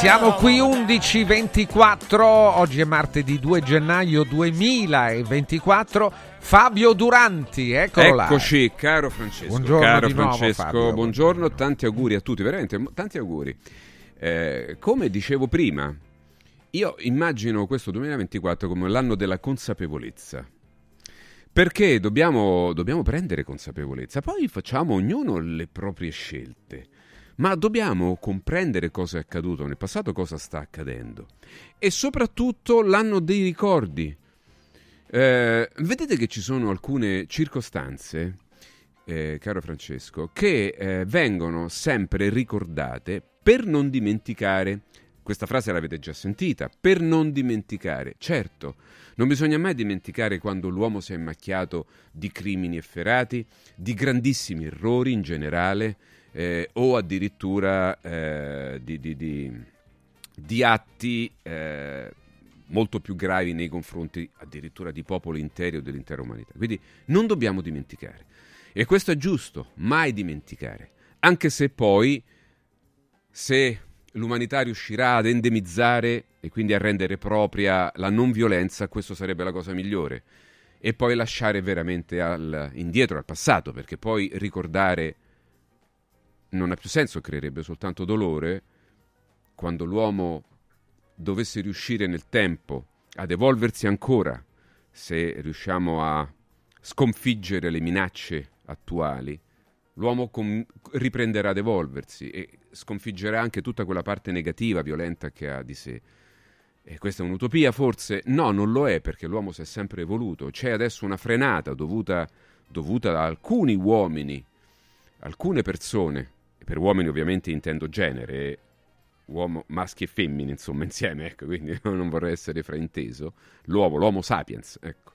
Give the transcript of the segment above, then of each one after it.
Siamo qui 11.24, oggi è martedì 2 gennaio 2024. Fabio Duranti, eccolo là. Eccoci, caro Francesco. Buongiorno caro di nuovo, Francesco, Fabio. buongiorno, tanti auguri a tutti, veramente tanti auguri. Eh, come dicevo prima, io immagino questo 2024 come l'anno della consapevolezza. Perché dobbiamo, dobbiamo prendere consapevolezza, poi facciamo ognuno le proprie scelte. Ma dobbiamo comprendere cosa è accaduto nel passato, cosa sta accadendo. E soprattutto l'anno dei ricordi. Eh, vedete che ci sono alcune circostanze, eh, caro Francesco, che eh, vengono sempre ricordate per non dimenticare. Questa frase l'avete già sentita, per non dimenticare. Certo, non bisogna mai dimenticare quando l'uomo si è macchiato di crimini efferati, di grandissimi errori in generale, eh, o addirittura eh, di, di- di- di atti eh, molto più gravi nei confronti addirittura di popoli interi o dell'intera umanità. Quindi non dobbiamo dimenticare. E questo è giusto, mai dimenticare. Anche se poi, se l'umanità riuscirà ad endemizzare e quindi a rendere propria la non violenza, questo sarebbe la cosa migliore. E poi lasciare veramente al- indietro, al passato, perché poi ricordare non ha più senso, creerebbe soltanto dolore, quando l'uomo dovesse riuscire nel tempo ad evolversi ancora, se riusciamo a sconfiggere le minacce attuali, l'uomo com- riprenderà ad evolversi e sconfiggerà anche tutta quella parte negativa, violenta che ha di sé. E questa è un'utopia forse? No, non lo è perché l'uomo si è sempre evoluto. C'è adesso una frenata dovuta, dovuta da alcuni uomini, alcune persone, per uomini ovviamente intendo genere, uomo, maschi e femmine insomma insieme, ecco, quindi non vorrei essere frainteso, l'uomo, l'homo sapiens, ecco,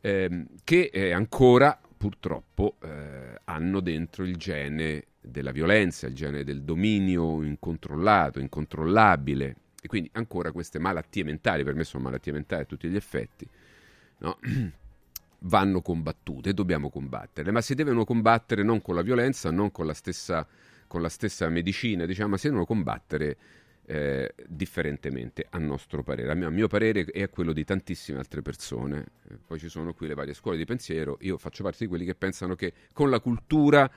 ehm, che eh, ancora purtroppo eh, hanno dentro il gene della violenza, il gene del dominio incontrollato, incontrollabile, e quindi ancora queste malattie mentali, per me sono malattie mentali a tutti gli effetti, no? vanno combattute dobbiamo combatterle, ma si devono combattere non con la violenza, non con la stessa, con la stessa medicina, diciamo, ma si devono combattere eh, differentemente, a nostro parere. A mio, a mio parere e a quello di tantissime altre persone. Eh, poi ci sono qui le varie scuole di pensiero, io faccio parte di quelli che pensano che con la cultura,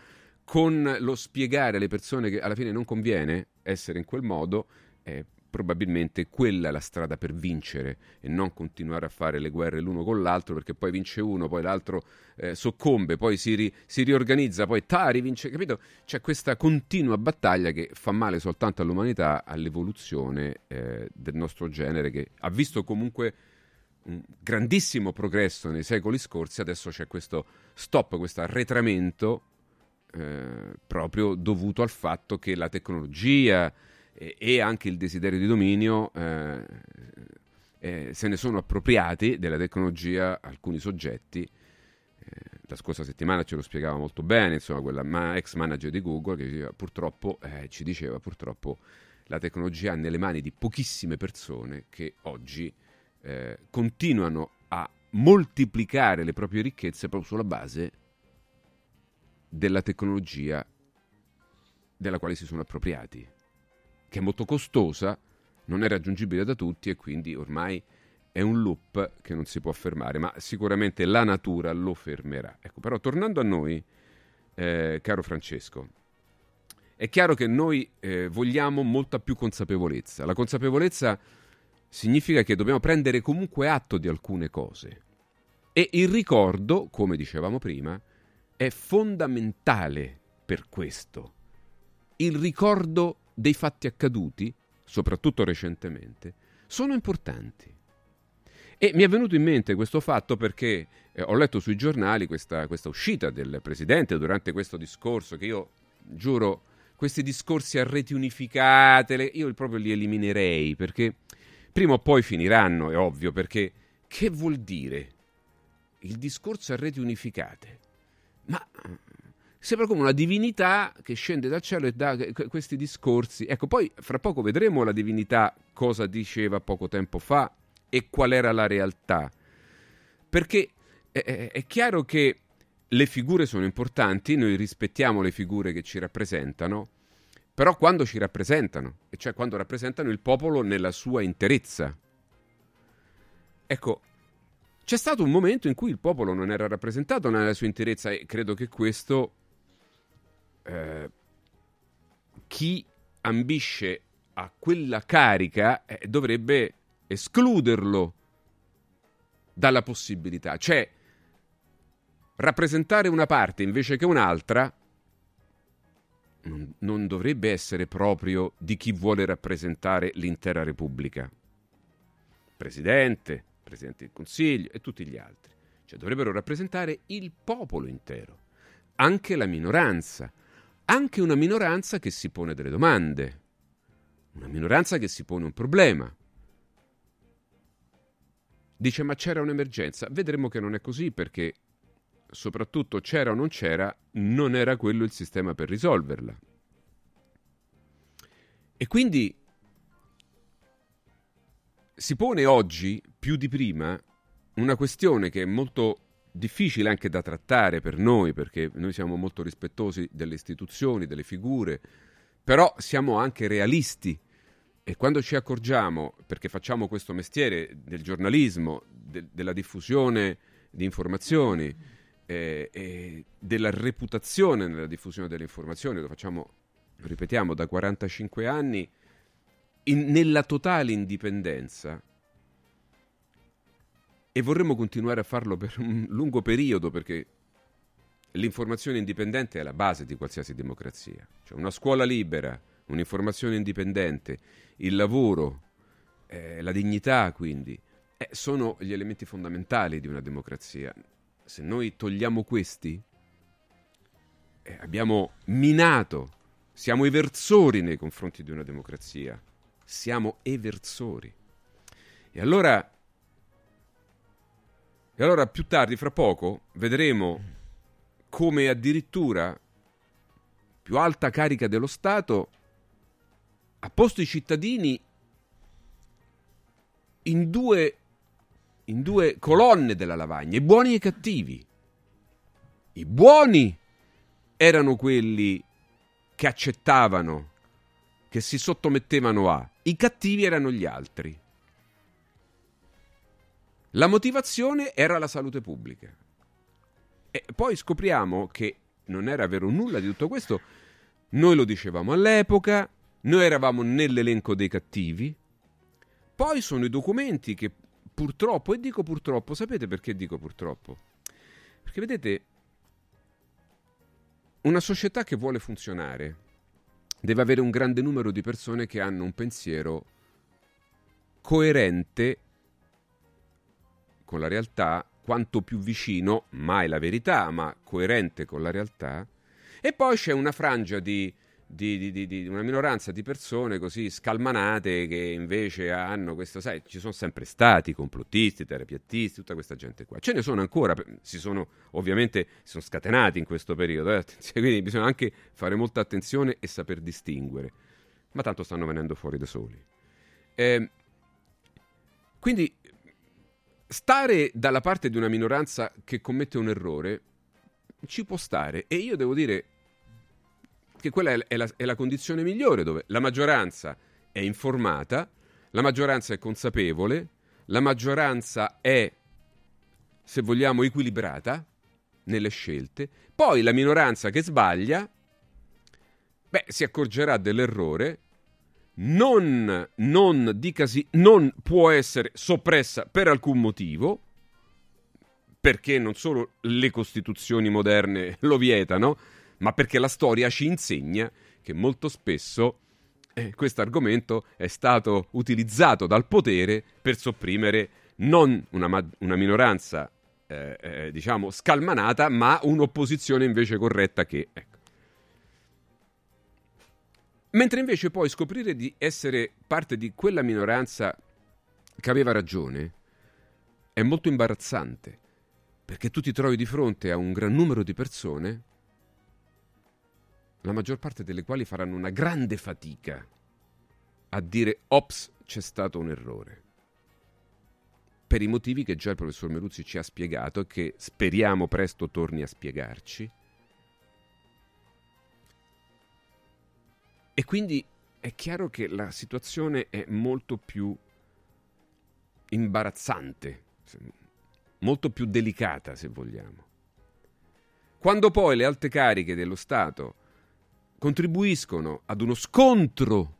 con lo spiegare alle persone che alla fine non conviene essere in quel modo, eh, probabilmente quella è la strada per vincere e non continuare a fare le guerre l'uno con l'altro perché poi vince uno, poi l'altro eh, soccombe, poi si, ri- si riorganizza, poi ta, rivince, capito? C'è questa continua battaglia che fa male soltanto all'umanità, all'evoluzione eh, del nostro genere che ha visto comunque un grandissimo progresso nei secoli scorsi, adesso c'è questo stop, questo arretramento eh, proprio dovuto al fatto che la tecnologia e, anche il desiderio di dominio eh, eh, se ne sono appropriati della tecnologia alcuni soggetti. Eh, la scorsa settimana ce lo spiegava molto bene, insomma, quella ma- ex manager di Google che diceva, purtroppo ci diceva purtroppo la tecnologia è nelle mani di pochissime persone che oggi continuano a moltiplicare le proprie ricchezze proprio sulla base della tecnologia della quale si sono appropriati, che è molto costosa, non è raggiungibile da tutti e quindi ormai è un loop che non si può fermare, ma sicuramente la natura lo fermerà. Ecco, però tornando a noi, eh, caro Francesco, è chiaro che noi eh, vogliamo molta più consapevolezza. La consapevolezza significa che dobbiamo prendere comunque atto di alcune cose. E il ricordo, come dicevamo prima, è fondamentale per questo. Il ricordo dei fatti accaduti, soprattutto recentemente, sono importanti. E mi è venuto in mente questo fatto perché eh, ho letto sui giornali questa, questa uscita del Presidente durante questo discorso che io giuro, questi discorsi a reti unificate, le- io proprio li eliminerei perché Prima o poi finiranno, è ovvio, perché che vuol dire il discorso a reti unificate? Ma sembra come una divinità che scende dal cielo e dà questi discorsi. Ecco, poi fra poco vedremo la divinità cosa diceva poco tempo fa e qual era la realtà. Perché è, è chiaro che le figure sono importanti, noi rispettiamo le figure che ci rappresentano, però quando ci rappresentano, e cioè quando rappresentano il popolo nella sua interezza. Ecco, c'è stato un momento in cui il popolo non era rappresentato nella sua interezza e credo che questo eh, chi ambisce a quella carica eh, dovrebbe escluderlo dalla possibilità. Cioè, rappresentare una parte invece che un'altra non, non dovrebbe essere proprio di chi vuole rappresentare l'intera Repubblica. Presidente, Presidente del Consiglio e tutti gli altri. Cioè dovrebbero rappresentare il popolo intero, anche la minoranza, anche una minoranza che si pone delle domande, una minoranza che si pone un problema. Dice ma c'era un'emergenza, vedremo che non è così perché soprattutto c'era o non c'era, non era quello il sistema per risolverla. E quindi si pone oggi, più di prima, una questione che è molto difficile anche da trattare per noi, perché noi siamo molto rispettosi delle istituzioni, delle figure, però siamo anche realisti. E quando ci accorgiamo, perché facciamo questo mestiere del giornalismo, de- della diffusione di informazioni, eh, e della reputazione nella diffusione delle informazioni, lo facciamo, ripetiamo, da 45 anni, in, nella totale indipendenza, e vorremmo continuare a farlo per un lungo periodo perché l'informazione indipendente è la base di qualsiasi democrazia. Cioè una scuola libera, un'informazione indipendente, il lavoro, eh, la dignità quindi, eh, sono gli elementi fondamentali di una democrazia se noi togliamo questi, eh, abbiamo minato, siamo eversori nei confronti di una democrazia. Siamo eversori. E allora, e allora più tardi, fra poco, vedremo come addirittura più alta carica dello Stato ha posto i cittadini in due in due colonne della lavagna, i buoni e i cattivi. I buoni erano quelli che accettavano, che si sottomettevano a, i cattivi erano gli altri. La motivazione era la salute pubblica. E poi scopriamo che non era vero nulla di tutto questo. Noi lo dicevamo all'epoca, noi eravamo nell'elenco dei cattivi. Poi sono i documenti che purtroppo, e dico purtroppo, sapete perché dico purtroppo? Perché vedete, una società che vuole funzionare deve avere un grande numero di persone che hanno un pensiero coerente con la realtà, quanto più vicino, mai la verità, ma coerente con la realtà. E poi c'è una frangia di di, di, di, una minoranza di persone così scalmanate che invece hanno questo, sai, ci sono sempre stati complottisti, terapiattisti, tutta questa gente qua. Ce ne sono ancora, si sono ovviamente si sono scatenati in questo periodo, eh? quindi bisogna anche fare molta attenzione e saper distinguere. Ma tanto stanno venendo fuori da soli. Eh, quindi stare dalla parte di una minoranza che commette un errore ci può stare. E io devo dire che quella è, la, è la condizione migliore dove la maggioranza è informata, la maggioranza è consapevole, la maggioranza è, se vogliamo, equilibrata nelle scelte, poi la minoranza che sbaglia, beh, si accorgerà dell'errore, non, non, dicasi, non può essere soppressa per alcun motivo, perché non solo le costituzioni moderne lo vietano, ma perché la storia ci insegna che molto spesso eh, questo argomento è stato utilizzato dal potere per sopprimere non una, ma- una minoranza, eh, eh, diciamo, scalmanata, ma un'opposizione invece corretta che... Ecco. Mentre invece poi scoprire di essere parte di quella minoranza che aveva ragione è molto imbarazzante, perché tu ti trovi di fronte a un gran numero di persone, la maggior parte delle quali faranno una grande fatica a dire ops, c'è stato un errore. Per i motivi che già il professor Meruzzi ci ha spiegato e che speriamo presto torni a spiegarci. E quindi è chiaro che la situazione è molto più imbarazzante, molto più delicata se vogliamo. Quando poi le alte cariche dello Stato contribuiscono ad uno scontro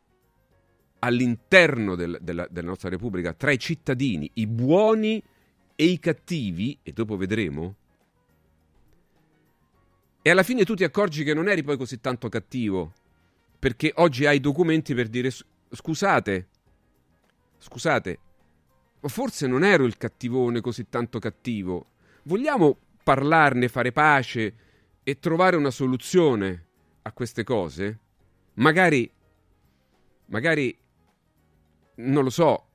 all'interno del, della, della nostra Repubblica tra i cittadini, i buoni e i cattivi, e dopo vedremo, e alla fine tu ti accorgi che non eri poi così tanto cattivo, perché oggi hai i documenti per dire scusate, scusate, forse non ero il cattivone così tanto cattivo. Vogliamo parlarne, fare pace e trovare una soluzione a queste cose? Magari, magari non lo so,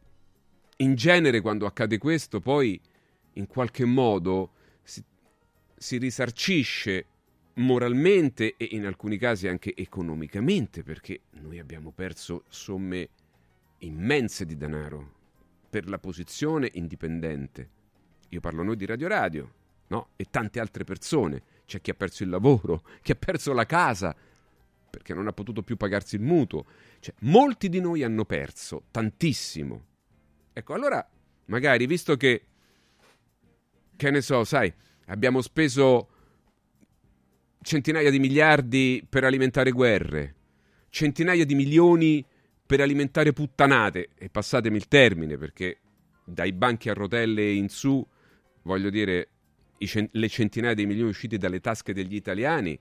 in genere quando accade questo poi in qualche modo si, si risarcisce moralmente e in alcuni casi anche economicamente perché noi abbiamo perso somme immense di denaro per la posizione indipendente. Io parlo noi di Radio Radio, no? E tante altre persone. C'è chi ha perso il lavoro, chi ha perso la casa perché non ha potuto più pagarsi il mutuo. Cioè, molti di noi hanno perso tantissimo. Ecco, allora, magari, visto che, che ne so, sai, abbiamo speso centinaia di miliardi per alimentare guerre, centinaia di milioni per alimentare puttanate, e passatemi il termine, perché dai banchi a rotelle in su, voglio dire, cent- le centinaia di milioni usciti dalle tasche degli italiani,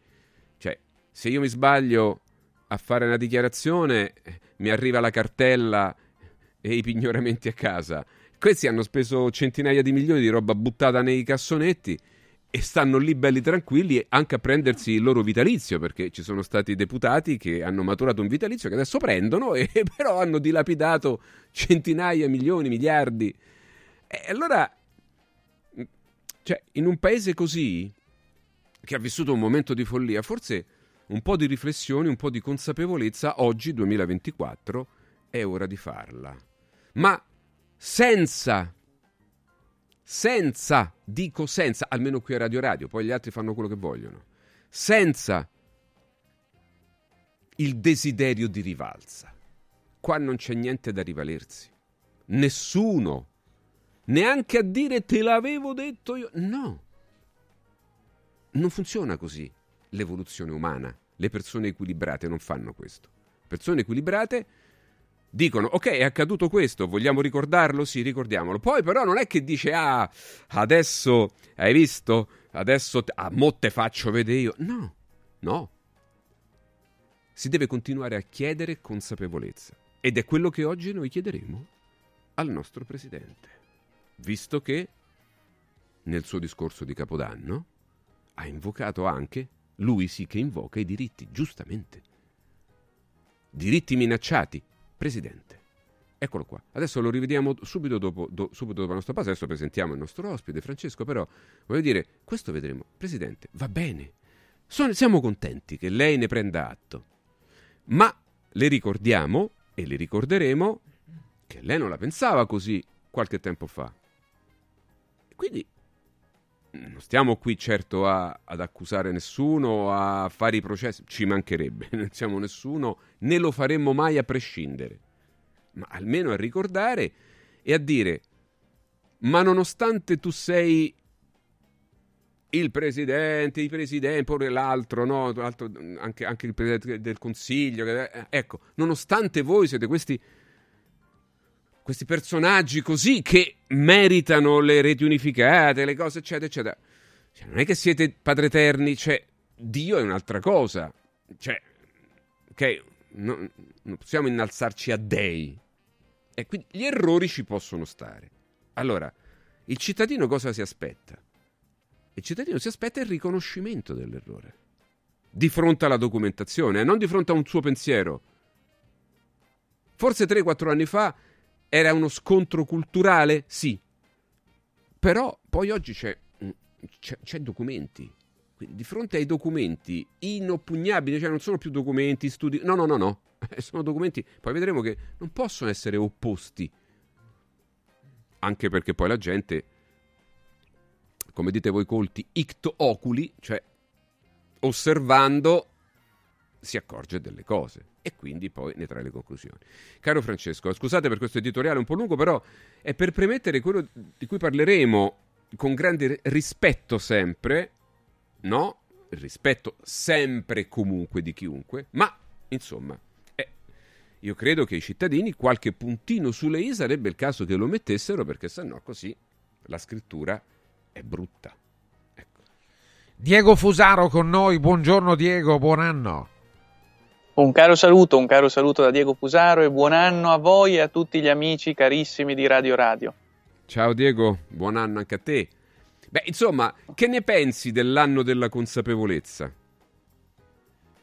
cioè, se io mi sbaglio a fare una dichiarazione, mi arriva la cartella e i pignoramenti a casa. Questi hanno speso centinaia di milioni di roba buttata nei cassonetti e stanno lì belli tranquilli anche a prendersi il loro vitalizio perché ci sono stati deputati che hanno maturato un vitalizio che adesso prendono e però hanno dilapidato centinaia, milioni, miliardi. E allora, cioè, in un paese così che ha vissuto un momento di follia, forse un po' di riflessione, un po' di consapevolezza, oggi 2024 è ora di farla. Ma senza, senza, dico senza, almeno qui a Radio Radio, poi gli altri fanno quello che vogliono, senza il desiderio di rivalsa. Qua non c'è niente da rivalersi. Nessuno. Neanche a dire te l'avevo detto io. No. Non funziona così l'evoluzione umana. Le persone equilibrate non fanno questo. Persone equilibrate dicono ok è accaduto questo, vogliamo ricordarlo? Sì, ricordiamolo. Poi però non è che dice ah, adesso hai visto? Adesso te, ah, mo faccio vedere io. No, no. Si deve continuare a chiedere consapevolezza. Ed è quello che oggi noi chiederemo al nostro Presidente. Visto che nel suo discorso di Capodanno ha invocato anche lui sì che invoca i diritti, giustamente. Diritti minacciati. Presidente. Eccolo qua. Adesso lo rivediamo subito dopo, do, subito dopo la nostra pausa. Adesso presentiamo il nostro ospite, Francesco. Però, voglio dire, questo vedremo. Presidente, va bene. Sono, siamo contenti che lei ne prenda atto. Ma le ricordiamo e le ricorderemo che lei non la pensava così qualche tempo fa. Quindi non stiamo qui certo a, ad accusare nessuno, a fare i processi, ci mancherebbe, non siamo nessuno, né lo faremmo mai a prescindere, ma almeno a ricordare e a dire, ma nonostante tu sei il presidente, i presidenti, pure l'altro, no? l'altro anche, anche, il presidente del consiglio, ecco, nonostante voi siete questi questi personaggi così che meritano le reti unificate, le cose, eccetera, eccetera. Cioè, non è che siete padre eterni, cioè, Dio è un'altra cosa. Cioè, ok, no, non possiamo innalzarci a dei. E quindi gli errori ci possono stare. Allora, il cittadino cosa si aspetta? Il cittadino si aspetta il riconoscimento dell'errore. Di fronte alla documentazione, non di fronte a un suo pensiero. Forse 3-4 anni fa Era uno scontro culturale? Sì. Però poi oggi c'è, c'è, c'è documenti. Quindi di fronte ai documenti inoppugnabili, cioè non sono più documenti, studi... No, no, no, no. Sono documenti, poi vedremo che non possono essere opposti. Anche perché poi la gente, come dite voi colti, ict oculi, cioè osservando si accorge delle cose e quindi poi ne trae le conclusioni. Caro Francesco, scusate per questo editoriale un po' lungo, però è per premettere quello di cui parleremo con grande rispetto sempre, no? Rispetto sempre e comunque di chiunque, ma insomma, eh, io credo che i cittadini qualche puntino sulle i sarebbe il caso che lo mettessero perché sennò così la scrittura è brutta. Ecco. Diego Fusaro con noi, buongiorno Diego, buon anno. Un caro saluto, un caro saluto da Diego Fusaro e buon anno a voi e a tutti gli amici carissimi di Radio Radio. Ciao Diego, buon anno anche a te. Beh, insomma, che ne pensi dell'anno della consapevolezza?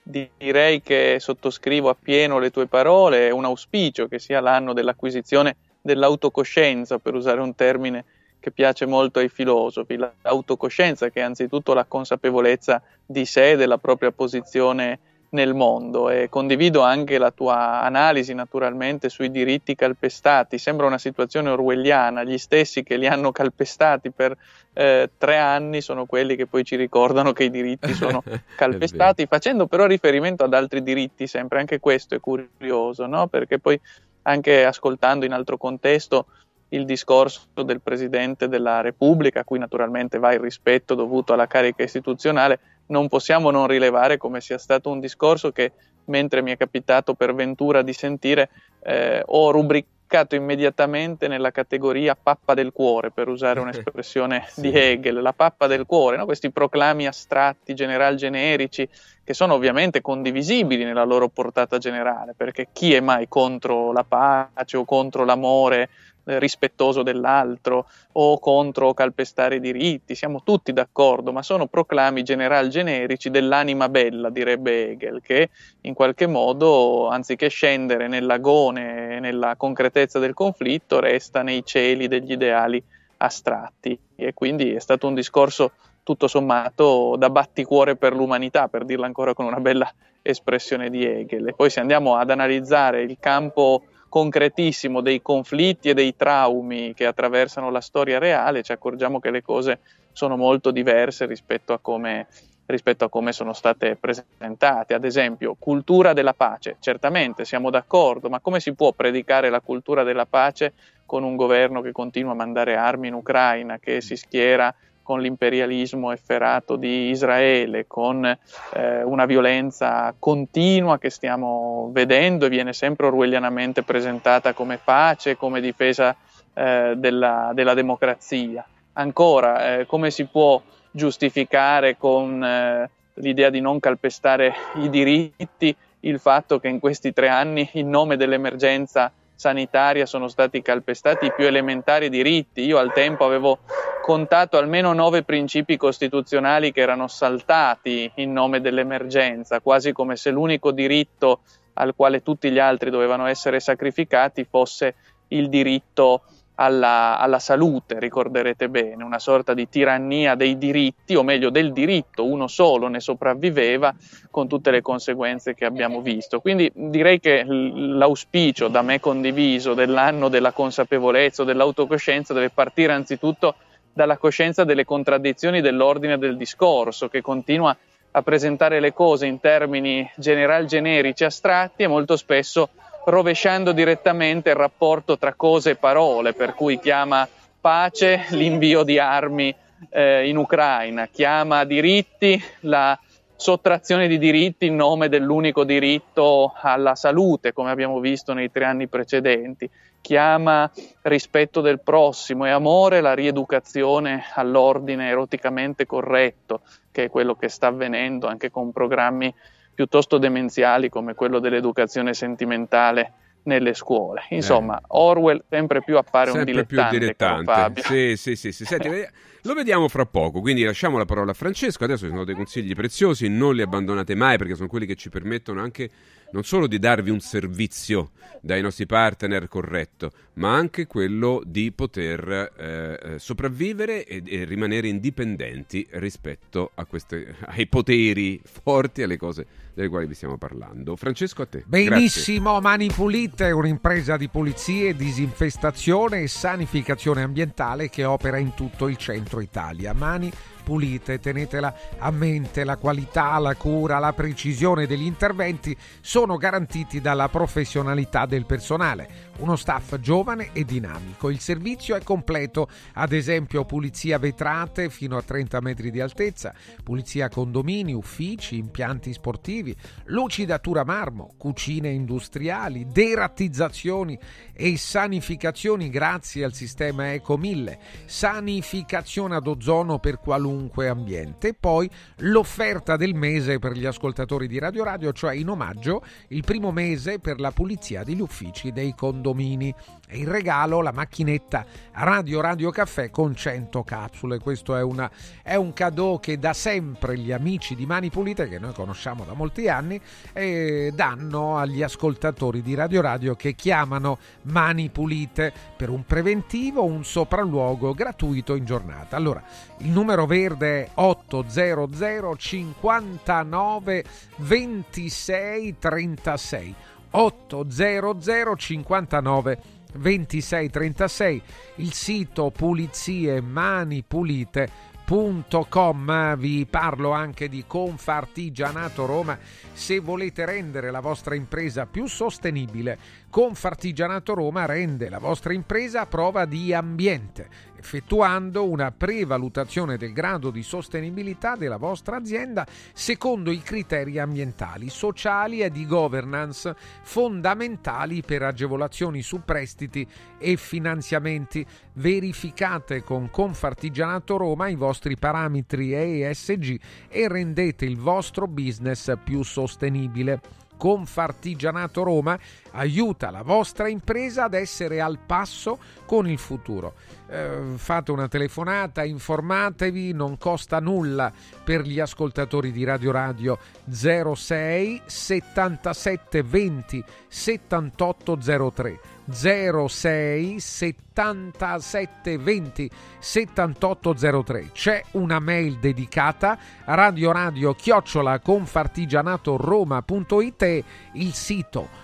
Direi che sottoscrivo appieno le tue parole, è un auspicio che sia l'anno dell'acquisizione dell'autocoscienza, per usare un termine che piace molto ai filosofi, l'autocoscienza che è anzitutto la consapevolezza di sé, della propria posizione nel mondo e condivido anche la tua analisi naturalmente sui diritti calpestati. Sembra una situazione orwelliana, gli stessi che li hanno calpestati per eh, tre anni sono quelli che poi ci ricordano che i diritti sono calpestati, facendo però riferimento ad altri diritti sempre, anche questo è curioso, no? perché poi anche ascoltando in altro contesto il discorso del Presidente della Repubblica, a cui naturalmente va il rispetto dovuto alla carica istituzionale, non possiamo non rilevare come sia stato un discorso che, mentre mi è capitato per ventura di sentire, eh, ho rubricato immediatamente nella categoria pappa del cuore, per usare un'espressione sì. di Hegel, la pappa del cuore, no? questi proclami astratti, general generici, che sono ovviamente condivisibili nella loro portata generale, perché chi è mai contro la pace o contro l'amore eh, rispettoso dell'altro o contro calpestare i diritti, siamo tutti d'accordo, ma sono proclami general generici dell'anima bella, direbbe Hegel, che in qualche modo, anziché scendere nell'agone e nella concretezza del conflitto, resta nei cieli degli ideali astratti. E quindi è stato un discorso tutto sommato da batticuore per l'umanità, per dirla ancora con una bella espressione di Hegel. E poi se andiamo ad analizzare il campo concretissimo dei conflitti e dei traumi che attraversano la storia reale, ci accorgiamo che le cose sono molto diverse rispetto a come, rispetto a come sono state presentate. Ad esempio, cultura della pace. Certamente siamo d'accordo, ma come si può predicare la cultura della pace con un governo che continua a mandare armi in Ucraina, che si schiera con l'imperialismo efferato di Israele, con eh, una violenza continua che stiamo vedendo e viene sempre orwellianamente presentata come pace, come difesa eh, della, della, democrazia. Ancora, eh, come si può giustificare con eh, l'idea di non calpestare i diritti il fatto che in questi tre anni, in nome dell'emergenza sanitaria sono stati calpestati i più elementari diritti. Io al tempo avevo contato almeno nove principi costituzionali che erano saltati in nome dell'emergenza, quasi come se l'unico diritto al quale tutti gli altri dovevano essere sacrificati fosse il diritto alla, alla, salute, ricorderete bene, una sorta di tirannia dei diritti, o meglio del diritto, uno solo ne sopravviveva con tutte le conseguenze che abbiamo visto. Quindi direi che l'auspicio da me condiviso dell'anno della consapevolezza dell'autocoscienza deve partire anzitutto dalla coscienza delle contraddizioni dell'ordine del discorso, che continua a presentare le cose in termini general generici astratti e molto spesso rovesciando direttamente il rapporto tra cose e parole, per cui chiama pace l'invio di armi eh, in Ucraina, chiama diritti la sottrazione di diritti in nome dell'unico diritto alla salute, come abbiamo visto nei tre anni precedenti, chiama rispetto del prossimo e amore la rieducazione all'ordine eroticamente corretto, che è quello che sta avvenendo anche con programmi piuttosto demenziali come quello dell'educazione sentimentale nelle scuole. Insomma, eh. Orwell sempre più appare sempre un dilettante. Più dilettante. Sì, sì, sì, sì. Senti, lo vediamo fra poco, quindi lasciamo la parola a Francesco. Adesso ci sono dei consigli preziosi, non li abbandonate mai perché sono quelli che ci permettono anche non solo di darvi un servizio dai nostri partner corretto, ma anche quello di poter eh, eh sopravvivere e, e, rimanere indipendenti rispetto queste, ai poteri forti, alle cose delle quali vi stiamo parlando. Francesco, a te. Benissimo, Grazie. Mani Pulite è un'impresa di pulizie, disinfestazione e sanificazione ambientale che opera in tutto il centro Italia. Mani pulite, tenetela a mente, la qualità, la cura, la precisione degli interventi sono garantiti dalla professionalità del personale, uno staff giovane e dinamico. Il servizio è completo, ad esempio pulizia vetrate fino a 30 metri di altezza, pulizia condomini, uffici, impianti sportivi, lucidatura marmo, cucine industriali, derattizzazioni e sanificazioni grazie al sistema Eco 1000, sanificazione ad ozono per qualunque qualunque ambiente. Poi l'offerta del mese per gli ascoltatori di Radio Radio, cioè in omaggio il primo mese per la pulizia degli uffici dei condomini. E in regalo la macchinetta Radio Radio Caffè con 100 capsule. Questo è, una, è un cadeau che da sempre gli amici di Mani Pulite, che noi conosciamo da molti anni, eh, danno agli ascoltatori di Radio Radio che chiamano Mani Pulite per un preventivo, un sopralluogo gratuito in giornata. Allora, il numero verde è 800 59 26 36 800 59 26 36 il sito pulizie mani pulite Com, vi parlo anche di Confartigianato Roma. Se volete rendere la vostra impresa più sostenibile Confartigianato Roma rende la vostra impresa a prova di ambiente effettuando una prevalutazione del grado di sostenibilità della vostra azienda secondo i criteri ambientali, sociali e di governance fondamentali per agevolazioni su prestiti e finanziamenti. Verificate con Confartigianato Roma i vostri parametri ESG e rendete il vostro business più sostenibile. Confartigianato Roma aiuta la vostra impresa ad essere al passo con il futuro. Eh, fate una telefonata, informatevi, non costa nulla per gli ascoltatori di Radio Radio 06 77 20 7803 06 77 20 7803 c'è una mail dedicata radio radio chiocciola confartigianatoroma.it e il sito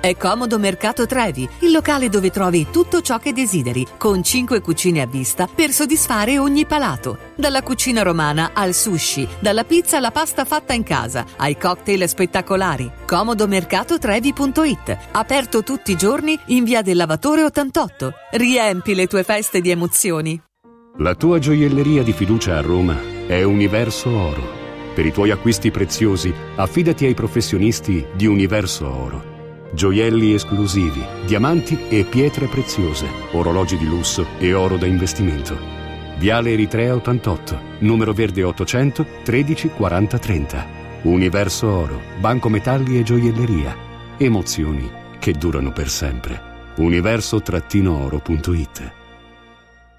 È Comodo Mercato Trevi, il locale dove trovi tutto ciò che desideri, con 5 cucine a vista per soddisfare ogni palato. Dalla cucina romana al sushi, dalla pizza alla pasta fatta in casa, ai cocktail spettacolari. Comodomercatotrevi.it, aperto tutti i giorni in via del Lavatore 88. Riempi le tue feste di emozioni. La tua gioielleria di fiducia a Roma è Universo Oro. Per i tuoi acquisti preziosi, affidati ai professionisti di Universo Oro. Gioielli esclusivi, diamanti e pietre preziose, orologi di lusso e oro da investimento. Viale Eritrea 88, numero verde 800 13 40 30. Universo Oro, Banco Metalli e Gioielleria. Emozioni che durano per sempre. Universo-oro.it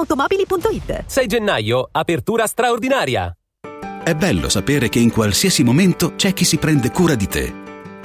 automobili.it. 6 gennaio, apertura straordinaria. È bello sapere che in qualsiasi momento c'è chi si prende cura di te.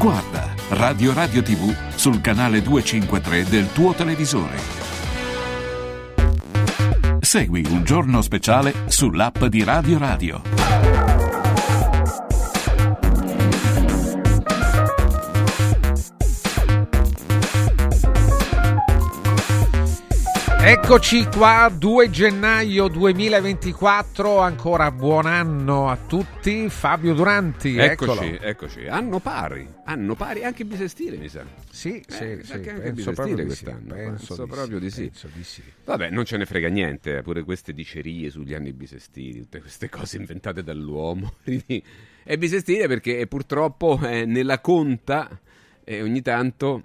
Guarda Radio Radio TV sul canale 253 del tuo televisore. Segui un giorno speciale sull'app di Radio Radio. Eccoci qua, 2 gennaio 2024, ancora buon anno a tutti. Fabio Duranti, Eccoci, eccolo. eccoci. Anno pari, anno pari anche bisestile, mi sa. Sì, sì, Eh, sì, anche penso bisestile di sì, quest'anno. penso di proprio sì, di sì. penso di sì. Vabbè, non ce ne frega niente, eh, pure queste dicerie sugli anni bisestili, tutte queste cose inventate dall'uomo. È bisestile perché purtroppo eh, nella conta eh, ogni tanto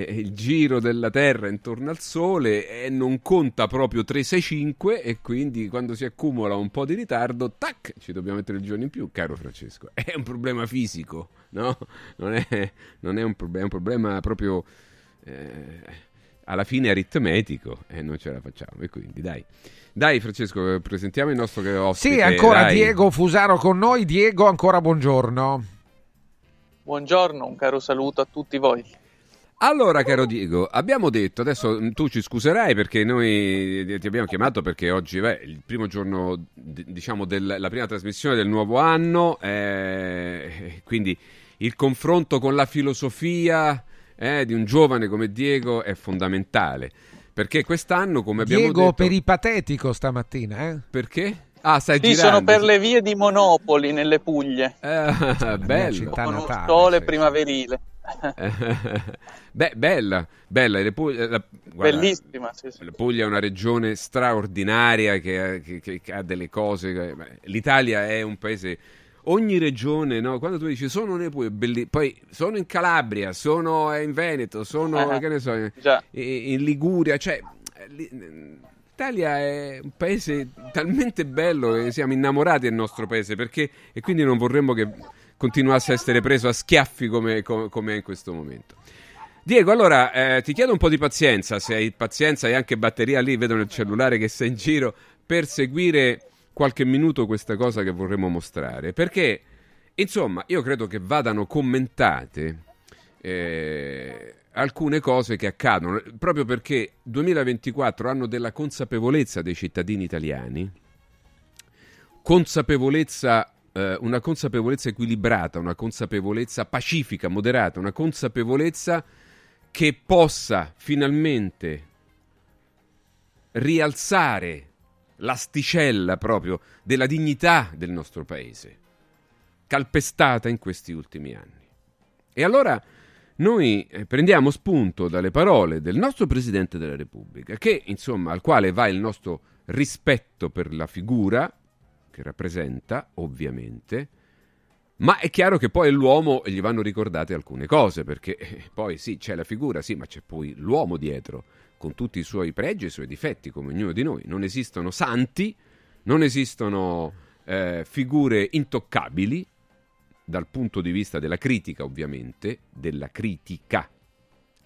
il giro della Terra intorno al Sole eh, non conta proprio 365 e quindi quando si accumula un po' di ritardo, tac, ci dobbiamo mettere il giorno in più, caro Francesco. È un problema fisico, no? Non è, non è un, problema, è un problema proprio eh, alla fine aritmetico e non ce la facciamo. E quindi dai. Dai Francesco, presentiamo il nostro ospite. Sì, ancora dai. Diego Fusaro con noi. Diego, ancora buongiorno. Buongiorno, un caro saluto a tutti voi. Allora, caro Diego, abbiamo detto, adesso mm, tu ci scuserai perché noi ti abbiamo chiamato perché oggi beh, è il primo giorno, diciamo, della prima trasmissione del nuovo anno, eh, quindi il confronto con la filosofia eh, di un giovane come Diego è fondamentale. Perché quest'anno, come abbiamo Diego detto... peripatetico stamattina, eh? Perché? Ah, stai Sì, girando. sono per le vie di Monopoli nelle Puglie. Ah, bello. città Con un natale, sole sì. primaverile. Beh, bella, bella. Le Puglie- la- guarda, Bellissima, sì, sì. La Puglia è una regione straordinaria che, che- che- ha delle cose. L'Italia è un paese. Ogni regione, no? quando tu dici sono nei belli- poi sono in Calabria, sono in Veneto, sono che ne so, in, in Liguria, cioè eh, li- l'Italia è un paese talmente bello che siamo innamorati del nostro paese perché, e quindi non vorremmo che continuasse a essere preso a schiaffi come, come- come è in questo momento. Diego, allora eh, ti chiedo un po' di pazienza, se hai pazienza e anche batteria lì, vedo nel cellulare che sei in giro, per seguire qualche minuto questa cosa che vorremmo mostrare, perché insomma io credo che vadano commentate eh, alcune cose che accadono, proprio perché 2024 anno della consapevolezza dei cittadini italiani, consapevolezza, eh, una consapevolezza equilibrata, una consapevolezza pacifica, moderata, una consapevolezza che possa finalmente rialzare l'asticella proprio della dignità del nostro paese, calpestata in questi ultimi anni. E allora noi eh, prendiamo spunto dalle parole del nostro Presidente della Repubblica, che insomma al quale va il nostro rispetto per la figura che rappresenta, ovviamente, ma è chiaro che poi l'uomo gli vanno ricordate alcune cose, perché eh, poi sì, c'è la figura, sì, ma c'è poi l'uomo dietro, con tutti i suoi pregi e i suoi difetti, come ognuno di noi. Non esistono santi, non esistono eh, figure intoccabili, dal punto di vista della critica, ovviamente, della critica.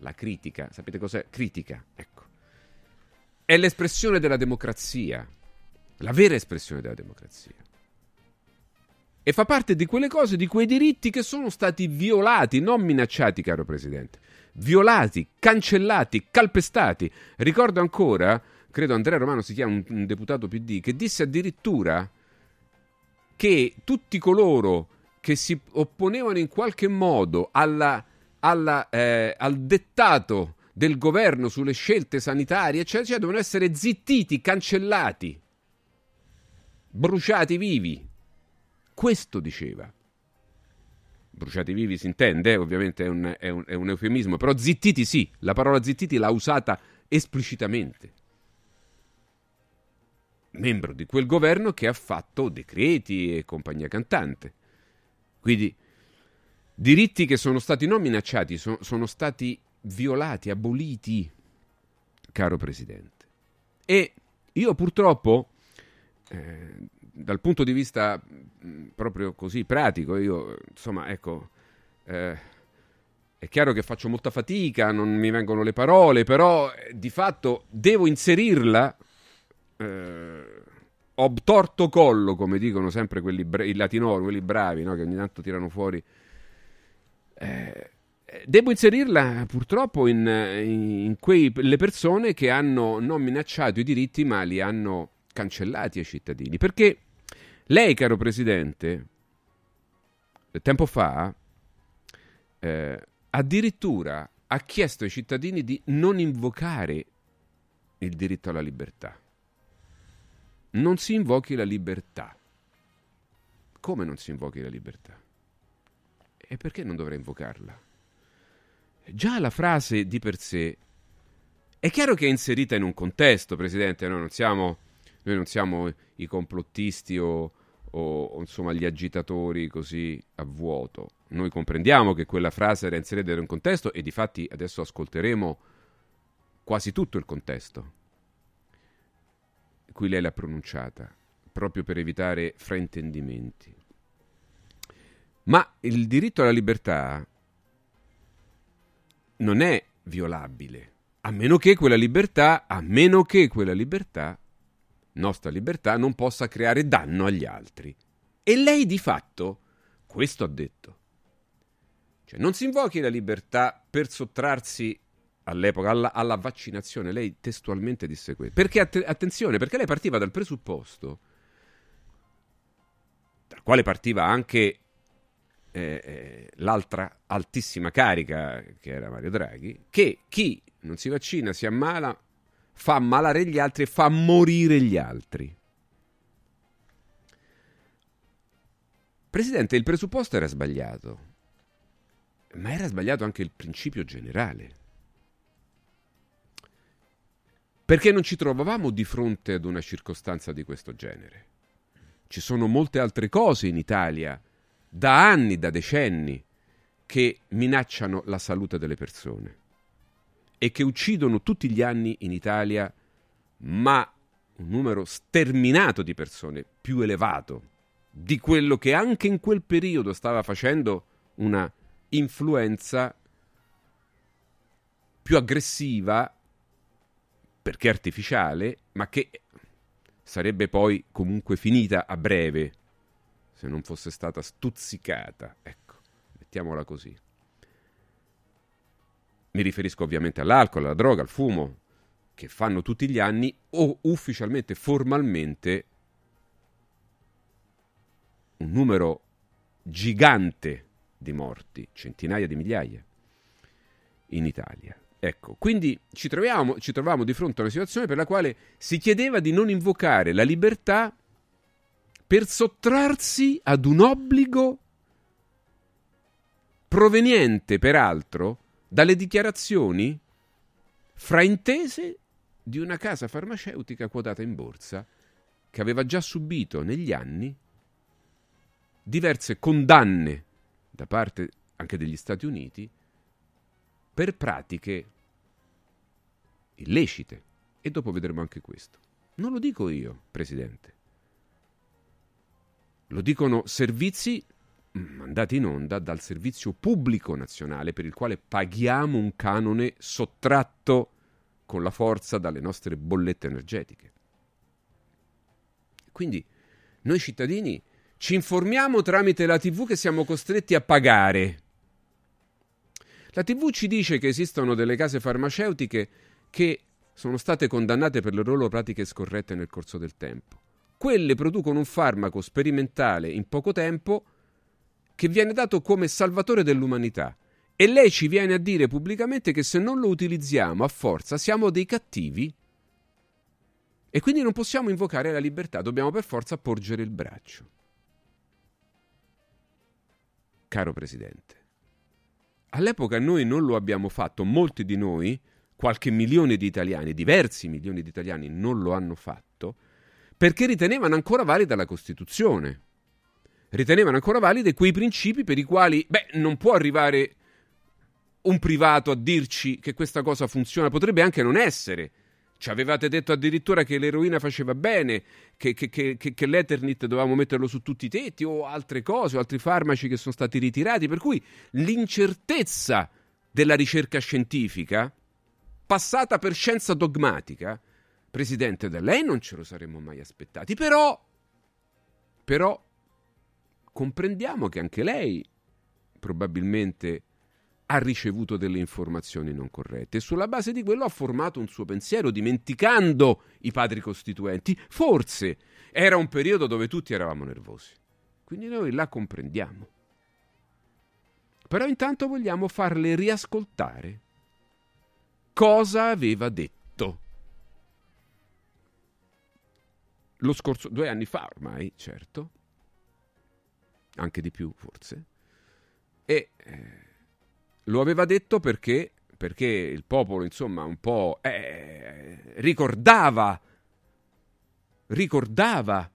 La critica, sapete cos'è? Critica, ecco. È l'espressione della democrazia, la vera espressione della democrazia. E fa parte di quelle cose, di quei diritti che sono stati violati, non minacciati, caro Presidente. Violati, cancellati, calpestati. Ricordo ancora, credo Andrea Romano si chiama un, un deputato PD, che disse addirittura che tutti coloro che si opponevano in qualche modo alla, alla, eh, al dettato del governo sulle scelte sanitarie, eccetera, eccetera, devono essere zittiti, cancellati, bruciati vivi. Questo diceva. Bruciati vivi si intende, ovviamente è un, è, un, è un eufemismo, però zittiti sì, la parola zittiti l'ha usata esplicitamente membro di quel governo che ha fatto decreti e compagnia cantante. Quindi diritti che sono stati non minacciati, so, sono stati violati, aboliti, caro Presidente. E io purtroppo, eh, dal punto di vista mh, proprio così pratico, io insomma, ecco, eh, è chiaro che faccio molta fatica, non mi vengono le parole, però eh, di fatto devo inserirla. Eh, obtorto collo, come dicono sempre quelli bra- i latinori, quelli bravi, no? che ogni tanto tirano fuori. Eh, devo inserirla purtroppo in, in quelle persone che hanno non minacciato i diritti, ma li hanno cancellati ai cittadini. Perché lei, caro Presidente, tempo fa, eh, addirittura ha chiesto ai cittadini di non invocare il diritto alla libertà non si invochi la libertà. Come non si invochi la libertà? E perché non dovrei invocarla? Già la frase di per sé è chiaro che è inserita in un contesto, Presidente, noi non siamo, noi non siamo i complottisti o, o, insomma gli agitatori così a vuoto. Noi comprendiamo che quella frase era inserita in un contesto e di fatti adesso ascolteremo quasi tutto il contesto cui lei l'ha pronunciata, proprio per evitare fraintendimenti. Ma il diritto alla libertà non è violabile, a meno che quella libertà, a meno che quella libertà, nostra libertà, non possa creare danno agli altri. E lei di fatto questo ha detto. Cioè, non si invochi la libertà per sottrarsi all'epoca alla, alla, vaccinazione, lei testualmente disse questo. Perché att- attenzione, perché lei partiva dal presupposto, dal quale partiva anche eh, eh, l'altra altissima carica, che era Mario Draghi, che chi non si vaccina si ammala, fa ammalare gli altri e fa morire gli altri. Presidente, il presupposto era sbagliato, ma era sbagliato anche il principio generale. perché non ci trovavamo di fronte ad una circostanza di questo genere. Ci sono molte altre cose in Italia, da anni, da decenni, che minacciano la salute delle persone e che uccidono tutti gli anni in Italia, ma un numero sterminato di persone, più elevato di quello che anche in quel periodo stava facendo una influenza più aggressiva perché artificiale, ma che sarebbe poi comunque finita a breve se non fosse stata stuzzicata. Ecco, mettiamola così. Mi riferisco ovviamente all'alcol, alla droga, al fumo, che fanno tutti gli anni o ufficialmente, formalmente, un numero gigante di morti, centinaia di migliaia, in Italia. Ecco, quindi ci troviamo, ci troviamo di fronte a una situazione per la quale si chiedeva di non invocare la libertà per sottrarsi ad un obbligo proveniente, peraltro, dalle dichiarazioni fraintese di una casa farmaceutica quotata in borsa che aveva già subito negli anni diverse condanne da parte anche degli Stati Uniti per pratiche illecite. E dopo vedremo anche questo. Non lo dico io, Presidente. Lo dicono servizi mandati in onda dal servizio pubblico nazionale per il quale paghiamo un canone sottratto con la forza dalle nostre bollette energetiche. Quindi noi cittadini ci informiamo tramite la TV che siamo costretti a pagare. La TV ci dice che esistono delle case farmaceutiche che sono state condannate per le loro pratiche scorrette nel corso del tempo. Quelle producono un farmaco sperimentale in poco tempo che viene dato come salvatore dell'umanità. E lei ci viene a dire pubblicamente che se non lo utilizziamo a forza siamo dei cattivi e quindi non possiamo invocare la libertà, dobbiamo per forza porgere il braccio. Caro Presidente, all'epoca noi non lo abbiamo fatto, molti di noi, qualche milione di italiani, diversi milioni di italiani non lo hanno fatto, perché ritenevano ancora valida la Costituzione. Ritenevano ancora valide quei principi per i quali, beh, non può arrivare un privato a dirci che questa cosa funziona, potrebbe anche non essere. Ci avevate detto addirittura che l'eroina faceva bene, che, che, che, che, l'Eternit dovevamo metterlo su tutti i tetti o altre cose, o altri farmaci che sono stati ritirati. Per cui l'incertezza della ricerca scientifica, passata per scienza dogmatica, Presidente, da lei non ce lo saremmo mai aspettati. Però, però, comprendiamo che anche lei probabilmente ha ricevuto delle informazioni non corrette e sulla base di quello ha formato un suo pensiero dimenticando i padri costituenti. Forse era un periodo dove tutti eravamo nervosi. Quindi noi la comprendiamo. Però intanto vogliamo farle riascoltare cosa aveva detto. Lo scorso, due anni fa ormai, certo, anche di più forse, e eh, lo aveva detto perché, perché il popolo, insomma, un po' eh, ricordava, ricordava,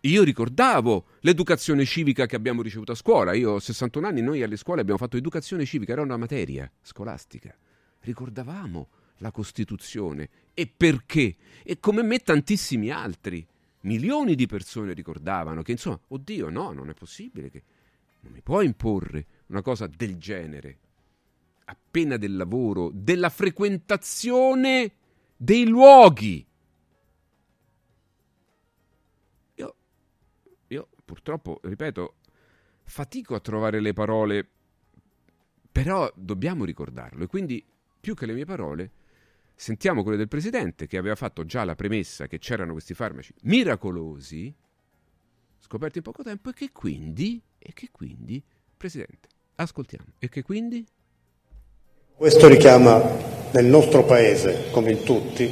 io ricordavo l'educazione civica che abbiamo ricevuto a scuola. Io ho 61 anni, noi alle scuole abbiamo fatto educazione civica, era una materia scolastica. Ricordavamo la Costituzione e perché? E come me tantissimi altri. Milioni di persone ricordavano che, insomma, oddio, no, non è possibile che non mi può imporre una cosa del genere. Appena del lavoro, della frequentazione dei luoghi. Io, io purtroppo, ripeto, fatico a trovare le parole, però dobbiamo ricordarlo. E quindi, più che le mie parole, sentiamo quelle del Presidente, che aveva fatto già la premessa che c'erano questi farmaci miracolosi, scoperti in poco tempo, e che quindi, e che quindi, Presidente, ascoltiamo, e che quindi... Questo richiama nel nostro Paese, come in tutti,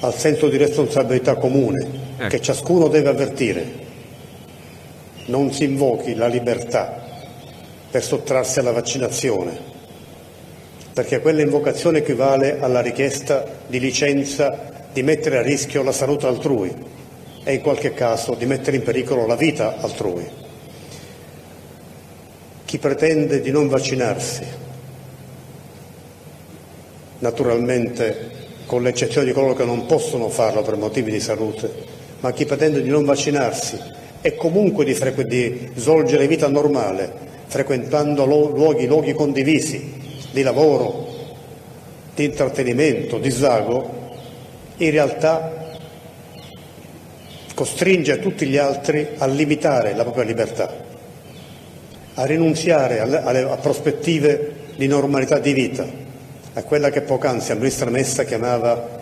al senso di responsabilità comune Ecco. che ciascuno deve avvertire. Non si invochi la libertà per sottrarsi alla vaccinazione, perché quella invocazione equivale alla richiesta di licenza di mettere a rischio la salute altrui e in qualche caso di mettere in pericolo la vita altrui. Chi pretende di non vaccinarsi, naturalmente con l'eccezione di coloro che non possono farlo per motivi di salute, ma chi pretende di non vaccinarsi e comunque di, di svolgere vita normale, frequentando luoghi, luoghi condivisi, di lavoro, di intrattenimento, di svago, in realtà costringe tutti gli altri a limitare la propria libertà, a rinunziare alle, alle, a prospettive di normalità di vita, a quella che poc'anzi la ministra Messa chiamava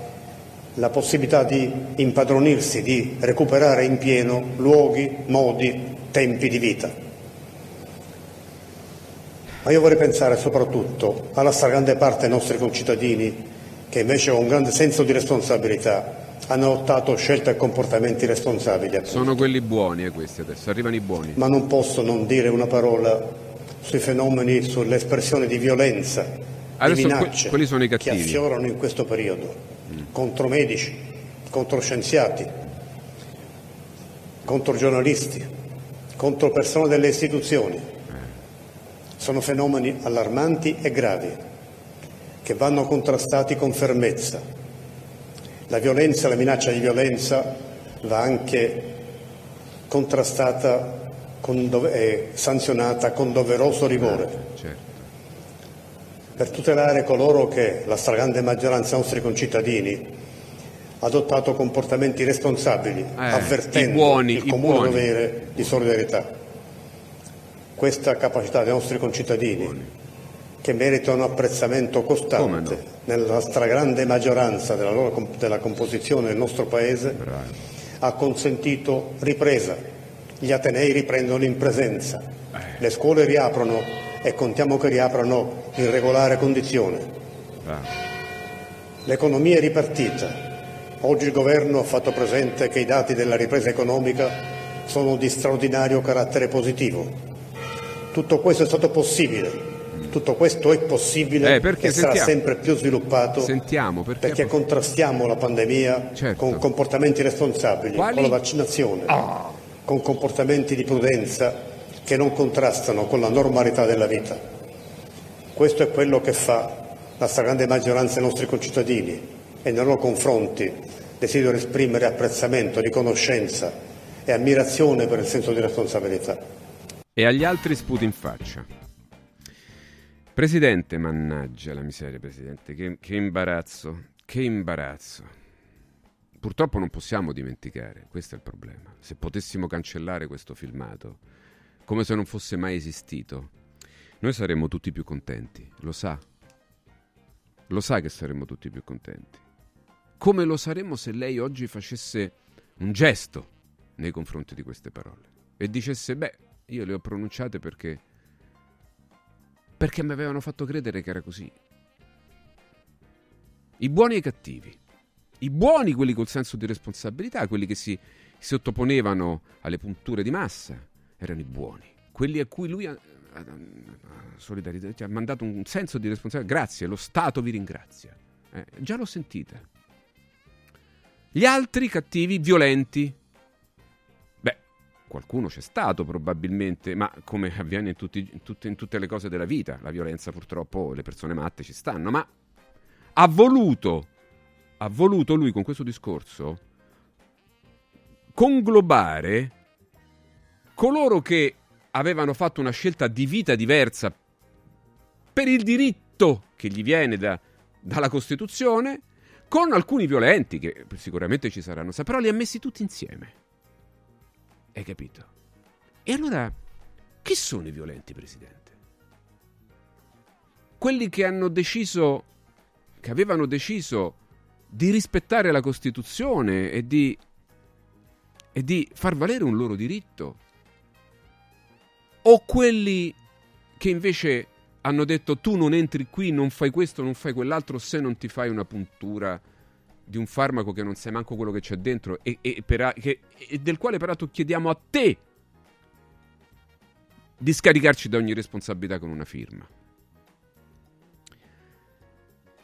la possibilità di impadronirsi, di recuperare in pieno luoghi, modi, tempi di vita. Ma io vorrei pensare soprattutto alla stragrande parte dei nostri concittadini che invece con un grande senso di responsabilità hanno adottato scelte e comportamenti responsabili. Sono quelli buoni eh, questi adesso, arrivano i buoni. Ma non posso non dire una parola sui fenomeni, sull'espressione di violenza, Adesso di que- minacce quelli sono i che affiorano in questo periodo, contro medici, contro scienziati, contro giornalisti, contro persone delle istituzioni. Sono fenomeni allarmanti e gravi che vanno contrastati con fermezza. La violenza, la minaccia di violenza va anche contrastata e sanzionata con doveroso rigore Certo. per tutelare coloro che la stragrande maggioranza dei nostri concittadini ha adottato comportamenti responsabili, avvertendo i buoni, il comune buoni. dovere di solidarietà. Questa capacità dei nostri concittadini, che meritano apprezzamento costante nella stragrande maggioranza della, loro della composizione del nostro Paese, ha consentito ripresa. Gli Atenei riprendono in presenza, le scuole riaprono e contiamo che riaprano in regolare condizione. L'economia è ripartita. Oggi il Governo ha fatto presente che i dati della ripresa economica sono di straordinario carattere positivo. Tutto questo è stato possibile. Tutto questo è possibile Eh, perché e sarà sentiamo- sempre più sviluppato Sentiamo perché, perché contrastiamo la pandemia con comportamenti responsabili, Quali? con la vaccinazione, con comportamenti di prudenza che non contrastano con la normalità della vita. Questo è quello che fa la stragrande maggioranza dei nostri concittadini e nei loro confronti desidero esprimere apprezzamento, riconoscenza e ammirazione per il senso di responsabilità. E agli altri sputi in faccia. Presidente, mannaggia la miseria, Presidente, che, che imbarazzo, che imbarazzo. Purtroppo non possiamo dimenticare, questo è il problema. Se potessimo cancellare questo filmato, come se non fosse mai esistito, noi saremmo tutti più contenti, lo sa. Lo sa che saremmo tutti più contenti. Come lo saremmo se lei oggi facesse un gesto nei confronti di queste parole e dicesse, beh, io le ho pronunciate perché perché mi avevano fatto credere che era così. I buoni e i cattivi. I buoni, quelli col senso di responsabilità, quelli che si sottoponevano alle punture di massa, erano i buoni. Quelli a cui lui ha, ha- ha- cioè, mandato un senso di responsabilità. Grazie, lo Stato vi ringrazia. Eh, già l'ho sentita. Gli altri cattivi, violenti. Qualcuno c'è stato probabilmente, ma come avviene in, tutti- in tutte, in tutte le cose della vita, la violenza purtroppo, le persone matte ci stanno, ma ha voluto, ha voluto lui con questo discorso conglobare coloro che avevano fatto una scelta di vita diversa per il diritto che gli viene da- dalla Costituzione, con alcuni violenti che sicuramente ci saranno, sa- però li ha messi tutti insieme. Hai capito? E allora, chi sono i violenti, Presidente? Quelli che hanno deciso, che avevano deciso di rispettare la Costituzione e di, e di far valere un loro diritto? O quelli che invece hanno detto tu non entri qui, non fai questo, non fai quell'altro se non ti fai una puntura di un farmaco che non sai manco quello che c'è dentro e, e per- che- e del quale peraltro chiediamo a te di scaricarci da ogni responsabilità con una firma.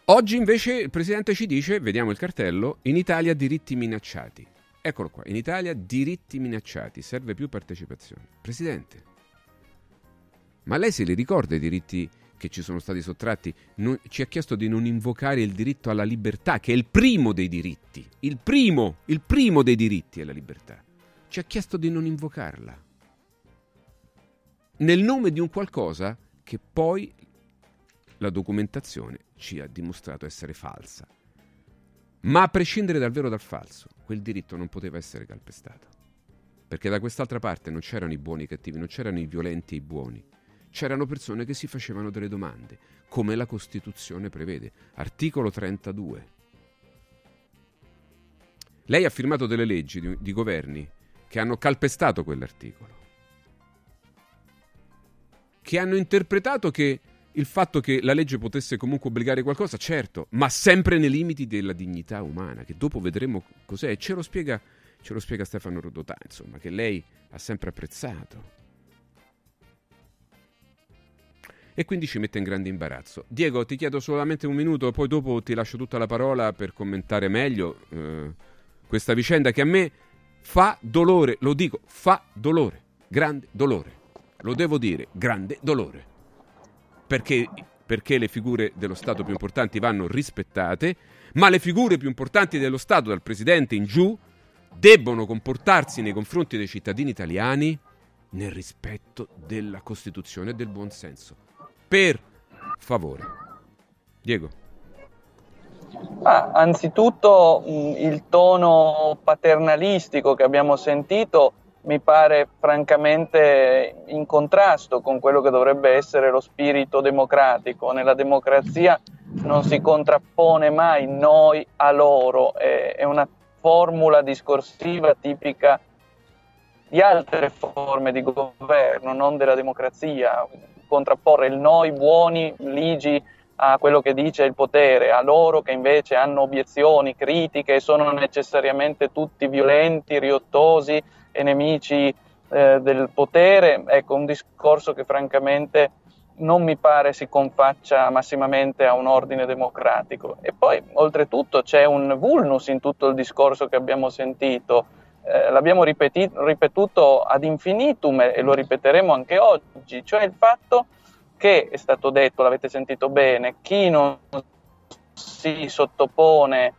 Oggi invece il Presidente ci dice, vediamo il cartello, in Italia diritti minacciati. Eccolo qua, in Italia diritti minacciati, serve più partecipazione. Presidente, ma lei se li ricorda i diritti che ci sono stati sottratti? Non- ci ha chiesto di non invocare il diritto alla libertà, che è il primo dei diritti. Il primo, il primo dei diritti è la libertà. Ci ha chiesto di non invocarla. Nel nome di un qualcosa che poi la documentazione ci ha dimostrato essere falsa. Ma a prescindere dal vero o dal falso, quel diritto non poteva essere calpestato. Perché da quest'altra parte non c'erano i buoni e i cattivi, non c'erano i violenti e i buoni. C'erano persone che si facevano delle domande, come la Costituzione prevede. Articolo 32. Lei ha firmato delle leggi di, di governi che hanno calpestato quell'articolo, che hanno interpretato che il fatto che la legge potesse comunque obbligare qualcosa, certo, ma sempre nei limiti della dignità umana, che dopo vedremo cos'è. Ce lo spiega, ce lo spiega Stefano Rodotà, insomma, che lei ha sempre apprezzato. E quindi ci mette in grande imbarazzo. Diego, ti chiedo solamente un minuto, poi dopo ti lascio tutta la parola per commentare meglio eh, questa vicenda che a me fa dolore, lo dico, fa dolore, grande dolore. Lo devo dire, grande dolore perché, perché le figure dello Stato più importanti vanno rispettate, ma le figure più importanti dello Stato, dal Presidente in giù, debbono comportarsi nei confronti dei cittadini italiani nel rispetto della Costituzione e del buonsenso. Per favore. Diego. Ah, anzitutto mh, il tono paternalistico che abbiamo sentito mi pare francamente in contrasto con quello che dovrebbe essere lo spirito democratico. Nella democrazia non si contrappone mai noi a loro, è una formula discorsiva tipica di altre forme di governo, non della democrazia, contrapporre il noi buoni, ligi a quello che dice il potere, a loro che invece hanno obiezioni, critiche, sono necessariamente tutti violenti, riottosi, e nemici eh, del potere, ecco un discorso che francamente non mi pare si confaccia massimamente a un ordine democratico. E poi oltretutto c'è un vulnus in tutto il discorso che abbiamo sentito, eh, l'abbiamo ripeti- ripetuto ad infinitum e lo ripeteremo anche oggi, cioè il fatto che è stato detto, l'avete sentito bene, chi non si sottopone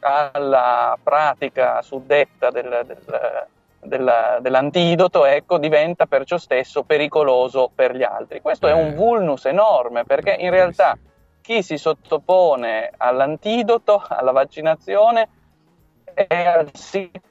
alla pratica suddetta del, del del, dell'antidoto ecco, diventa perciò stesso pericoloso per gli altri. Questo eh. è un eh. vulnus enorme perché in realtà chi si sottopone all'antidoto, alla vaccinazione, è al sicuro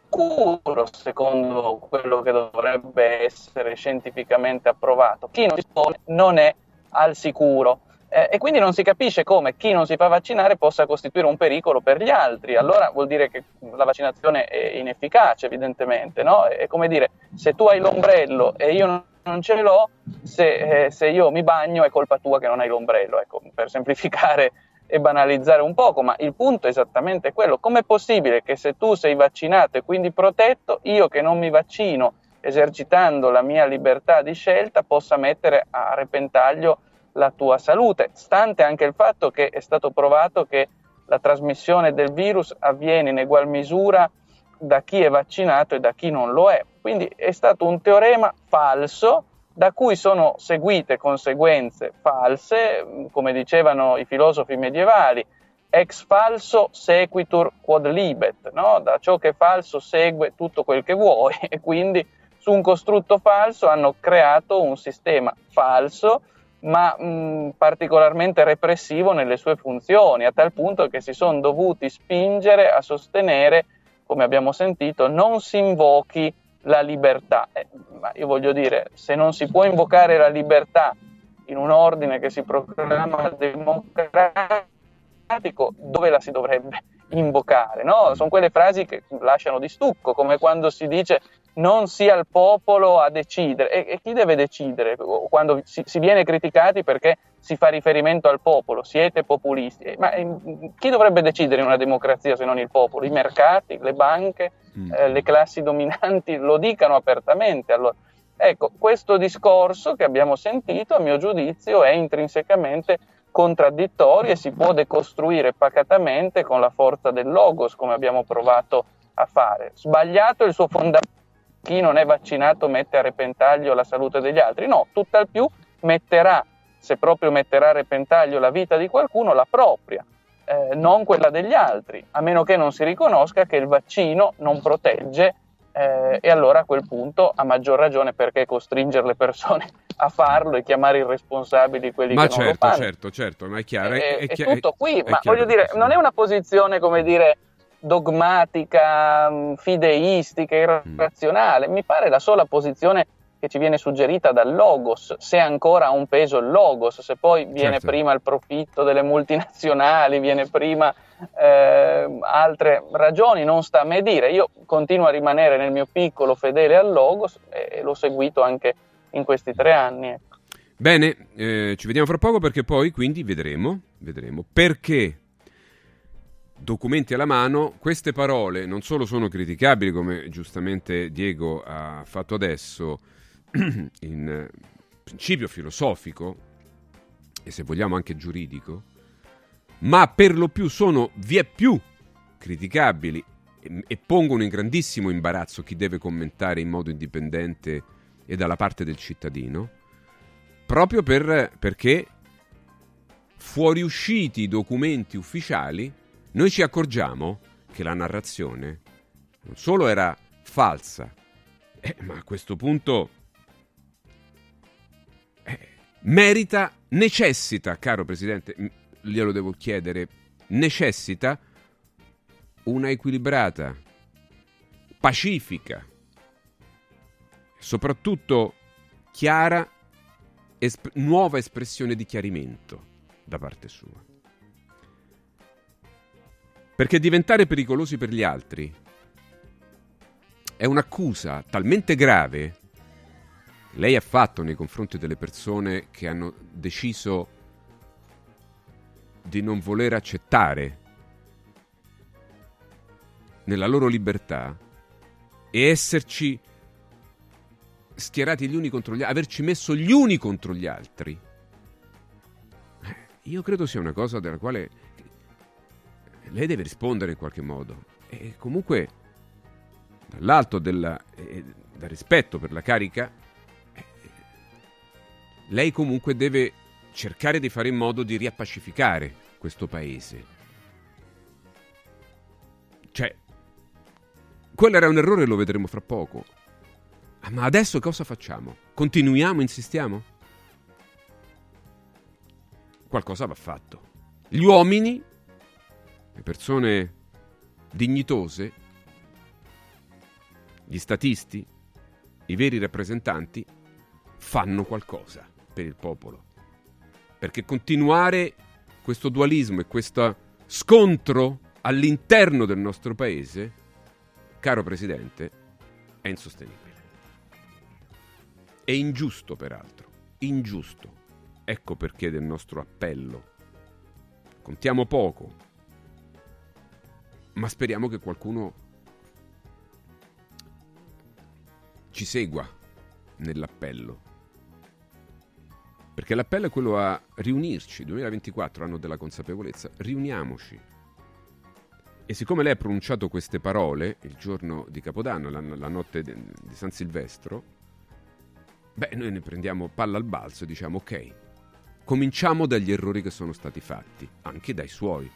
secondo quello che dovrebbe essere scientificamente approvato. Chi non si pone non è al sicuro. Eh, e quindi non si capisce come chi non si fa vaccinare possa costituire un pericolo per gli altri. Allora vuol dire che la vaccinazione è inefficace, evidentemente. No? È come dire, se tu hai l'ombrello e io non ce l'ho, se, eh, se io mi bagno è colpa tua che non hai l'ombrello. Ecco, per semplificare e banalizzare un poco, ma il punto è esattamente quello. Com'è possibile che se tu sei vaccinato e quindi protetto, io che non mi vaccino, esercitando la mia libertà di scelta, possa mettere a repentaglio la tua salute, stante anche il fatto che è stato provato che la trasmissione del virus avviene in egual misura da chi è vaccinato e da chi non lo è. Quindi è stato un teorema falso da cui sono seguite conseguenze false, come dicevano i filosofi medievali, ex falso sequitur quod libet, no? da ciò che è falso segue tutto quel che vuoi e quindi su un costrutto falso hanno creato un sistema falso ma mh, particolarmente repressivo nelle sue funzioni, a tal punto che si sono dovuti spingere a sostenere, come abbiamo sentito, non si invochi la libertà. Eh, ma io voglio dire, se non si può invocare la libertà in un ordine che si proclama democratico, dove la si dovrebbe invocare? No? Sono quelle frasi che lasciano di stucco, come quando si dice non sia il popolo a decidere. E, e chi deve decidere? Quando si, si, viene criticati perché si fa riferimento al popolo, siete populisti. Ma eh, chi dovrebbe decidere in una democrazia se non il popolo? I mercati, le banche, mm. eh, le classi dominanti lo dicano apertamente. Allora, ecco, questo discorso che abbiamo sentito, a mio giudizio, è intrinsecamente contraddittorio e si può decostruire pacatamente con la forza del logos, come abbiamo provato a fare. Sbagliato il suo fondamento chi non è vaccinato mette a repentaglio la salute degli altri, no, tutt'al più metterà, se proprio metterà a repentaglio la vita di qualcuno, la propria, eh, non quella degli altri, a meno che non si riconosca che il vaccino non protegge eh, e allora a quel punto a maggior ragione perché costringere le persone a farlo e chiamare irresponsabili quelli ma che certo, non lo fanno. certo, certo, ma è chiaro. È, è, è, è, è tutto qui, ma voglio dire, non è una posizione come dire dogmatica, mh, fideistica, irrazionale. Mi pare la sola posizione che ci viene suggerita dal logos, se ancora ha un peso il logos, se poi viene Certo. prima il profitto delle multinazionali, viene prima eh, altre ragioni, non sta a me dire. Io continuo a rimanere nel mio piccolo fedele al logos e l'ho seguito anche in questi tre anni. ecco. Bene, eh, ci vediamo fra poco perché poi quindi vedremo, vedremo perché documenti alla mano, queste parole non solo sono criticabili come giustamente Diego ha fatto adesso in eh, principio filosofico e se vogliamo anche giuridico, ma per lo più sono vie più criticabili e, pongono in grandissimo imbarazzo chi deve commentare in modo indipendente e dalla parte del cittadino, proprio per- perché fuoriusciti i documenti ufficiali, noi ci accorgiamo che la narrazione non solo era falsa, eh, ma a questo punto merita, necessita, caro Presidente, glielo devo chiedere, necessita una equilibrata, pacifica, soprattutto chiara, esp- nuova espressione di chiarimento da parte sua. Perché diventare pericolosi per gli altri è un'accusa talmente grave lei ha fatto nei confronti delle persone che hanno deciso di non voler accettare nella loro libertà e esserci schierati gli uni contro gli altri, averci messo gli uni contro gli altri. Eh, Io credo sia una cosa della quale lei deve rispondere in qualche modo. E comunque, dall'alto della, eh, del rispetto per la carica, lei comunque deve cercare di fare in modo di riappacificare questo paese. Cioè, quello era un errore, lo vedremo fra poco. Ah, Ma adesso cosa facciamo? Continuiamo, insistiamo? Qualcosa va fatto. Gli uomini, le persone dignitose, gli statisti, i veri rappresentanti, fanno qualcosa per il popolo. Perché continuare questo dualismo e questo scontro all'interno del nostro paese, caro Presidente, è insostenibile. È ingiusto, peraltro. Ingiusto. Ecco perché del nostro appello. Contiamo poco, ma speriamo che qualcuno ci segua nell'appello. Perché l'appello è quello a riunirci. 2024, anno della consapevolezza, riuniamoci. E siccome lei ha pronunciato queste parole il giorno di Capodanno, la, la notte de- di San Silvestro, beh, noi ne prendiamo palla al balzo e diciamo ok, cominciamo dagli errori che sono stati fatti, anche dai suoi.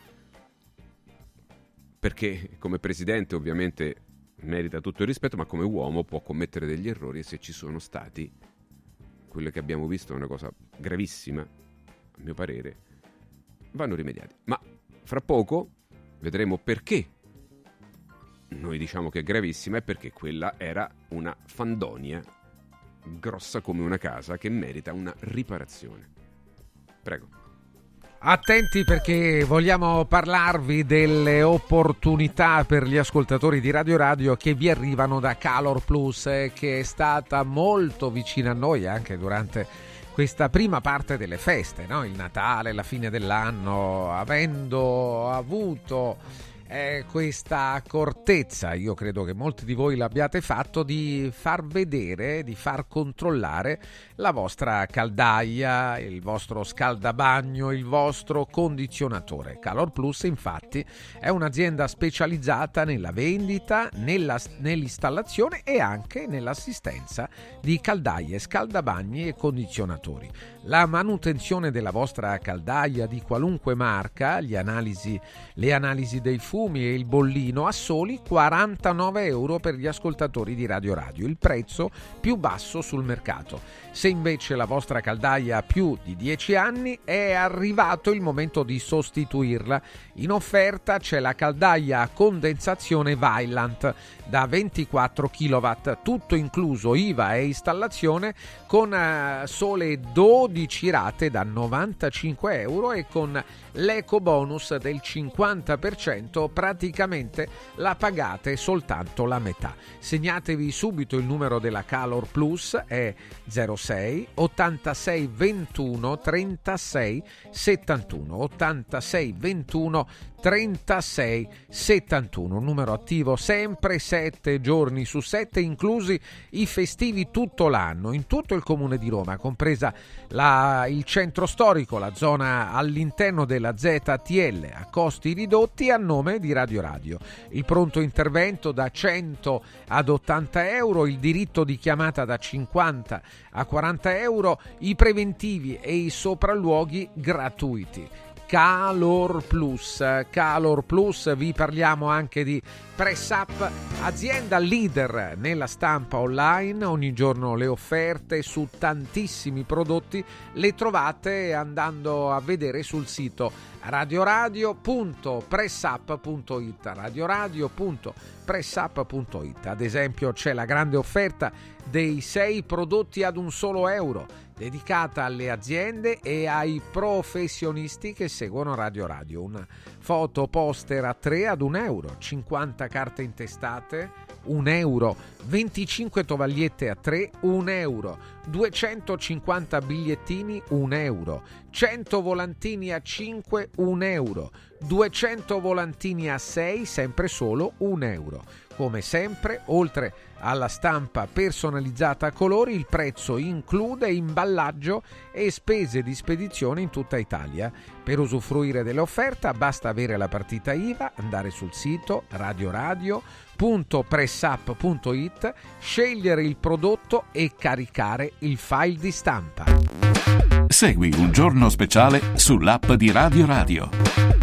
Perché come presidente ovviamente merita tutto il rispetto, ma come uomo può commettere degli errori e se ci sono stati, quello che abbiamo visto è una cosa gravissima, a mio parere, vanno rimediati. Ma fra poco vedremo perché noi diciamo che è gravissima e perché quella era una fandonia grossa come una casa che merita una riparazione. Prego. Attenti perché vogliamo parlarvi delle opportunità per gli ascoltatori di Radio Radio che vi arrivano da Calor Plus, eh, che è stata molto vicina a noi anche durante questa prima parte delle feste, no? il Natale, la fine dell'anno, avendo avuto eh, questa accortezza, io credo che molti di voi l'abbiate fatto, di far vedere, di far controllare la vostra caldaia, il vostro scaldabagno, il vostro condizionatore. Calor Plus infatti è un'azienda specializzata nella vendita, nella- nell'installazione e anche nell'assistenza di caldaie, scaldabagni e condizionatori. La manutenzione della vostra caldaia di qualunque marca, analisi- le analisi dei furti, fumi e il bollino a soli 49 euro per gli ascoltatori di Radio Radio, il prezzo più basso sul mercato. Se invece la vostra caldaia ha più di 10 anni è arrivato il momento di sostituirla. In offerta c'è la caldaia a condensazione Vaillant da 24 kW, tutto incluso IVA e installazione con eh, sole 12 rate da 95 euro e con l'eco bonus del 50%, praticamente la pagate soltanto la metà. Segnatevi subito il numero della Calor Plus, è 06 86 21 36 71 86 21 36 71 numero attivo sempre 7 giorni su 7 inclusi i festivi tutto l'anno in tutto il comune di Roma compresa la, il centro storico la zona all'interno della ZTL a costi ridotti a nome di Radio Radio. Il pronto intervento da 100 ad 80 euro il diritto di chiamata da 50 a 40 euro i preventivi e i sopralluoghi gratuiti Calor Plus. Calor Plus, vi parliamo anche di Press Up, azienda leader nella stampa online. Ogni giorno le offerte su tantissimi prodotti le trovate andando a vedere sul sito radioradio.pressup.it radioradio.pressup.it ad esempio c'è la grande offerta dei sei prodotti ad un solo euro dedicata alle aziende e ai professionisti che seguono Radio Radio. Una foto poster a 3 ad 1 euro, 50 carte intestate, 1 euro, 25 tovagliette a 3, 1 euro, 250 bigliettini, 1 euro, 100 volantini a 5, 1 euro, 200 volantini a 6, sempre solo 1 euro. Come sempre, oltre alla stampa personalizzata a colori, il prezzo include imballaggio e spese di spedizione in tutta Italia. Per usufruire dell'offerta basta avere la partita IVA, andare sul sito radioradio.pressup.it, scegliere il prodotto e caricare il file di stampa. Segui un giorno speciale sull'app di Radio Radio.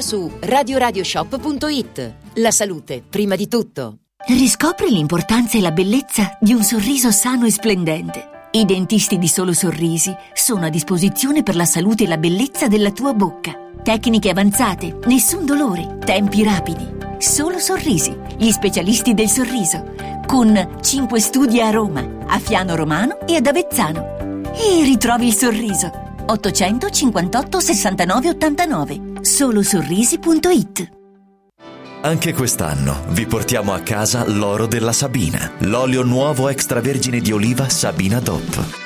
su radioradioshop.it. La salute, prima di tutto. Riscopri l'importanza e la bellezza di un sorriso sano e splendente. I dentisti di Solo Sorrisi sono a disposizione per la salute e la bellezza della tua bocca. Tecniche avanzate, nessun dolore, tempi rapidi. Solo Sorrisi, gli specialisti del sorriso, con 5 studi a Roma, a Fiano Romano e ad Avezzano. E ritrovi il sorriso. 858 69 89 solosorrisi.it Anche quest'anno vi portiamo a casa l'oro della Sabina, l'olio nuovo extravergine di oliva Sabina DOP.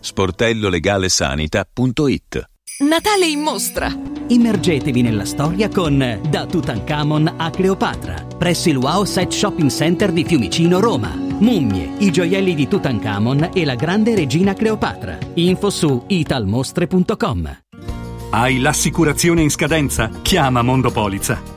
sportellolegalesanita.it Natale in mostra! Immergetevi nella storia con Da Tutankhamon a Cleopatra, presso il Wow Set Shopping Center di Fiumicino, Roma. Mummie, i gioielli di Tutankhamon e la grande regina Cleopatra. Info su italmostre.com. Hai l'assicurazione in scadenza? Chiama Mondopolizza.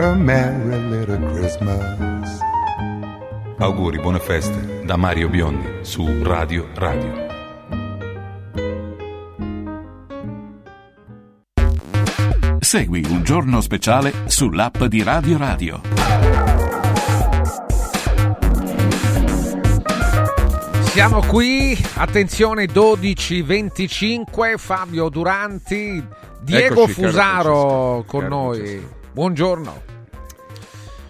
a merry little Christmas. Auguri, buone feste da Mario Biondi su Radio Radio. Segui un giorno speciale sull'app di Radio Radio. Siamo qui, attenzione 12.25, Fabio Duranti, Diego Eccoci, Fusaro con Caro noi. Buongiorno.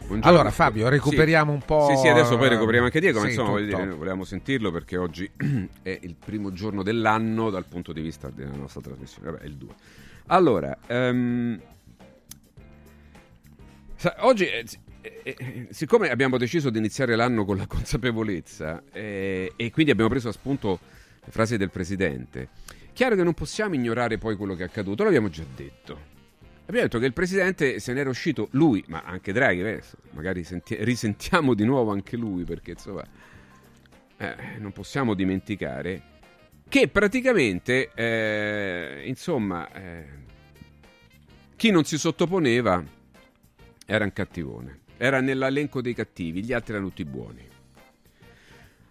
Buongiorno. Allora Fabio, recuperiamo Sì. un po'. Sì, sì, adesso poi recuperiamo anche Diego, ma Sì, insomma, voglio tutto. dire, volevamo sentirlo perché oggi è il primo giorno dell'anno dal punto di vista della nostra trasmissione. Vabbè, è il 2. Allora, ehm, sa- oggi, eh, eh, eh, siccome abbiamo deciso di iniziare l'anno con la consapevolezza eh, e quindi abbiamo preso a spunto le frasi del Presidente, chiaro che non possiamo ignorare poi quello che è accaduto, l'abbiamo già detto. Abbiamo detto che il presidente se n'era uscito, lui, ma anche Draghi, adesso magari senti- risentiamo di nuovo anche lui, perché insomma eh, non possiamo dimenticare che praticamente, eh, insomma, eh, chi non si sottoponeva era un cattivone, era nell'elenco dei cattivi, gli altri erano tutti buoni.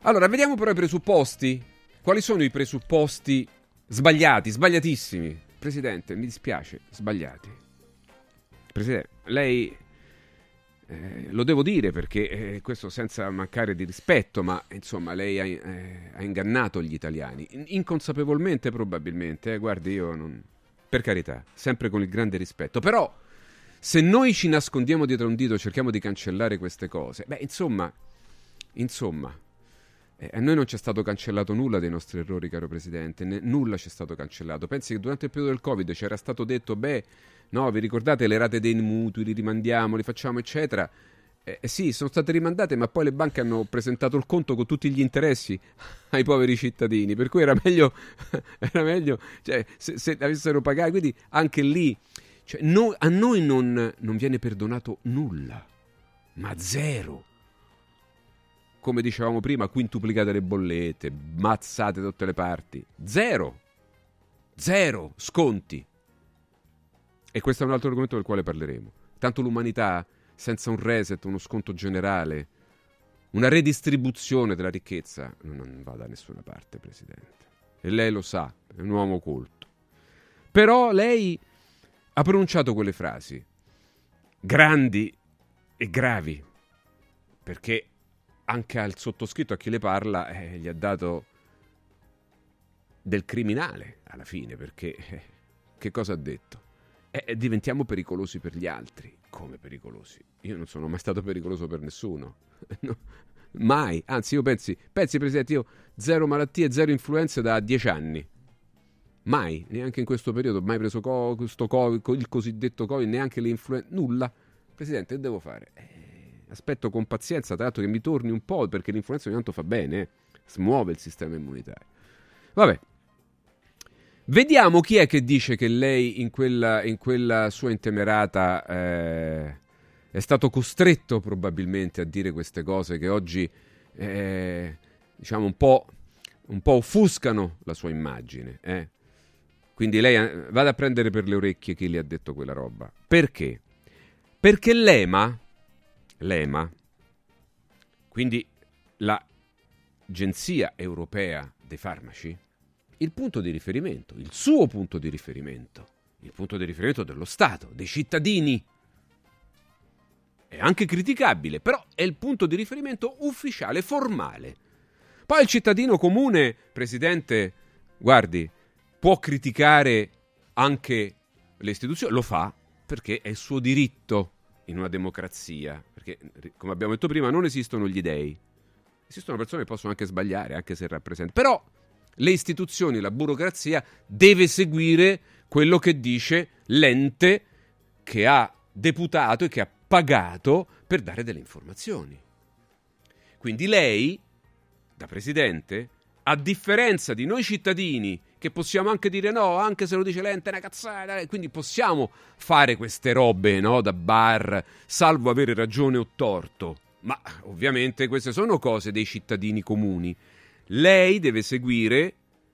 Allora, vediamo però i presupposti. Quali sono i presupposti sbagliati, sbagliatissimi? Presidente, mi dispiace, sbagliati. Presidente, lei eh, lo devo dire perché eh, questo senza mancare di rispetto, ma insomma lei ha, eh, ha ingannato gli italiani, In- inconsapevolmente probabilmente, eh, guardi io non... per carità, sempre con il grande rispetto, però se noi ci nascondiamo dietro un dito cerchiamo di cancellare queste cose, beh insomma, insomma, eh, a noi non c'è stato cancellato nulla dei nostri errori, caro Presidente, né- nulla c'è stato cancellato. Pensi che durante il periodo del Covid c'era stato detto, beh, no, vi ricordate le rate dei mutui, li rimandiamo, li facciamo, eccetera. Eh, eh sì, sono state rimandate, ma poi le banche hanno presentato il conto con tutti gli interessi ai poveri cittadini, per cui era meglio, era meglio cioè, se, se avessero pagato. Quindi anche lì, cioè, no- a noi non, non viene perdonato nulla, ma zero come dicevamo prima, quintuplicate le bollette, mazzate da tutte le parti. Zero. Zero sconti. E questo è un altro argomento del quale parleremo. Tanto l'umanità, senza un reset, uno sconto generale, una redistribuzione della ricchezza, non va da nessuna parte, Presidente. E lei lo sa, è un uomo colto. Però lei ha pronunciato quelle frasi, grandi e gravi, perché anche al sottoscritto, a chi le parla, eh, gli ha dato del criminale alla fine, perché eh, che cosa ha detto? Eh, eh, diventiamo pericolosi per gli altri. Come pericolosi? Io non sono mai stato pericoloso per nessuno. No, mai. Anzi, io pensi, pensi, Presidente, io zero malattie, zero influenze da dieci anni. mai, neanche in questo periodo, mai preso co- COVID, il cosiddetto Covid, neanche le influenze, nulla. Presidente, che devo fare? Eh, aspetto con pazienza, tra l'altro che mi torni un po', perché l'influenza ogni tanto fa bene, eh. smuove il sistema immunitario. Vabbè. Vediamo chi è che dice che lei in quella, in quella sua intemerata eh, è stato costretto probabilmente a dire queste cose che oggi eh, diciamo un po', un po' offuscano la sua immagine. Eh. Quindi lei eh, vada a prendere per le orecchie chi le ha detto quella roba. Perché? Perché l'EMA, l'EMA, quindi l'Agenzia Europea dei Farmaci, il punto di riferimento, il suo punto di riferimento, il punto di riferimento dello Stato, dei cittadini, è anche criticabile, però è il punto di riferimento ufficiale, formale. Poi il cittadino comune, Presidente, guardi, può criticare anche le istituzioni, lo fa perché è il suo diritto in una democrazia, perché come abbiamo detto prima non esistono gli dei, esistono persone che possono anche sbagliare, anche se rappresentano, però le istituzioni, la burocrazia deve seguire quello che dice l'ente che ha deputato e che ha pagato per dare delle informazioni. Quindi lei, da presidente, a differenza di noi cittadini, che possiamo anche dire no, anche se lo dice l'ente, è una cazzata, quindi possiamo fare queste robe no, da bar, salvo avere ragione o torto. Ma ovviamente queste sono cose dei cittadini comuni. Lei deve seguire,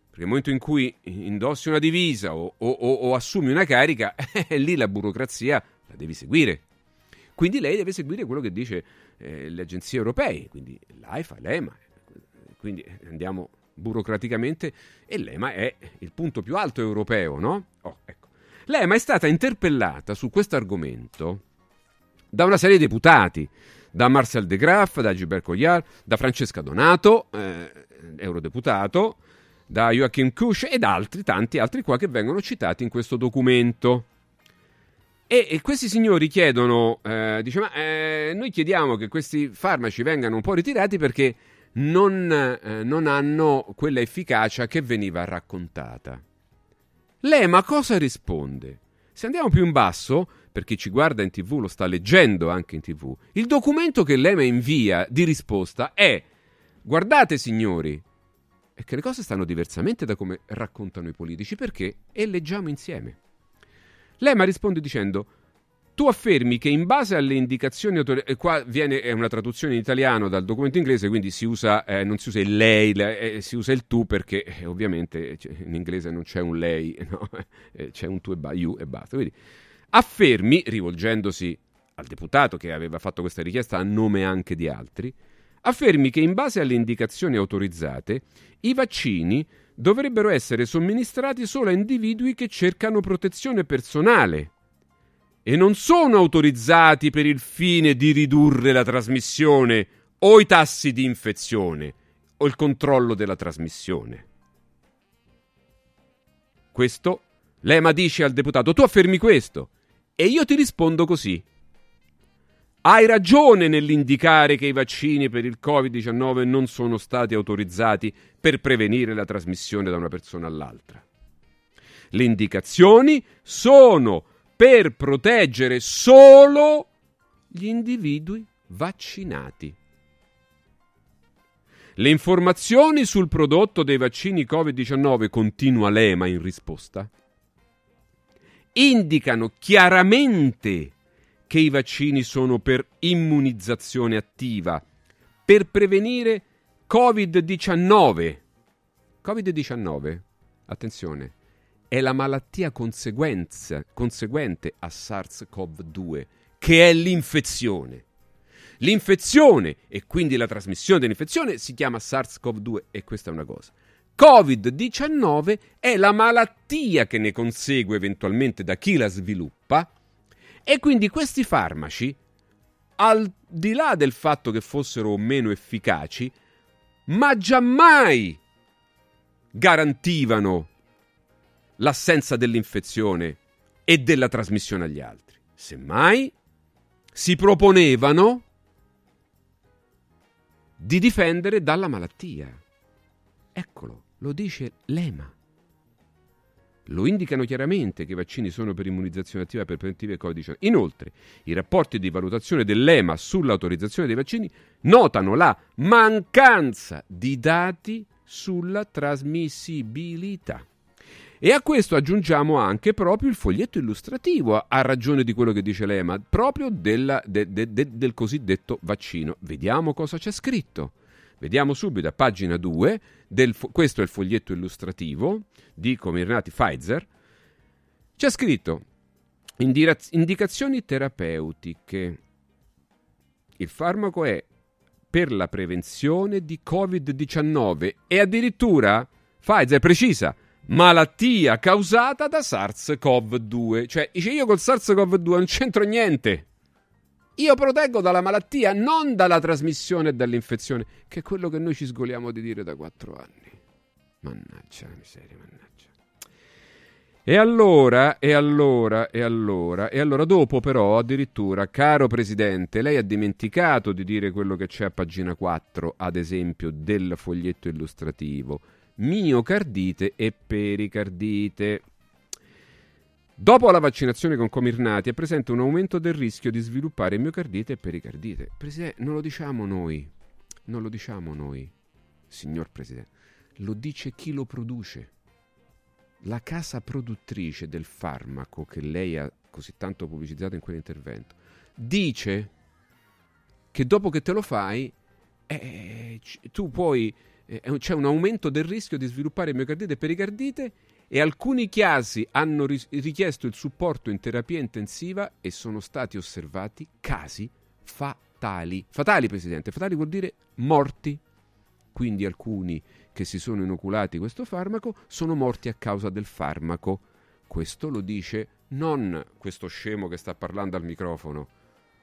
perché nel momento in cui indossi una divisa o, o, o assumi una carica, eh, lì la burocrazia la devi seguire. Quindi lei deve seguire quello che dice eh, le agenzie europee, quindi l'AIFA, l'EMA. Quindi andiamo burocraticamente e l'EMA è il punto più alto europeo, no? Oh, ecco. L'EMA è stata interpellata su questo argomento da una serie di deputati, da Marcel De Graaf, da Gilbert Collard, da Francesca Donato, eh, eurodeputato, da Joachim Kusch ed altri, tanti altri qua che vengono citati in questo documento. E, e questi signori chiedono, eh, dice, ma eh, noi chiediamo che questi farmaci vengano un po' ritirati perché non, eh, non hanno quella efficacia che veniva raccontata. L'EMA cosa risponde? Se andiamo più in basso, per chi ci guarda in tv lo sta leggendo anche in tv, il documento che l'EMA invia di risposta è guardate signori, è che le cose stanno diversamente da come raccontano i politici, perché? E leggiamo insieme. L'EMA risponde dicendo tu affermi che in base alle indicazioni autorizzate, qua viene è una traduzione in italiano dal documento inglese, quindi si usa, eh, non si usa il lei, eh, si usa il tu perché eh, ovviamente cioè, in inglese non c'è un lei, no? Eh, c'è un tu e ba, you e basta. Quindi affermi, rivolgendosi al deputato che aveva fatto questa richiesta a nome anche di altri, affermi che in base alle indicazioni autorizzate i vaccini dovrebbero essere somministrati solo a individui che cercano protezione personale e non sono autorizzati per il fine di ridurre la trasmissione o i tassi di infezione o il controllo della trasmissione. Questo l'EMA dice al deputato, tu affermi questo e io ti rispondo così. Hai ragione nell'indicare che i vaccini per il Covid-19 non sono stati autorizzati per prevenire la trasmissione da una persona all'altra. Le indicazioni sono per proteggere solo gli individui vaccinati. Le informazioni sul prodotto dei vaccini Covid-19, continua l'EMA in risposta, indicano chiaramente che i vaccini sono per immunizzazione attiva, per prevenire Covid-19. Covid-19, attenzione, è la malattia conseguente a SARS-CoV-2, che è l'infezione. L'infezione e quindi la trasmissione dell'infezione si chiama SARS-CoV-2 e questa è una cosa. Covid-19 è la malattia che ne consegue eventualmente da chi la sviluppa e quindi questi farmaci, al di là del fatto che fossero meno efficaci, ma giammai garantivano l'assenza dell'infezione e della trasmissione agli altri. Semmai si proponevano di difendere dalla malattia. Eccolo, lo dice l'EMA. lo indicano chiaramente che i vaccini sono per immunizzazione attiva per preventive Covid-19. Inoltre, i rapporti di valutazione dell'EMA sull'autorizzazione dei vaccini notano la mancanza di dati sulla trasmissibilità. E a questo aggiungiamo anche proprio il foglietto illustrativo, a ragione di quello che dice l'EMA, proprio della, de, de, de, del cosiddetto vaccino. Vediamo cosa c'è scritto. Vediamo subito a pagina 2, del, questo è il foglietto illustrativo di Comirnati Pfizer. C'è scritto indicazioni terapeutiche. Il farmaco è per la prevenzione di Covid-19 e addirittura Pfizer precisa malattia causata da SARS-CoV-2. Cioè, dice io col SARS-CoV-2 non c'entro niente. Io proteggo dalla malattia, non dalla trasmissione e dall'infezione, che è quello che noi ci sgoliamo di dire da quattro anni. Mannaggia la miseria, mannaggia. E allora, e allora, e allora, e allora dopo però addirittura, caro Presidente, lei ha dimenticato di dire quello che c'è a pagina 4, ad esempio, del foglietto illustrativo miocardite e pericardite. Dopo la vaccinazione con Comirnati è presente un aumento del rischio di sviluppare miocardite e pericardite. Presidente, non lo diciamo noi, non lo diciamo noi, signor Presidente, lo dice chi lo produce. La casa produttrice del farmaco che lei ha così tanto pubblicizzato in quell'intervento dice che dopo che te lo fai, eh, tu puoi eh, c'è un aumento del rischio di sviluppare miocardite e pericardite e alcuni casi hanno richiesto il supporto in terapia intensiva e sono stati osservati casi fatali. Fatali, Presidente, fatali vuol dire morti. Quindi alcuni che si sono inoculati questo farmaco sono morti a causa del farmaco. Questo lo dice non questo scemo che sta parlando al microfono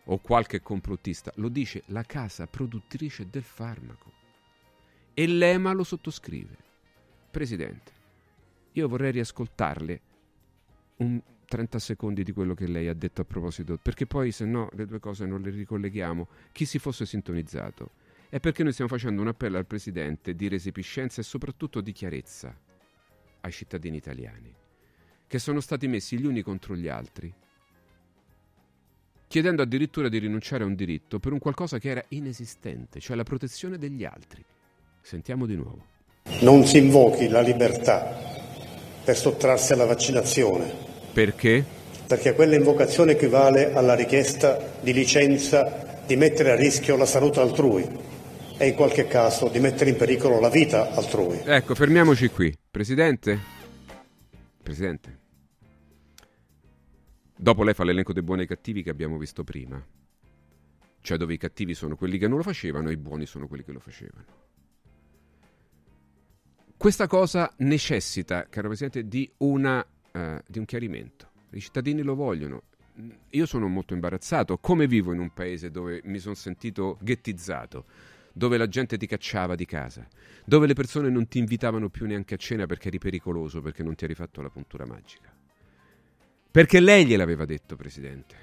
o qualche complottista, lo dice la casa produttrice del farmaco e l'EMA lo sottoscrive. Presidente, io vorrei riascoltarle un 30 secondi di quello che lei ha detto a proposito, perché poi se no le due cose non le ricolleghiamo. Chi si fosse sintonizzato è perché noi stiamo facendo un appello al Presidente di resipiscenza e soprattutto di chiarezza ai cittadini italiani, che sono stati messi gli uni contro gli altri, chiedendo addirittura di rinunciare a un diritto per un qualcosa che era inesistente, cioè la protezione degli altri. Sentiamo di nuovo. Non si invochi la libertà per sottrarsi alla vaccinazione. Perché? Perché quella invocazione equivale alla richiesta di licenza di mettere a rischio la salute altrui e in qualche caso di mettere in pericolo la vita altrui. Ecco, fermiamoci qui. Presidente? Presidente? Dopo lei fa l'elenco dei buoni e cattivi che abbiamo visto prima. Cioè dove i cattivi sono quelli che non lo facevano e i buoni sono quelli che lo facevano. Questa cosa necessita, caro Presidente, di, una, uh, di un chiarimento. I cittadini lo vogliono. Io sono molto imbarazzato. Come vivo in un paese dove mi sono sentito ghettizzato? dove la gente ti cacciava di casa, dove le persone non ti invitavano più neanche a cena perché eri pericoloso, perché non ti eri fatto la puntura magica. Perché lei gliel'aveva detto, Presidente.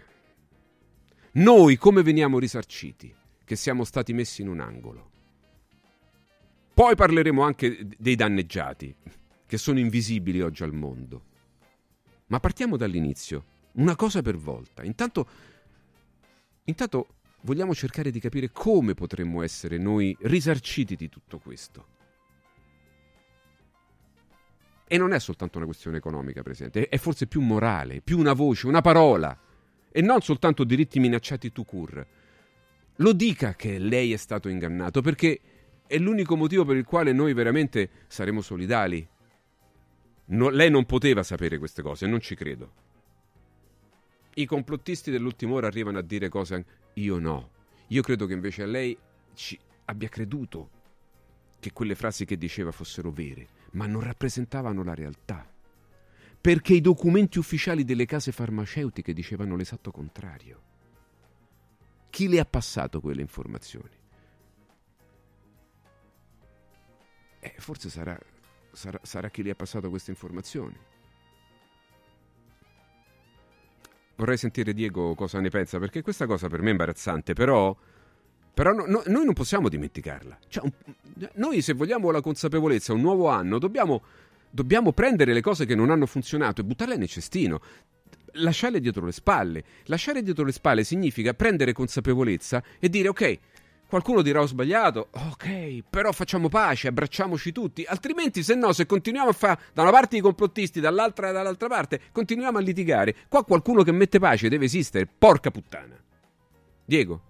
Noi come veniamo risarciti? Che siamo stati messi in un angolo. Poi parleremo anche dei danneggiati, che sono invisibili oggi al mondo. Ma partiamo dall'inizio, una cosa per volta. Intanto, intanto vogliamo cercare di capire come potremmo essere noi risarciti di tutto questo. E non è soltanto una questione economica, Presidente, è forse più morale, più una voce, una parola, e non soltanto diritti minacciati tu cur. Lo dica che lei è stato ingannato, perché è l'unico motivo per il quale noi veramente saremo solidali. No, lei non poteva sapere queste cose, non ci credo. I complottisti dell'ultima ora arrivano a dire cose. Io no. Io credo che invece a lei ci abbia creduto che quelle frasi che diceva fossero vere, ma non rappresentavano la realtà. Perché i documenti ufficiali delle case farmaceutiche dicevano l'esatto contrario. Chi le ha passato quelle informazioni? Eh, forse sarà, sarà, sarà chi le ha passato queste informazioni. Vorrei sentire Diego cosa ne pensa, perché questa cosa per me è imbarazzante, però, però no, no, noi non possiamo dimenticarla. Cioè, un, noi se vogliamo la consapevolezza, un nuovo anno, dobbiamo Dobbiamo prendere le cose che non hanno funzionato e buttarle nel cestino lasciarle dietro le spalle. Lasciare dietro le spalle significa prendere consapevolezza e dire ok, qualcuno dirà ho sbagliato, ok, però facciamo pace, abbracciamoci tutti, altrimenti se no, se continuiamo a fare da una parte i complottisti, dall'altra dall'altra parte, continuiamo a litigare. Qua qualcuno che mette pace deve esistere, porca puttana. Diego.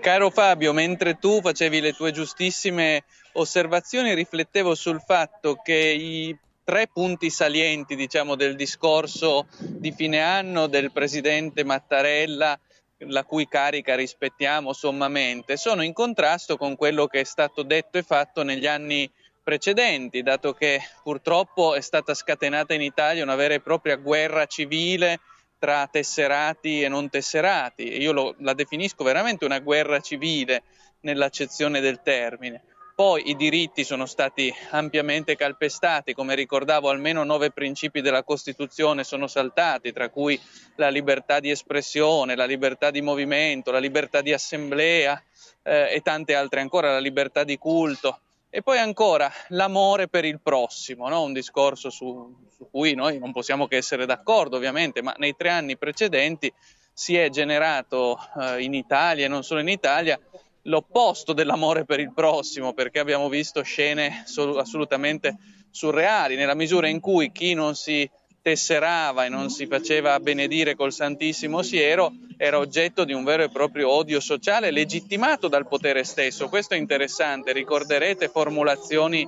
Caro Fabio, mentre tu facevi le tue giustissime osservazioni, riflettevo sul fatto che i tre punti salienti diciamo, del discorso di fine anno del presidente Mattarella, la cui carica rispettiamo sommamente, sono in contrasto con quello che è stato detto e fatto negli anni precedenti, dato che purtroppo è stata scatenata in Italia una vera e propria guerra civile tra tesserati e non tesserati. Io lo, la definisco veramente una guerra civile nell'accezione del termine. Poi i diritti sono stati ampiamente calpestati, come ricordavo almeno nove principi della Costituzione sono saltati, tra cui la libertà di espressione, la libertà di movimento, la libertà di assemblea eh, e tante altre ancora, la libertà di culto. E poi ancora l'amore per il prossimo, no? un discorso su, su cui noi non possiamo che essere d'accordo ovviamente, ma nei tre anni precedenti si è generato eh, in Italia e non solo in Italia l'opposto dell'amore per il prossimo, perché abbiamo visto scene sol- assolutamente surreali, nella misura in cui chi non si tesserava e non si faceva benedire col Santissimo Siero era oggetto di un vero e proprio odio sociale legittimato dal potere stesso. Questo è interessante, ricorderete formulazioni,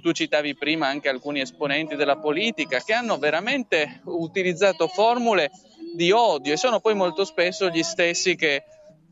tu citavi prima anche alcuni esponenti della politica, che hanno veramente utilizzato formule di odio e sono poi molto spesso gli stessi che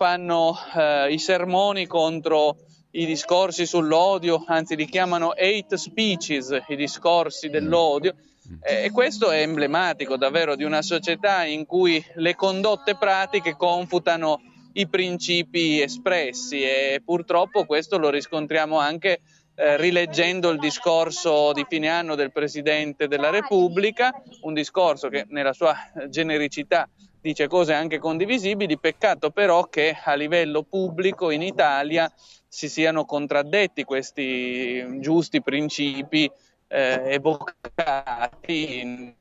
fanno eh, i sermoni contro i discorsi sull'odio, anzi li chiamano hate speeches, i discorsi dell'odio. E questo è emblematico davvero di una società in cui le condotte pratiche confutano i principi espressi e purtroppo questo lo riscontriamo anche eh, rileggendo il discorso di fine anno del Presidente della Repubblica, un discorso che nella sua genericità dice cose anche condivisibili, peccato però che a livello pubblico in Italia si siano contraddetti questi giusti principi eh, evocati in,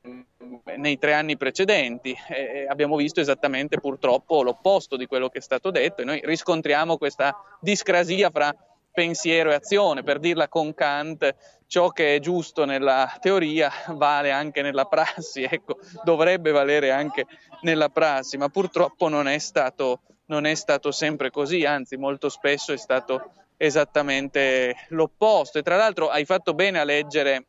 nei tre anni precedenti. Eh, abbiamo visto esattamente purtroppo l'opposto di quello che è stato detto e noi riscontriamo questa discrasia fra pensiero e azione, per dirla con Kant, ciò che è giusto nella teoria vale anche nella prassi, ecco, dovrebbe valere anche nella prassi, ma purtroppo non è stato, non è stato sempre così, anzi molto spesso è stato esattamente l'opposto. E tra l'altro hai fatto bene a leggere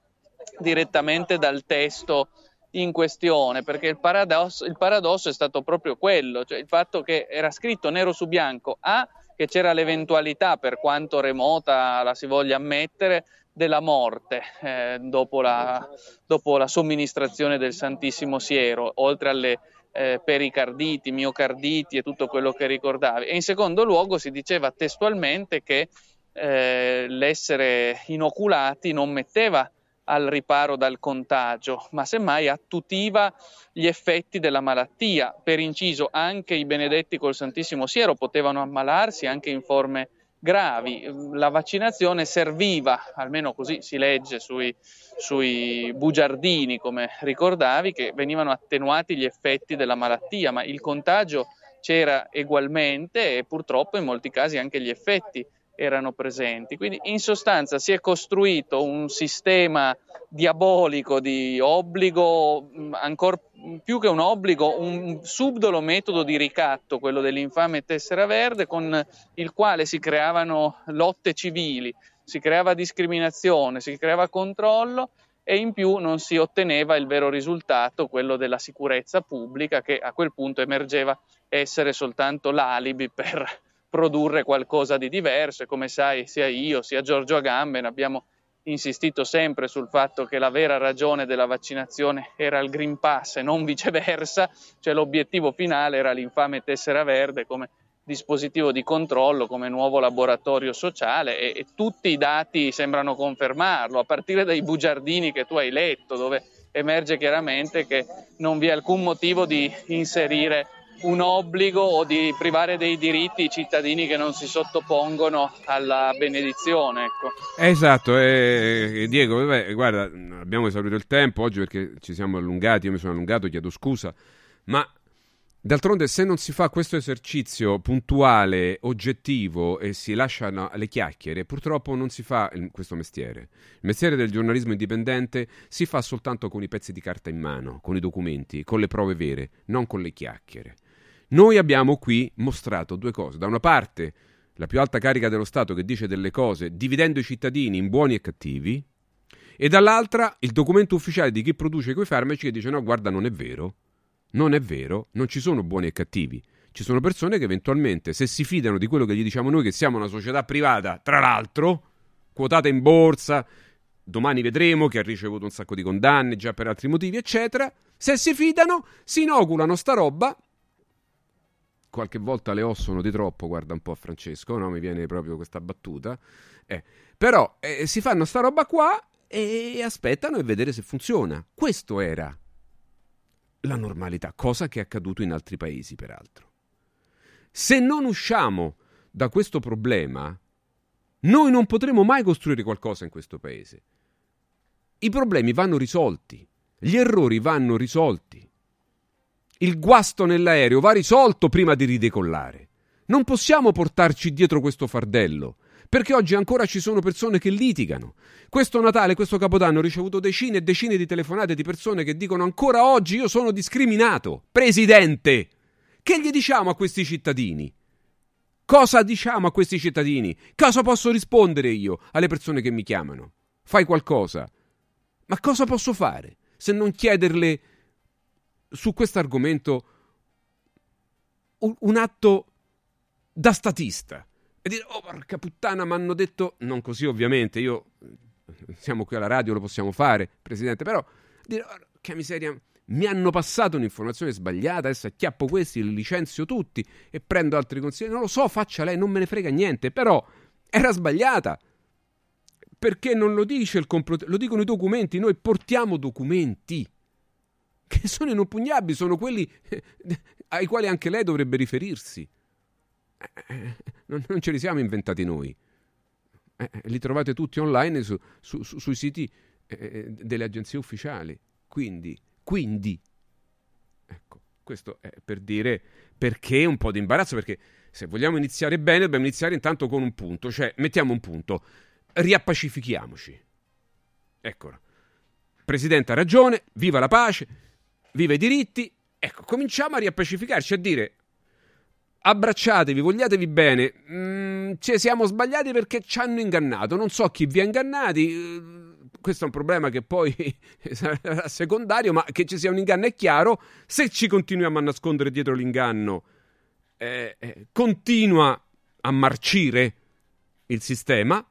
direttamente dal testo in questione, perché il paradosso, il paradosso è stato proprio quello, cioè il fatto che era scritto nero su bianco A che c'era l'eventualità, per quanto remota la si voglia ammettere, della morte eh, dopo, la, dopo, la, somministrazione del Santissimo Siero, oltre alle eh, pericarditi, miocarditi e tutto quello che ricordavi. E in secondo luogo si diceva testualmente che eh, l'essere inoculati non metteva al riparo dal contagio, ma semmai attutiva gli effetti della malattia. Per inciso, anche i benedetti col Santissimo Siero potevano ammalarsi anche in forme gravi. La vaccinazione serviva, almeno così si legge sui, sui bugiardini, come ricordavi, che venivano attenuati gli effetti della malattia, ma il contagio c'era ugualmente e purtroppo in molti casi anche gli effetti erano presenti. Quindi in sostanza si è costruito un sistema diabolico di obbligo, ancora più che un obbligo, un subdolo metodo di ricatto, quello dell'infame tessera verde, con il quale si creavano lotte civili, si creava discriminazione, si creava controllo e in più non si otteneva il vero risultato, quello della sicurezza pubblica, che a quel punto emergeva essere soltanto l'alibi per produrre qualcosa di diverso. E come sai sia io sia Giorgio Agamben abbiamo insistito sempre sul fatto che la vera ragione della vaccinazione era il Green Pass e non viceversa, cioè l'obiettivo finale era l'infame tessera verde come dispositivo di controllo, come nuovo laboratorio sociale. E, e tutti i dati sembrano confermarlo, a partire dai bugiardini che tu hai letto, dove emerge chiaramente che non vi è alcun motivo di inserire un obbligo o di privare dei diritti i cittadini che non si sottopongono alla benedizione. Ecco. Esatto, eh, Diego, vabbè, guarda, abbiamo esaurito il tempo oggi perché ci siamo allungati, io mi sono allungato, chiedo scusa, ma D'altronde, se non si fa questo esercizio puntuale, oggettivo e si lasciano le chiacchiere, purtroppo non si fa questo mestiere. Il mestiere del giornalismo indipendente si fa soltanto con i pezzi di carta in mano, con i documenti, con le prove vere, non con le chiacchiere. Noi abbiamo qui mostrato due cose. Da una parte, la più alta carica dello Stato che dice delle cose dividendo i cittadini in buoni e cattivi, e dall'altra il documento ufficiale di chi produce quei farmaci che dice no, guarda, non è vero non è vero, non ci sono buoni e cattivi. Ci sono persone che eventualmente, se si fidano di quello che gli diciamo noi, che siamo una società privata, tra l'altro, quotata in borsa, domani vedremo che ha ricevuto un sacco di condanne già per altri motivi, eccetera, se si fidano, si inoculano sta roba. Qualche volta le ossono di troppo, guarda un po' a Francesco, no? Mi viene proprio questa battuta. Eh, però eh, si fanno sta roba qua e aspettano e vedere se funziona. Questo era la normalità, cosa che è accaduto in altri paesi peraltro. Se non usciamo da questo problema, noi non potremo mai costruire qualcosa in questo paese. I problemi vanno risolti, gli errori vanno risolti. Il guasto nell'aereo va risolto prima di ridecollare. Non possiamo portarci dietro questo fardello perché oggi ancora ci sono persone che litigano. Questo Natale, questo Capodanno ho ricevuto decine e decine di telefonate di persone che dicono ancora oggi io sono discriminato. Presidente! Che gli diciamo a questi cittadini? Cosa diciamo a questi cittadini? Cosa posso rispondere io alle persone che mi chiamano? Fai qualcosa. Ma cosa posso fare se non chiederle su questo argomento un, un atto da statista? e dire, oh porca puttana, mi hanno detto, non così ovviamente, io, siamo qui alla radio, lo possiamo fare, Presidente, però, dire, oh, che miseria, mi hanno passato un'informazione sbagliata, adesso acchiappo questi, li licenzio tutti e prendo altri consigli, non lo so, faccia lei, non me ne frega niente, però era sbagliata. Perché non lo dice il complotto, lo dicono i documenti, noi portiamo documenti che sono inoppugnabili, sono quelli ai quali anche lei dovrebbe riferirsi. Eh, non, ce li siamo inventati noi. Eh, eh, li trovate tutti online su, su, su, sui siti eh, eh, delle agenzie ufficiali. Quindi, quindi, ecco, questo è per dire perché un po' di imbarazzo, perché se vogliamo iniziare bene dobbiamo iniziare intanto con un punto, cioè mettiamo un punto, riappacifichiamoci. Eccolo. Presidente ha ragione, viva la pace, viva i diritti. Ecco, cominciamo a riappacificarci, a dire abbracciatevi, vogliatevi bene. Mm, cioè, siamo sbagliati perché ci hanno ingannato. Non so chi vi ha ingannati. Eh, questo è un problema che poi sarà secondario, ma che ci sia un inganno è chiaro. Se ci continuiamo a nascondere dietro l'inganno, eh, eh, continua a marcire il sistema.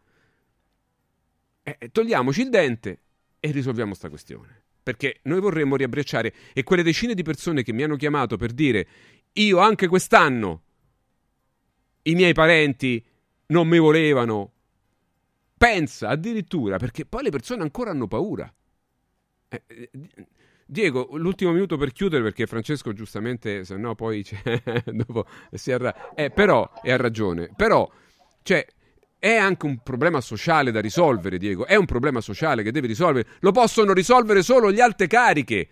Eh, togliamoci il dente e risolviamo questa questione. Perché noi vorremmo riabbracciare e quelle decine di persone che mi hanno chiamato per dire io anche quest'anno i miei parenti non mi volevano. Pensa addirittura, perché poi le persone ancora hanno paura. Eh, eh Diego, l'ultimo minuto per chiudere, perché Francesco giustamente, se no poi dopo si arra... Eh, però, e ha ragione, però, cioè, è anche un problema sociale da risolvere, Diego, è un problema sociale che deve risolvere. Lo possono risolvere solo gli alte cariche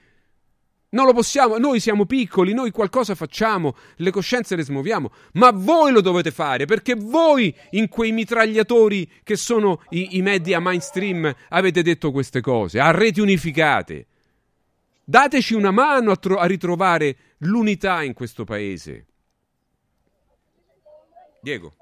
non lo possiamo, noi siamo piccoli, noi qualcosa facciamo, le coscienze le smuoviamo, ma voi lo dovete fare perché voi in quei mitragliatori che sono i, i media mainstream avete detto queste cose, a reti unificate. Dateci una mano a, tro- a ritrovare l'unità in questo paese. Diego.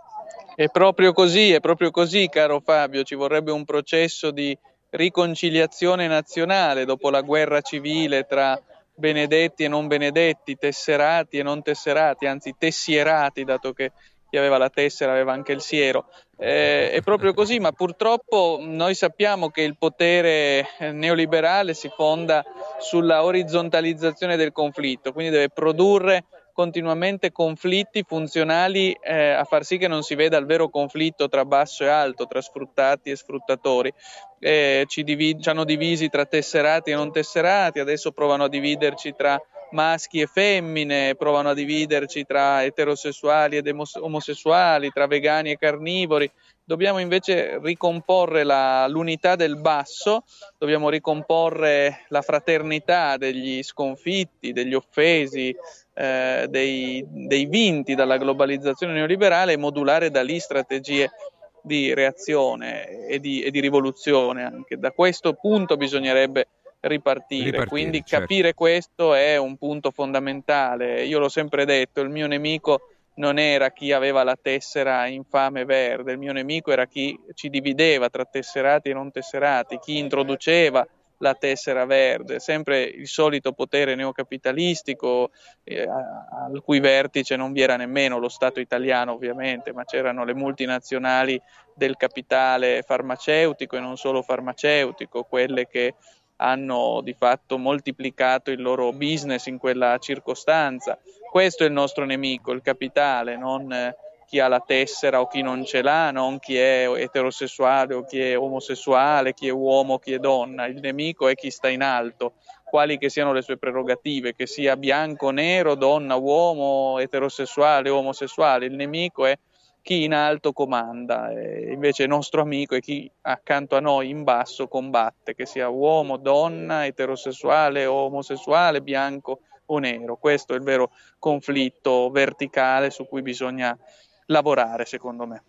È proprio così, è proprio così, caro Fabio, ci vorrebbe un processo di riconciliazione nazionale dopo la guerra civile tra benedetti e non benedetti, tesserati e non tesserati, anzi tessierati, dato che chi aveva la tessera aveva anche il siero. Eh, è proprio così, ma purtroppo noi sappiamo che il potere neoliberale si fonda sulla orizzontalizzazione del conflitto, quindi deve produrre continuamente conflitti funzionali eh, a far sì che non si veda il vero conflitto tra basso e alto, tra sfruttati e sfruttatori. Eh, ci, div- ci hanno divisi tra tesserati e non tesserati, adesso provano a dividerci tra maschi e femmine, provano a dividerci tra eterosessuali ed omosessuali, tra vegani e carnivori. Dobbiamo invece ricomporre la, l'unità del basso, dobbiamo ricomporre la fraternità degli sconfitti, degli offesi, eh, dei, dei vinti dalla globalizzazione neoliberale e modulare da lì strategie di reazione e di, e di rivoluzione. Anche da questo punto bisognerebbe ripartire. ripartire Quindi certo. capire questo è un punto fondamentale. Io l'ho sempre detto, il mio nemico non era chi aveva la tessera infame verde, il mio nemico era chi ci divideva tra tesserati e non tesserati, chi introduceva la tessera verde, sempre il solito potere neocapitalistico eh, al cui vertice non vi era nemmeno lo Stato italiano ovviamente, ma c'erano le multinazionali del capitale farmaceutico e non solo farmaceutico, quelle che hanno di fatto moltiplicato il loro business in quella circostanza. Questo è il nostro nemico, il capitale, non eh, chi ha la tessera o chi non ce l'ha, non chi è eterosessuale o chi è omosessuale, chi è uomo o chi è donna. Il nemico è chi sta in alto, quali che siano le sue prerogative, che sia bianco, nero, donna, uomo, eterosessuale omosessuale. Il nemico è chi in alto comanda, invece il nostro amico è chi accanto a noi in basso combatte, che sia uomo, donna, eterosessuale omosessuale, bianco o nero. Questo è il vero conflitto verticale su cui bisogna lavorare, secondo me.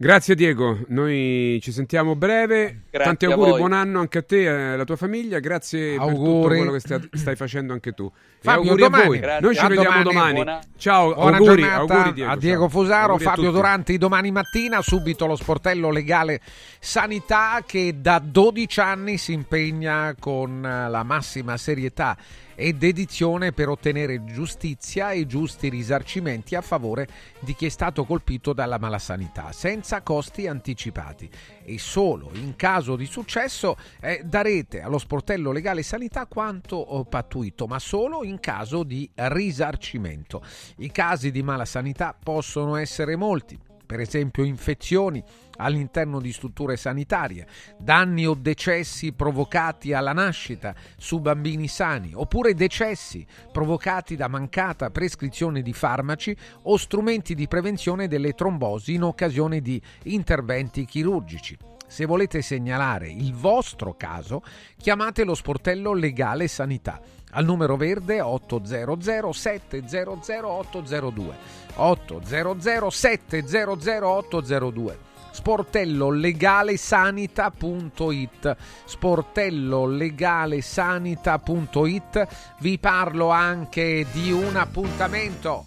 Grazie Diego, noi ci sentiamo breve. Grazie Tanti auguri, buon anno anche a te e alla tua famiglia. Grazie auguri. per tutto quello che stai, stai facendo anche tu. Fabio, auguri domani. a voi. Grazie. Noi ci A vediamo domani. domani. Buona- Ciao, Buona auguri, giornata auguri Diego. a Diego ciao. Fusaro, Fabio tutti. Duranti domani mattina, subito lo sportello legale sanità che da 12 anni si impegna con la massima serietà e dedizione per ottenere giustizia e giusti risarcimenti a favore di chi è stato colpito dalla malasanità, senza costi anticipati. E solo in caso di successo eh, darete allo sportello legale sanità quanto oh, pattuito, ma solo in caso di risarcimento. I casi di malasanità possono essere molti, per esempio infezioni all'interno di strutture sanitarie, danni o decessi provocati alla nascita su bambini sani, oppure decessi provocati da mancata prescrizione di farmaci o strumenti di prevenzione delle trombosi in occasione di interventi chirurgici. Se volete segnalare il vostro caso, chiamate lo sportello legale sanità al numero verde 800 700 802 800 700 802 sportellolegalesanita.it sportellolegalesanita.it vi parlo anche di un appuntamento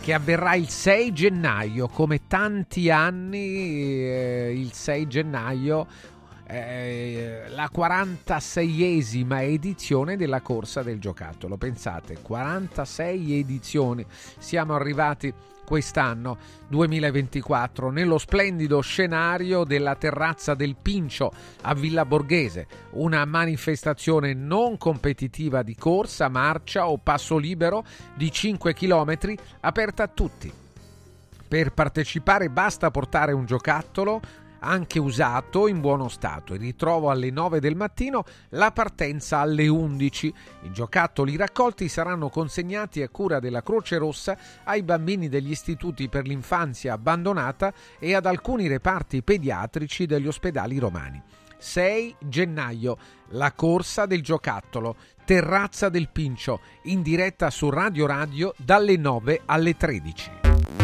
che avverrà il 6 gennaio come tanti anni eh, il 6 gennaio eh, la 46esima edizione della corsa del giocattolo. Pensate, 46 edizioni. Siamo arrivati quest'anno 2024 nello splendido scenario della terrazza del Pincio a Villa Borghese, una manifestazione non competitiva di corsa, marcia o passo libero di 5 km aperta a tutti. Per partecipare basta portare un giocattolo anche usato in buono stato. Il ritrovo alle 9 del mattino, la partenza alle 11. I giocattoli raccolti saranno consegnati a cura della Croce Rossa ai bambini degli istituti per l'infanzia abbandonata e ad alcuni reparti pediatrici degli ospedali romani. 6 gennaio, la corsa del giocattolo, Terrazza del Pincio, in diretta su Radio Radio dalle 9 alle 13.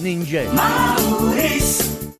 Ninja. Maurício.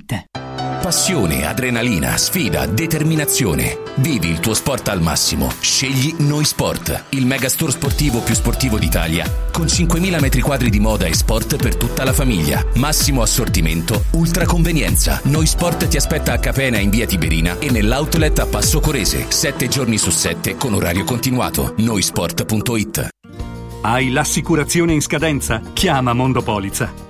Passione, adrenalina, sfida, determinazione. Vivi il tuo sport al massimo. Scegli Noi Sport, il megastore sportivo più sportivo d'Italia, con 5.000 metri quadri di moda e sport per tutta la famiglia. Massimo assortimento, ultra convenienza. Noi Sport ti aspetta a Capena in via Tiberina e nell'outlet a Passo Corese, 7 giorni su 7 con orario continuato. Noisport.it Hai l'assicurazione in scadenza? Chiama Mondopolizza.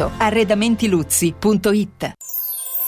arredamentiluzzi.it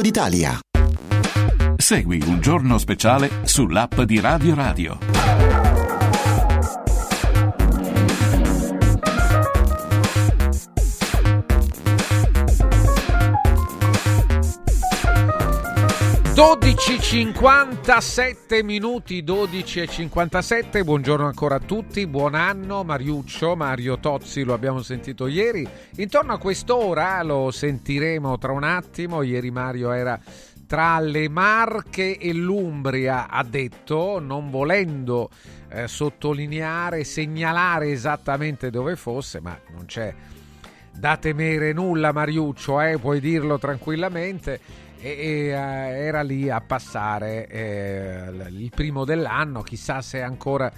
d'Italia. Segui un giorno speciale sull'app di Radio Radio. Dodici 57 minuti 12 e 57 buongiorno ancora a tutti buon anno Mariuccio Mario Tozzi lo abbiamo sentito ieri. Intorno a quest'ora lo sentiremo tra un attimo. Ieri Mario era tra le Marche e l'Umbria, ha detto, non volendo eh, sottolineare, segnalare esattamente dove fosse, ma non c'è da temere nulla Mariuccio, eh, puoi dirlo tranquillamente. E, e, uh, era lì a passare eh, il primo dell'anno, chissà se è ancora,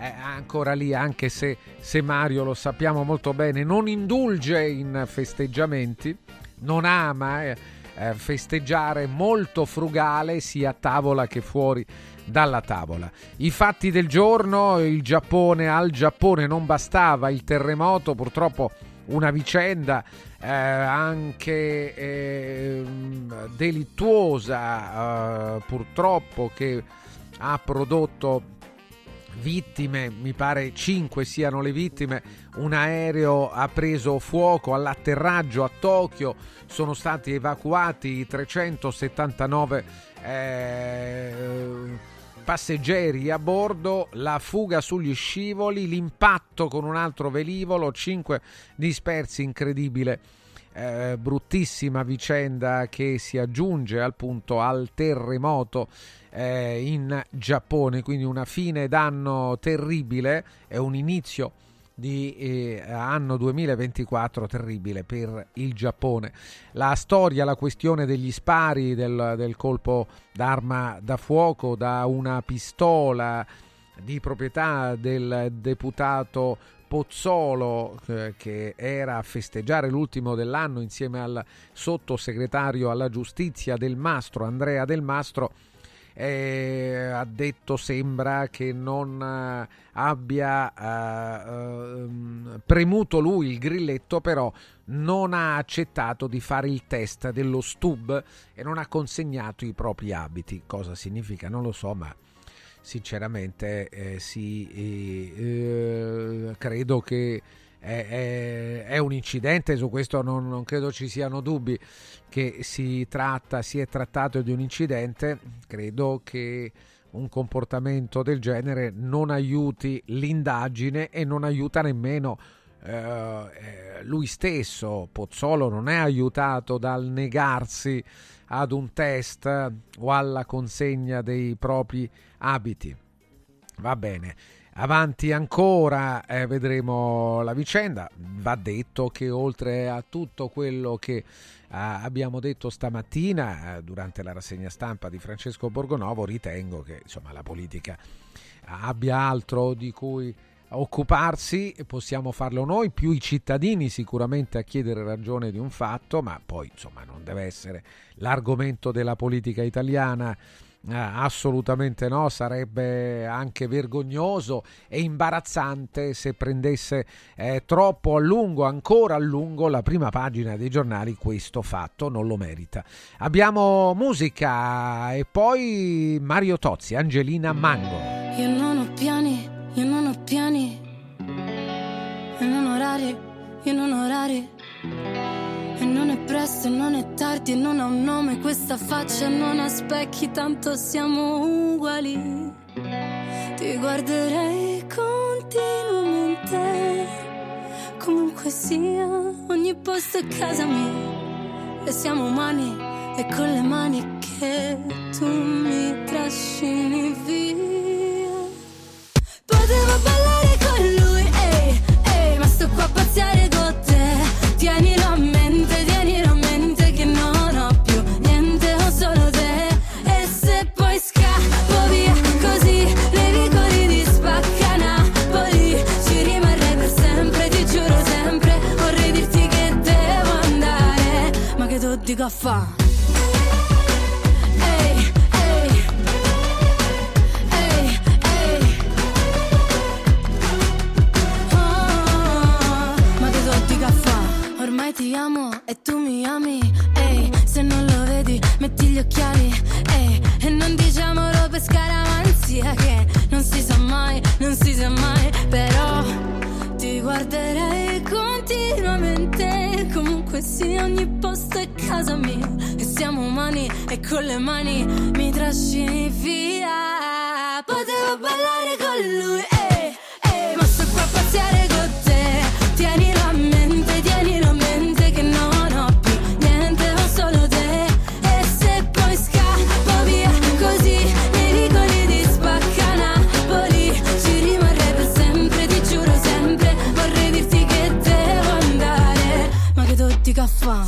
eh, ancora lì, anche se, se Mario lo sappiamo molto bene, non indulge in festeggiamenti, non ama eh, eh festeggiare, molto frugale sia a tavola che fuori dalla tavola. I fatti del giorno, il Giappone al Giappone non bastava il terremoto, purtroppo una vicenda eh, anche eh, delittuosa eh, purtroppo che ha prodotto vittime, mi pare 5 siano le vittime, un aereo ha preso fuoco all'atterraggio a Tokyo, sono stati evacuati 379 eh, passeggeri a bordo, la fuga sugli scivoli, l'impatto con un altro velivolo, 5 dispersi, incredibile. Eh, bruttissima vicenda che si aggiunge al punto al terremoto eh, in Giappone, quindi una fine d'anno terribile e un inizio di eh, anno 2024 terribile per il Giappone. La storia, la questione degli spari, del, del colpo d'arma da fuoco da una pistola di proprietà del deputato Pozzolo eh, che era a festeggiare l'ultimo dell'anno insieme al sottosegretario alla giustizia del Mastro Andrea Del Mastro eh, ha detto sembra che non eh, abbia eh, ehm, premuto lui il grilletto, però non ha accettato di fare il test dello stub e non ha consegnato i propri abiti. Cosa significa? Non lo so, ma sinceramente eh, sì, eh, credo che è, è, è, un incidente, su questo non, non, credo ci siano dubbi che si tratta, si è trattato di un incidente, credo che un comportamento del genere non aiuti l'indagine e non aiuta nemmeno eh, eh lui stesso. Pozzolo non è aiutato dal negarsi ad un test o alla consegna dei propri abiti. Va bene. Avanti ancora eh, vedremo la vicenda. Va detto che oltre a tutto quello che eh, abbiamo detto stamattina eh, durante la rassegna stampa di Francesco Borgonovo, ritengo che insomma, la politica abbia altro di cui occuparsi, possiamo farlo noi, più i cittadini sicuramente a chiedere ragione di un fatto, ma poi insomma non deve essere l'argomento della politica italiana eh, assolutamente no, sarebbe anche vergognoso e imbarazzante se prendesse eh, troppo a lungo, ancora a lungo, la prima pagina dei giornali. Questo fatto non lo merita. Abbiamo musica e poi Mario Tozzi, Angelina Mango. Io non ho piani, io non ho piani, io non orari, io non orari. Presto e non è tardi e non ha un nome questa faccia non ha specchi, tanto siamo uguali. Ti guarderei continuamente, comunque sia, ogni posto è casa mia. E siamo umani e con le mani che tu mi trascini via. Potevo ballare con lui, ehi, ehi, ma sto qua a pazziare con te. Tienilo a me dico a. Ehi, ehi, ehi, ehi. Oh, ma che so dico a fa? Ormai ti amo e tu mi ami. Ehi, se non lo vedi, metti gli occhiali. Ehi, e non diciamolo per scaramanzia che non si sa mai, non si sa mai, però ti guarderei continuamente comunque sia ogni posto è casa mia. E siamo umani e con le mani mi trascini via. Potevo ballare con lui eh, eh, ma sto qua a pazziare con te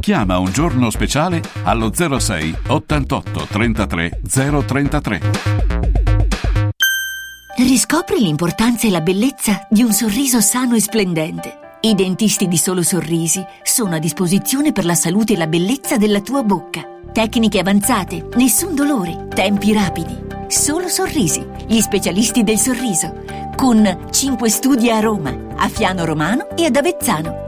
Chiama un giorno speciale allo 06 88 33 033. Riscopri l'importanza e la bellezza di un sorriso sano e splendente. I dentisti di Solo Sorrisi sono a disposizione per la salute e la bellezza della tua bocca. Tecniche avanzate, nessun dolore, tempi rapidi. Solo Sorrisi, gli specialisti del sorriso, con 5 studi a Roma, a Fiano Romano e ad Avezzano.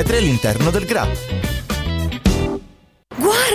all'interno del GRA.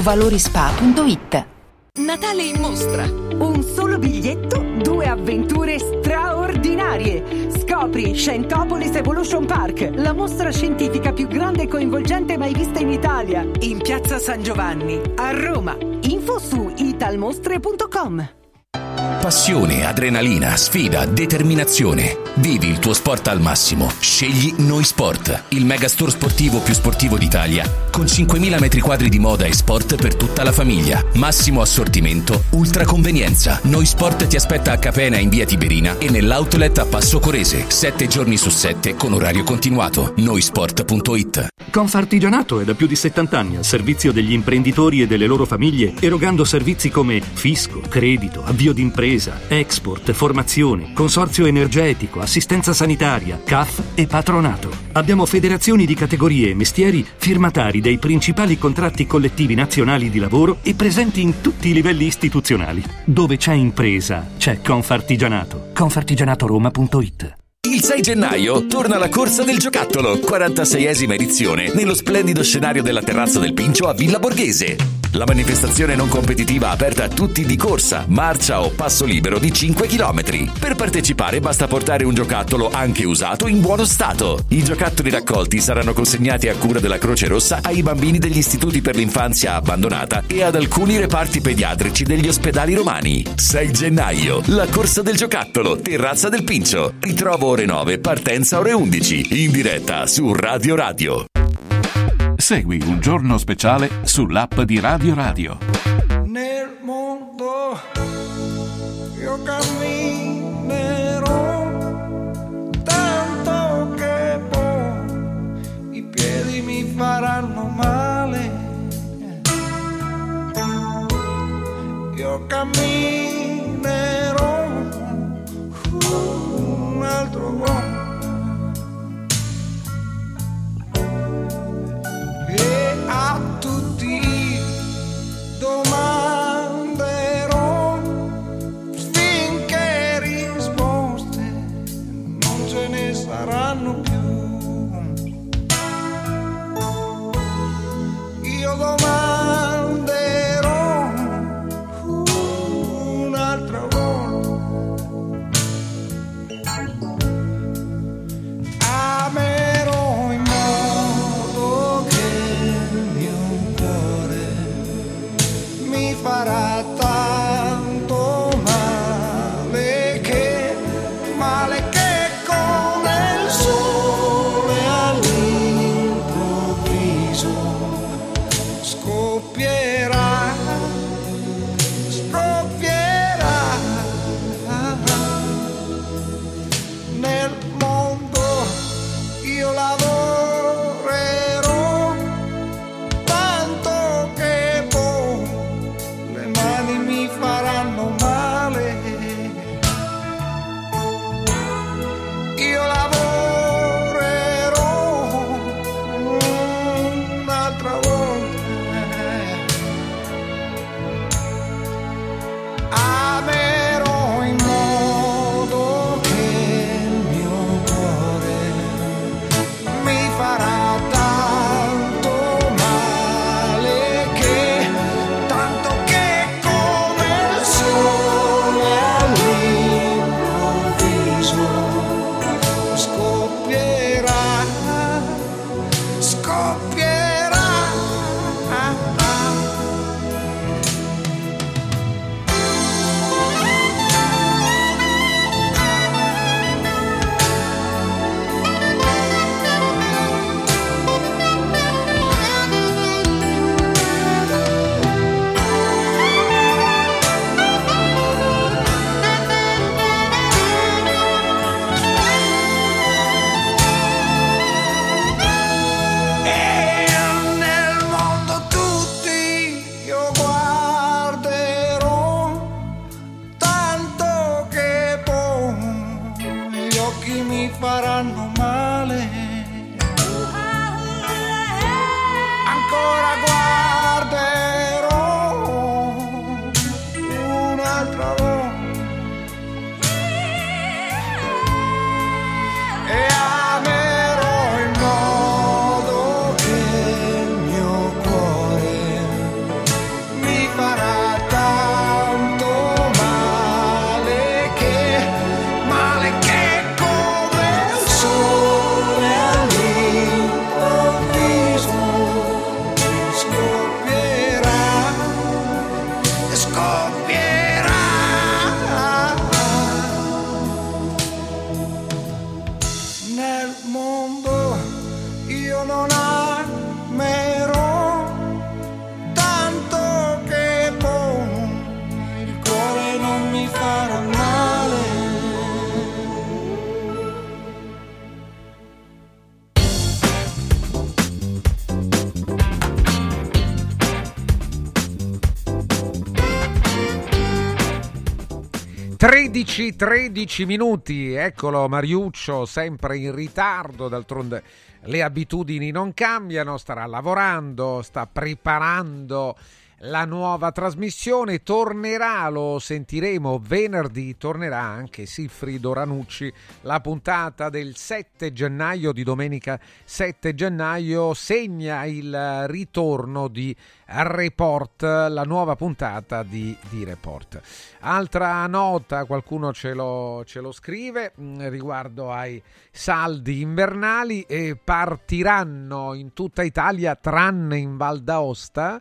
valorispa.it. Natale in mostra. Un solo biglietto, due avventure straordinarie. Scopri Scientopolis Evolution Park, la mostra scientifica più grande e coinvolgente mai vista in Italia. In piazza San Giovanni, a Roma. Info su italmostre.com. Passione, adrenalina, sfida, determinazione. Vivi il tuo sport al massimo. Scegli Noi Sport, il megastore sportivo più sportivo d'Italia, con 5.000 metri quadri di moda e sport per tutta la famiglia. Massimo assortimento, ultra convenienza. Noi Sport ti aspetta a Capena in via Tiberina e nell'outlet a Passo Corese, 7 giorni su 7 con orario continuato. Noisport.it Confartigianato è da più di 70 anni al servizio degli imprenditori e delle loro famiglie, erogando servizi come fisco, credito, avvio d'impresa, export, formazione, consorzio energetico, assistenza sanitaria, CAF e patronato. Abbiamo federazioni di categorie e mestieri firmatari dei principali contratti collettivi nazionali di lavoro e presenti in tutti i livelli istituzionali. Dove c'è impresa, c'è Confartigianato. Confartigianatoroma.it Il 6 gennaio torna la corsa del giocattolo, 46esima edizione, nello splendido scenario della terrazza del Pincio a Villa Borghese. La manifestazione non competitiva aperta a tutti di corsa, marcia o passo libero di 5 km. Per partecipare basta portare un giocattolo anche usato in buono stato. I giocattoli raccolti saranno consegnati a cura della Croce Rossa ai bambini degli istituti per l'infanzia abbandonata e ad alcuni reparti pediatrici degli ospedali romani. 6 gennaio, la corsa del giocattolo, terrazza del Pincio. Ritrovo ore 9, partenza ore 11, in diretta su Radio Radio. Segui un giorno speciale sull'app di Radio Radio. Nel mondo io camminerò tanto che poi i piedi mi faranno male. Io camminerò 13, 13 minuti, eccolo Mariuccio, sempre in ritardo, d'altronde le abitudini non cambiano, starà lavorando, sta preparando la nuova trasmissione tornerà, lo sentiremo venerdì, tornerà anche Silfrido Ranucci, la puntata del 7 gennaio di domenica 7 gennaio segna il ritorno di Report, la nuova puntata di, di Report. Altra nota, qualcuno ce lo, ce lo scrive mm, riguardo ai saldi invernali partiranno in tutta Italia tranne in Val d'Aosta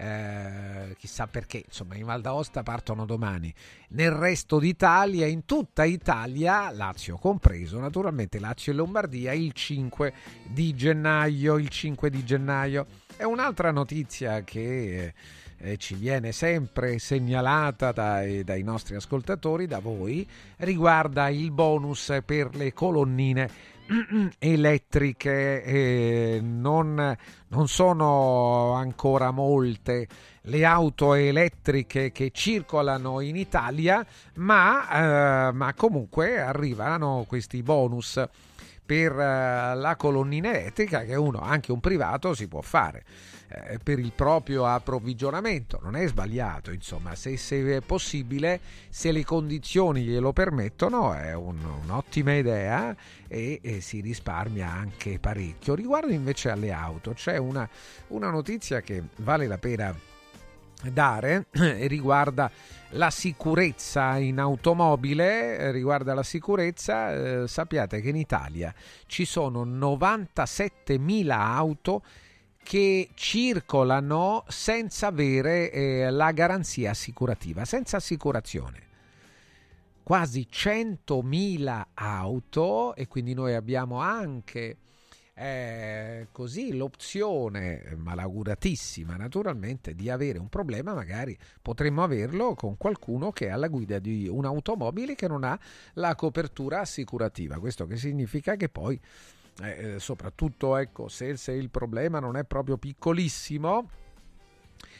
eh, chissà perché, insomma, in Val d'Aosta partono domani. Nel resto d'Italia, in tutta Italia, Lazio compreso, naturalmente Lazio e Lombardia, il 5 di gennaio. Il 5 di gennaio. È un'altra notizia che eh, ci viene sempre segnalata dai, dai nostri ascoltatori, da voi, riguarda il bonus per le colonnine elettriche eh, non, non, sono ancora molte le auto elettriche che circolano in Italia ma, eh, ma comunque arrivano questi bonus per eh, la colonnina elettrica che uno anche un privato si può fare eh, per il proprio approvvigionamento. Non è sbagliato, insomma, se, se, è possibile, se le condizioni glielo permettono, è un, un'ottima idea e, e, si risparmia anche parecchio. Riguardo invece alle auto, c'è una, una notizia che vale la pena dare riguarda la sicurezza in automobile riguarda la sicurezza eh, sappiate che in Italia ci sono 97.000 auto che circolano senza avere eh, la garanzia assicurativa, senza assicurazione. Quasi 100.000 auto e quindi noi abbiamo anche eh, così l'opzione malauguratissima naturalmente di avere un problema magari potremmo averlo con qualcuno che è alla guida di un'automobile che non ha la copertura assicurativa. Questo che significa che poi eh, eh, soprattutto ecco, se, se il problema non è proprio piccolissimo,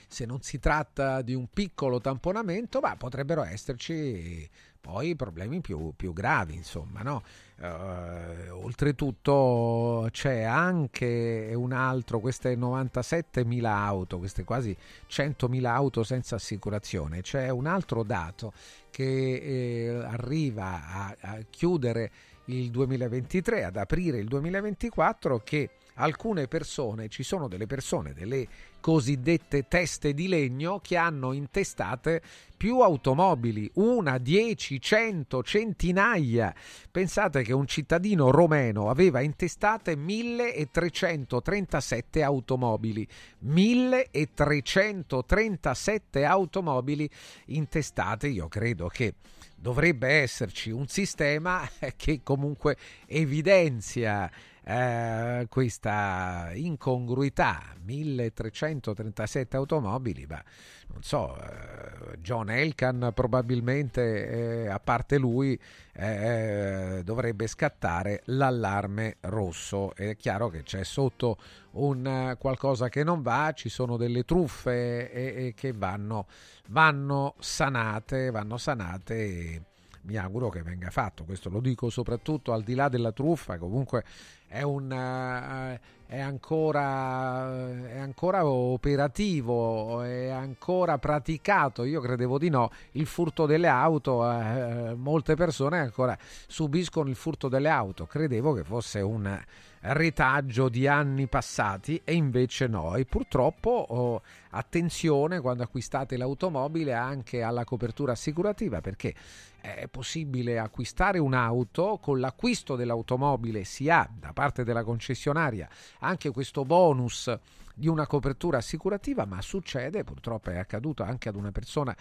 se non si tratta di un piccolo tamponamento, ma potrebbero esserci poi problemi più, più gravi, insomma, no? Uh, oltretutto c'è anche un altro, queste 97.000 auto, queste quasi 100.000 auto senza assicurazione, c'è un altro dato che eh, arriva a, a chiudere il 2023, ad aprire il 2024, che alcune persone, ci sono delle persone, delle cosiddette teste di legno che hanno intestate più automobili, una, dieci, cento, centinaia. Pensate che un cittadino romeno aveva intestate 1337 automobili, 1337 automobili intestate, io credo che dovrebbe esserci un sistema che comunque evidenzia eh, questa incongruità 1337 automobili ma non so eh, John Elkan probabilmente eh, a parte lui eh, dovrebbe scattare l'allarme rosso. È chiaro che c'è sotto un qualcosa che non va ci sono delle truffe e, e che vanno, vanno sanate vanno sanate e, mi auguro che venga fatto. Questo lo dico soprattutto al di là della truffa, comunque è, un, uh, è, ancora, è ancora operativo, è ancora praticato. Io credevo di no. Il furto delle auto, uh, molte persone ancora subiscono il furto delle auto. Credevo che fosse un retaggio di anni passati e invece no. E purtroppo oh, attenzione quando acquistate l'automobile anche alla copertura assicurativa perché è possibile acquistare un'auto, con l'acquisto dell'automobile si ha da parte della concessionaria anche questo bonus di una copertura assicurativa, ma succede, purtroppo è accaduto anche ad una persona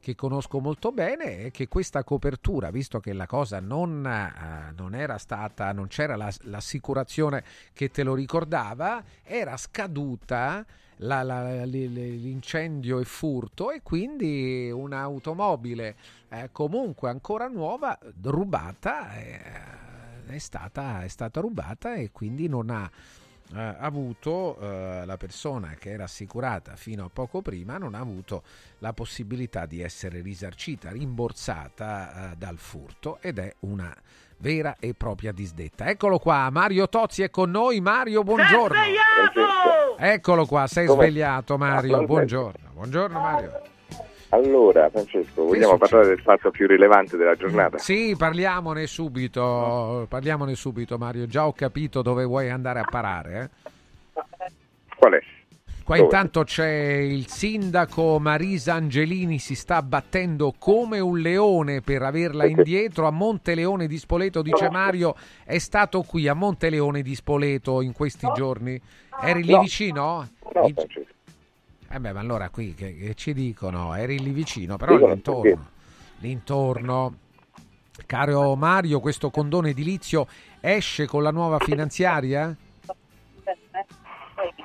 che conosco molto bene, che questa copertura, visto che la cosa non, uh, non era stata, non c'era la, l'assicurazione che te lo ricordava, era scaduta la, la, l'incendio e furto e quindi un'automobile eh, comunque ancora nuova rubata eh, è, stata, è stata rubata e quindi non ha eh, avuto eh, la persona che era assicurata fino a poco prima non ha avuto la possibilità di essere risarcita, rimborsata eh, dal furto ed è una vera e propria disdetta. Eccolo qua, Mario Tozzi è con noi. Mario, buongiorno. Eccolo qua, sei Come? svegliato Mario, buongiorno. Buongiorno Mario. Allora, Francesco, vogliamo parlare del fatto più rilevante della giornata? Sì, parliamone subito, parliamone subito Mario, già ho capito dove vuoi andare a parare. eh. Qual è? Qua Dove? intanto c'è il sindaco Marisa Angelini, si sta battendo come un leone per averla indietro a Monteleone di Spoleto, dice Mario, è stato qui a Monteleone di Spoleto in questi giorni. Eri lì No. vicino? No, Francesco. Eh beh, ma allora qui che, che ci dicono? Eri lì vicino, però Dicono l'intorno, l'intorno. Caro Mario, questo condono edilizio esce con la nuova finanziaria?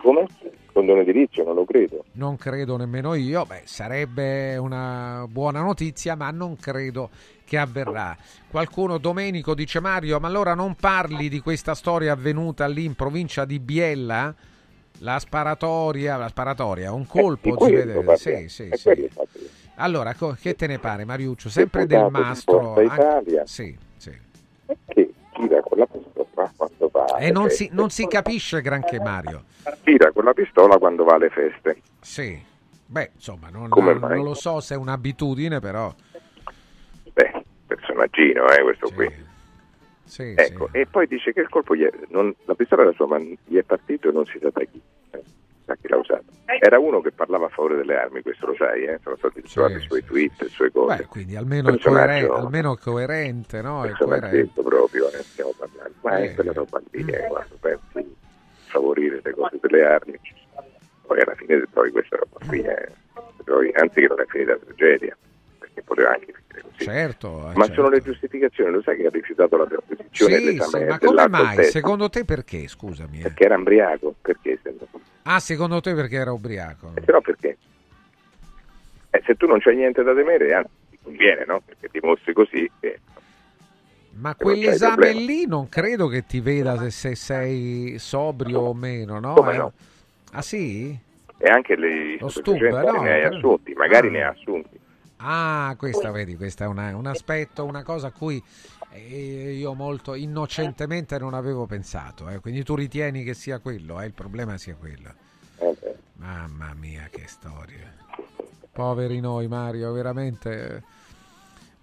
Come? Condono edilizio, non lo credo. Non credo nemmeno io, beh, sarebbe una buona notizia, ma non credo che avverrà. Qualcuno, Domenico, dice Mario, ma allora non parli di questa storia avvenuta lì in provincia di Biella? La sparatoria, la sparatoria, un colpo, di si quello vede. Sì, sì, sì. Allora, co- che te ne pare, Mariuccio? Sempre del mastro. Forza Italia. Sì, sì. Che tira con la pistola quando va E non feste. si, non si capisce granché, Mario. Tira con la pistola quando va alle feste. Sì. Beh, insomma, non, non- non lo so se è un'abitudine, però. Beh, personaggino, eh, questo qui. Sì, ecco, e poi dice che il colpo gli è, non- la pistola della sua mano gli è partito e non si sa da chi. Eh, sa chi l'ha usato. Era uno che parlava a favore delle armi, questo lo sai, eh? sono stati trovati i suoi tweet, le sue cose. Beh, quindi almeno è, Personaggio- coeren- almeno coerente, no? È coerente. proprio, eh, stiamo parlando. Ma è quella roba lì, eh, quando pensi di favorire le cose delle armi, poi alla fine trovi questa roba qui, eh. Anzi che non è finita tragedia, perché poteva anche finire così. Certo, eh, Ma certo. sono le giustificazione, lo sai che ha rifiutato la proposizione e Sì, sì, ma come mai? test? Secondo te perché? Scusami. eh. Perché era embriaco, perché? Ah, secondo te perché era ubriaco? Eh, però perché? Eh, se tu non c'hai niente da temere, anzi, ti conviene, no? Perché dimostri così che Ma quell'esame lì non credo che ti veda se, se sei sobrio o meno, no? Come Eh, no? Ah sì? e anche le Lo stupro, no, ne hai però- assunti, magari Ah. ne ha assunti. Ah, questa vedi, questo è una- un aspetto, una cosa a cui eh, io molto innocentemente non avevo pensato. eh. Quindi tu ritieni che sia quello, eh, il problema sia quello. Eh. Mamma mia, che storia. Poveri noi, Mario, veramente.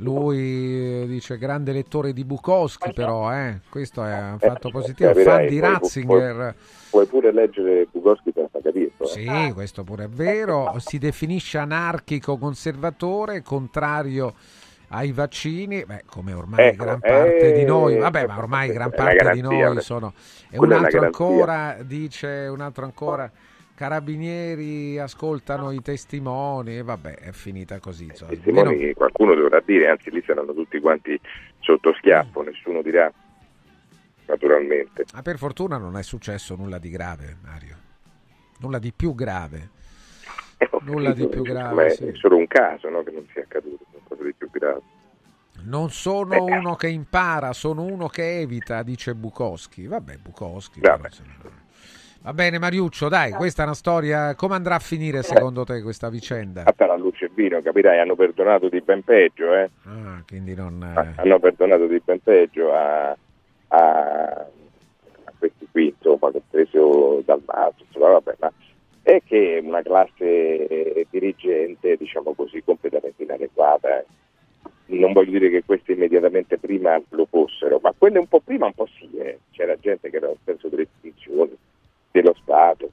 Lui eh, dice grande lettore di Bukowski, però, eh. questo è un fatto positivo. Fan Capirai, di Ratzinger. Puoi, pure leggere Bukowski senza capirlo. eh. Sì, questo pure è vero. Si definisce anarchico conservatore, contrario ai vaccini, beh, come ormai Ecco, gran parte eh, di noi, vabbè, ma ormai gran parte di garanzia, noi sono. E un altro ancora dice, un altro ancora, carabinieri ascoltano i testimoni e vabbè, è finita così. insomma. testimoni Almeno- qualcuno dovrà dire, anzi lì saranno tutti quanti sotto schiaffo, nessuno dirà naturalmente. Ma per fortuna non è successo nulla di grave, Mario. Nulla di più grave. Nulla di più grave, è sì. solo un caso no, che non sia accaduto, qualcosa di più grave. Non sono uno che impara, sono uno che evita, dice Bukowski. Vabbè, Bukowski. Vabbè. però. Va bene, Mariuccio, dai, questa è una storia. Come andrà a finire secondo te questa vicenda? A la luce e vino, capirai, hanno perdonato di ben peggio, eh? Ah, quindi non. Ah, hanno perdonato di ben peggio a, a- a questi qui, insomma, che ho preso dal basso, insomma, vabbè, ma è che una classe dirigente, diciamo così, completamente inadeguata. eh. Non voglio dire che questi immediatamente prima lo fossero, ma quelle un po' prima un po' sì, eh. c'era gente che era senso delle istituzioni, dello Stato,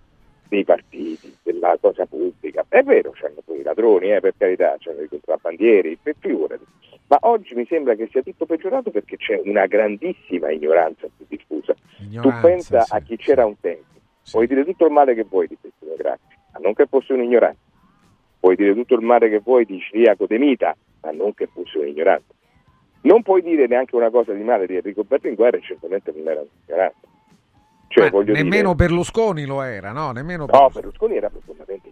dei partiti, della cosa pubblica. È vero, c'hanno poi i ladroni, eh, per carità, c'hanno i contrabbandieri, per figurati. Ma oggi mi sembra che sia tutto peggiorato perché c'è una grandissima ignoranza più diffusa. Ignoranza, tu pensa sì, a chi c'era un tempo, puoi dire tutto il male che vuoi di questi ragazzi, ma non che fosse un ignorante. Puoi dire tutto il male che vuoi di Ciriaco De Mita, ma non che fosse un ignorante. Non puoi dire neanche una cosa di male di Enrico Berlinguer e certamente non era un ignorante. Cioè, nemmeno dire, Berlusconi lo era, no? Nemmeno No, Berlusconi era profondamente.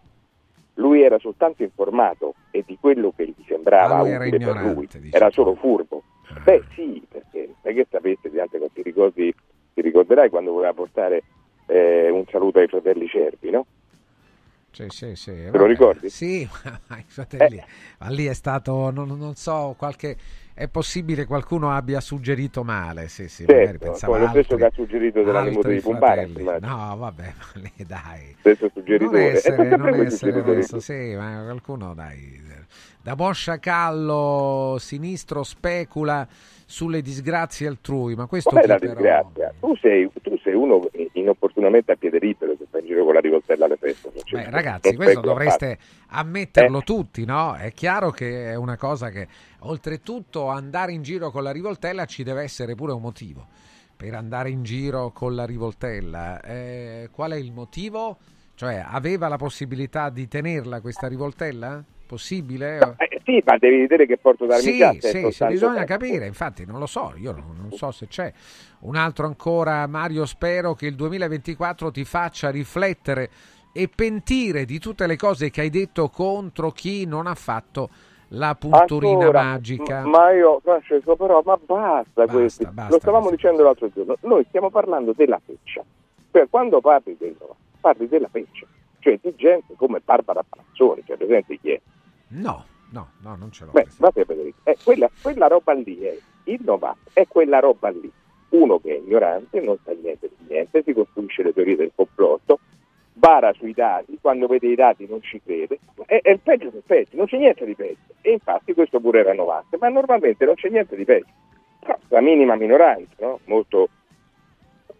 Lui era soltanto informato e di quello che gli sembrava Ah, utile per lui. Era solo furbo. Beh, sì, perché sai che sapete, tante cose ti ricordi, ti ricorderai quando voleva portare eh, un saluto ai fratelli Cervi, no? Sì, sì, sì. Te lo ricordi? Sì, ma i fratelli, ma lì è stato, non, non so, qualche... È possibile qualcuno abbia suggerito male, sì, sì, magari Certo, pensava come lo stesso altri- che ha suggerito della altri nipote di immagino. No, vabbè, ma lì dai. Stesso Non suggeritore. E essere, non essere adesso, sì, ma qualcuno dai. Da buon sciacallo sinistro specula sulle disgrazie altrui, ma questo Qual è la però- disgrazia? Tu sei, tu sei uno inopportunamente a piede libero che sta in giro con la rivoltella alle feste. Beh, ragazzi, questo dovreste ammetterlo Eh. tutti, no? È chiaro che è una cosa che, oltretutto, andare in giro con la rivoltella ci deve essere pure un motivo per andare in giro con la rivoltella. Eh, qual è il motivo? Cioè, aveva la possibilità di tenerla questa rivoltella? Possibile? Eh, sì, ma devi vedere che porto d'armi Sì, già sì, sì, bisogna tempo. capire, infatti non lo so, io non, non so se c'è. Un altro ancora, Mario, spero che il 2024 ti faccia riflettere e pentire di tutte le cose che hai detto contro chi non ha fatto la punturina Ancora, magica. m- Ma io, Francesco, però, ma basta, questi. basta Lo stavamo dicendo l'altro giorno. Noi stiamo parlando della peccia. Cioè, quando parli del parli della peccia. Cioè, di gente come Barbara Palazzoni, cioè, presente chi è? No, no, no, non ce l'ho. Beh, va a vedere. Eh, quella, quella roba lì è il Novax, è quella roba lì. Uno che è ignorante, non sa niente di niente, si costruisce le teorie del complotto, bara sui dati, quando vede i dati non ci crede, è, è il peggio del peggio, non c'è niente di peggio. E infatti questo pure era Novax, ma normalmente non c'è niente di peggio. La minima minoranza, no? molto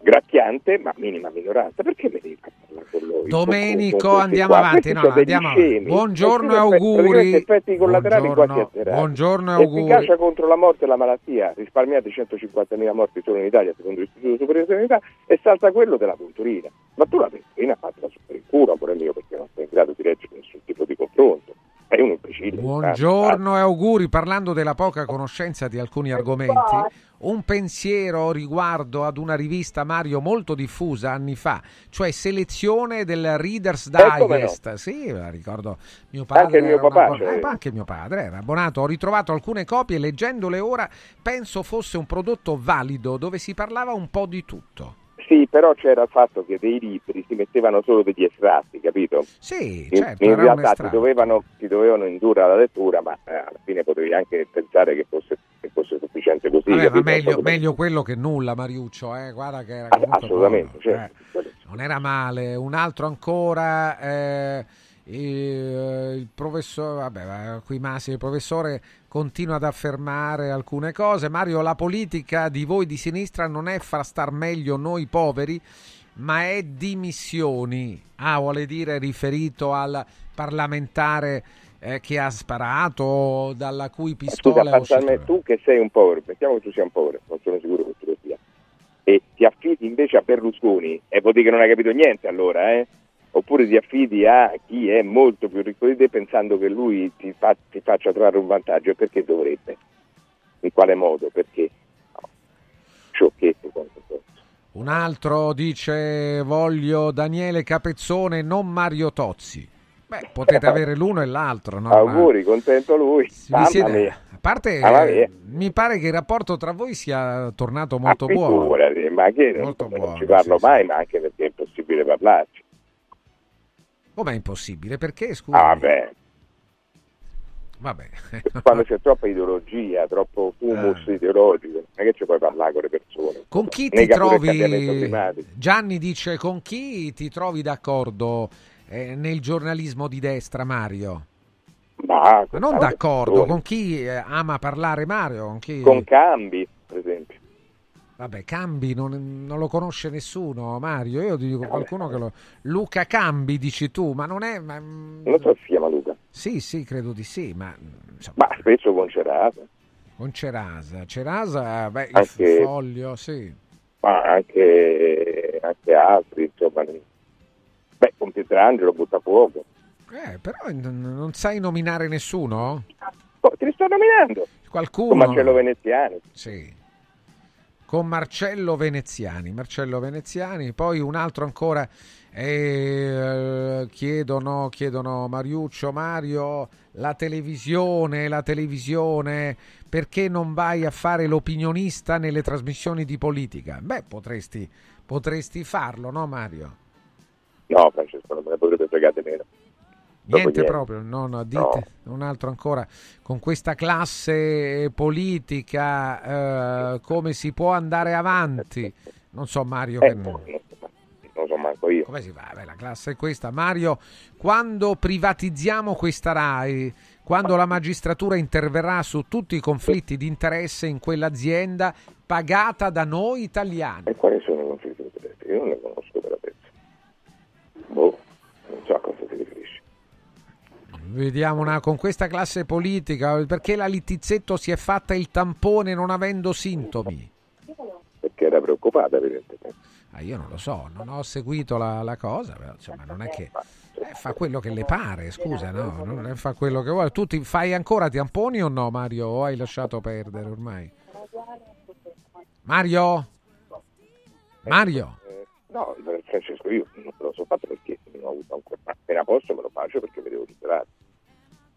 gracchiante, ma minima minoranza, perché devi far parlare con loro? Domenico, Con andiamo qua? avanti. No, degli andiamo avanti. Buongiorno e auguri. effetti collaterali Buongiorno, buongiorno e auguri. Efficacia contro la morte e la malattia, risparmiate 150.000 morti solo in Italia secondo l'Istituto Superiore di Sanità e salta quello della punturina. Ma tu la punturina fatela super in culo, amore mio, perché non sei in grado di reggere nessun tipo di confronto. Sei un imbecille. Buongiorno e auguri. Parlando della poca conoscenza di alcuni argomenti, un pensiero riguardo ad una rivista Mario molto diffusa anni fa, cioè selezione del Reader's Eh, Digest. Sì, la ricordo. Mio padre Anche il mio papà, abbon- cioè. eh, ma anche mio padre era abbonato. Ho ritrovato alcune copie e leggendole ora penso fosse un prodotto valido dove si parlava un po' di tutto. Sì, però c'era il fatto che dei libri si mettevano solo degli estratti, capito? Sì, In, certo, in un realtà ti dovevano, ti dovevano indurre alla lettura, ma eh, alla fine potevi anche pensare che fosse, che fosse sufficiente così. Vabbè, ma meglio, meglio quello che nulla, Mariuccio. Eh? Guarda che era Ah, assolutamente, buono, certo. eh. Non era male. Un altro ancora, eh, il, il professore, vabbè, va, qui Massi, il professore continua ad affermare alcune cose. Mario, la politica di voi di sinistra non è far star meglio noi poveri, ma è dimissioni. Ah, vuole dire riferito al parlamentare eh, che ha sparato, dalla cui Scusa, pistola è uscito. Pasquale, tu che sei un povero, mettiamo che tu sia un povero, non sono sicuro che tu lo sia, e ti affidi invece a Berlusconi, e vuol dire che non hai capito niente allora, eh? Oppure ti affidi a chi è molto più ricco di te pensando che lui ti, fa- ti faccia trarre un vantaggio, e perché dovrebbe? In quale modo? Perché? No. Sciocchezze quanto questo. Un altro dice voglio Daniele Capezzone, non Mario Tozzi. Beh, potete avere l'uno e l'altro, no? Auguri, contento lui. Siete-. A parte, eh, mi pare che il rapporto tra voi sia tornato molto Ah, buono. figurati, ma che non, Molto non buono, ci parlo sì, sì. mai, ma anche perché è impossibile parlarci. Com'è impossibile? Perché, scusa? Ah, vabbè, Vabbè. quando c'è troppa ideologia, troppo fumus ideologico, non è che ci puoi parlare con le persone. Ah. Con chi ti trovi? Gianni dice con chi ti trovi d'accordo eh, nel giornalismo di destra, Mario? Ma, Ma non d'accordo, persone. con chi eh, ama parlare Mario? Con chi... Con cambi. Vabbè, Cambi non, non lo conosce nessuno, Mario. Io ti dico qualcuno che lo. Luca Cambi, dici tu, ma non è. Ma... Non so se si chiama Luca. Sì, sì, credo di sì, ma insomma, Ma spesso con Cerasa, con Cerasa. Cerasa, beh, il Anche- foglio, sì. ma anche, anche altri, insomma. Beh, con Pietrangelo, Buttafuoco. Eh, però non sai nominare nessuno? Oh, ti li sto nominando. Qualcuno? Con Marcello Veneziani. Sì. Con Marcello Veneziani, Marcello Veneziani, poi un altro ancora eh, chiedono, chiedono Mariuccio, Mario, la televisione, la televisione, perché non vai a fare l'opinionista nelle trasmissioni di politica? Beh, potresti, Potresti farlo, no Mario? No, Francesco, non me ne potrebbe fregare meno. Dopo Niente proprio, no, no, dite un altro ancora. Con questa classe politica, eh, come si può andare avanti? Non so, Mario. Eh, che- non lo so manco io. Come si fa? Beh, la classe è questa. Mario, quando privatizziamo questa RAI, quando la magistratura interverrà su tutti i conflitti di interesse in quell'azienda pagata da noi italiani? E quali sono i conflitti di interesse? Io non ne conosco pezza. Boh, non so a cosa si riferisce. Vediamo una, con questa classe politica, perché la Littizzetto si è fatta il tampone non avendo sintomi? Perché era preoccupata, evidentemente. Ah, io non lo so, non ho seguito la, la cosa, però, insomma, non è che eh, fa quello che le pare, scusa, no, non fa quello che vuole. Tu ti fai ancora tamponi o no, Mario? O hai lasciato perdere ormai? Mario? Mario? Eh, no, Francesco, io non me lo so fatto perché non ho avuto ancora. Appena posso me lo faccio perché mi devo liberare.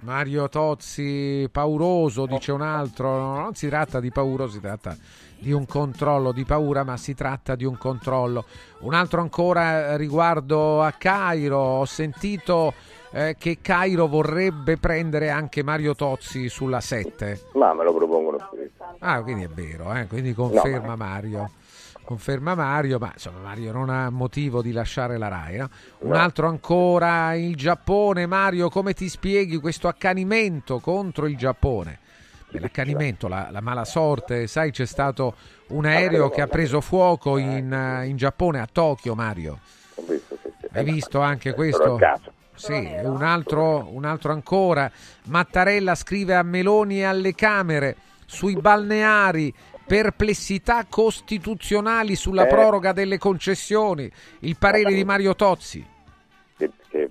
Mario Tozzi, pauroso, dice un altro. No, non si tratta di pauro, si tratta di un controllo di paura, ma si tratta di un controllo. Un altro ancora riguardo a Cairo. Ho sentito eh, che Cairo vorrebbe prendere anche Mario Tozzi sulla 7. Ma me lo propongono. Ah, quindi è vero, eh? quindi conferma No, ma- Mario. Conferma Mario, ma insomma Mario non ha motivo di lasciare la RAI. no? Un No. altro ancora, il Giappone. Mario, come ti spieghi questo accanimento contro il Giappone? Beh, l'accanimento, la, la mala sorte, sai c'è stato un aereo che ha preso fuoco in, eh, in Giappone, a Tokyo, Mario. Ho visto, sì, sì. Hai visto anche questo? Sì, un altro, un altro ancora. Mattarella scrive a Meloni e alle Camere sui balneari. Perplessità costituzionali sulla Eh. proroga delle concessioni. Il parere di Mario Tozzi. Che, che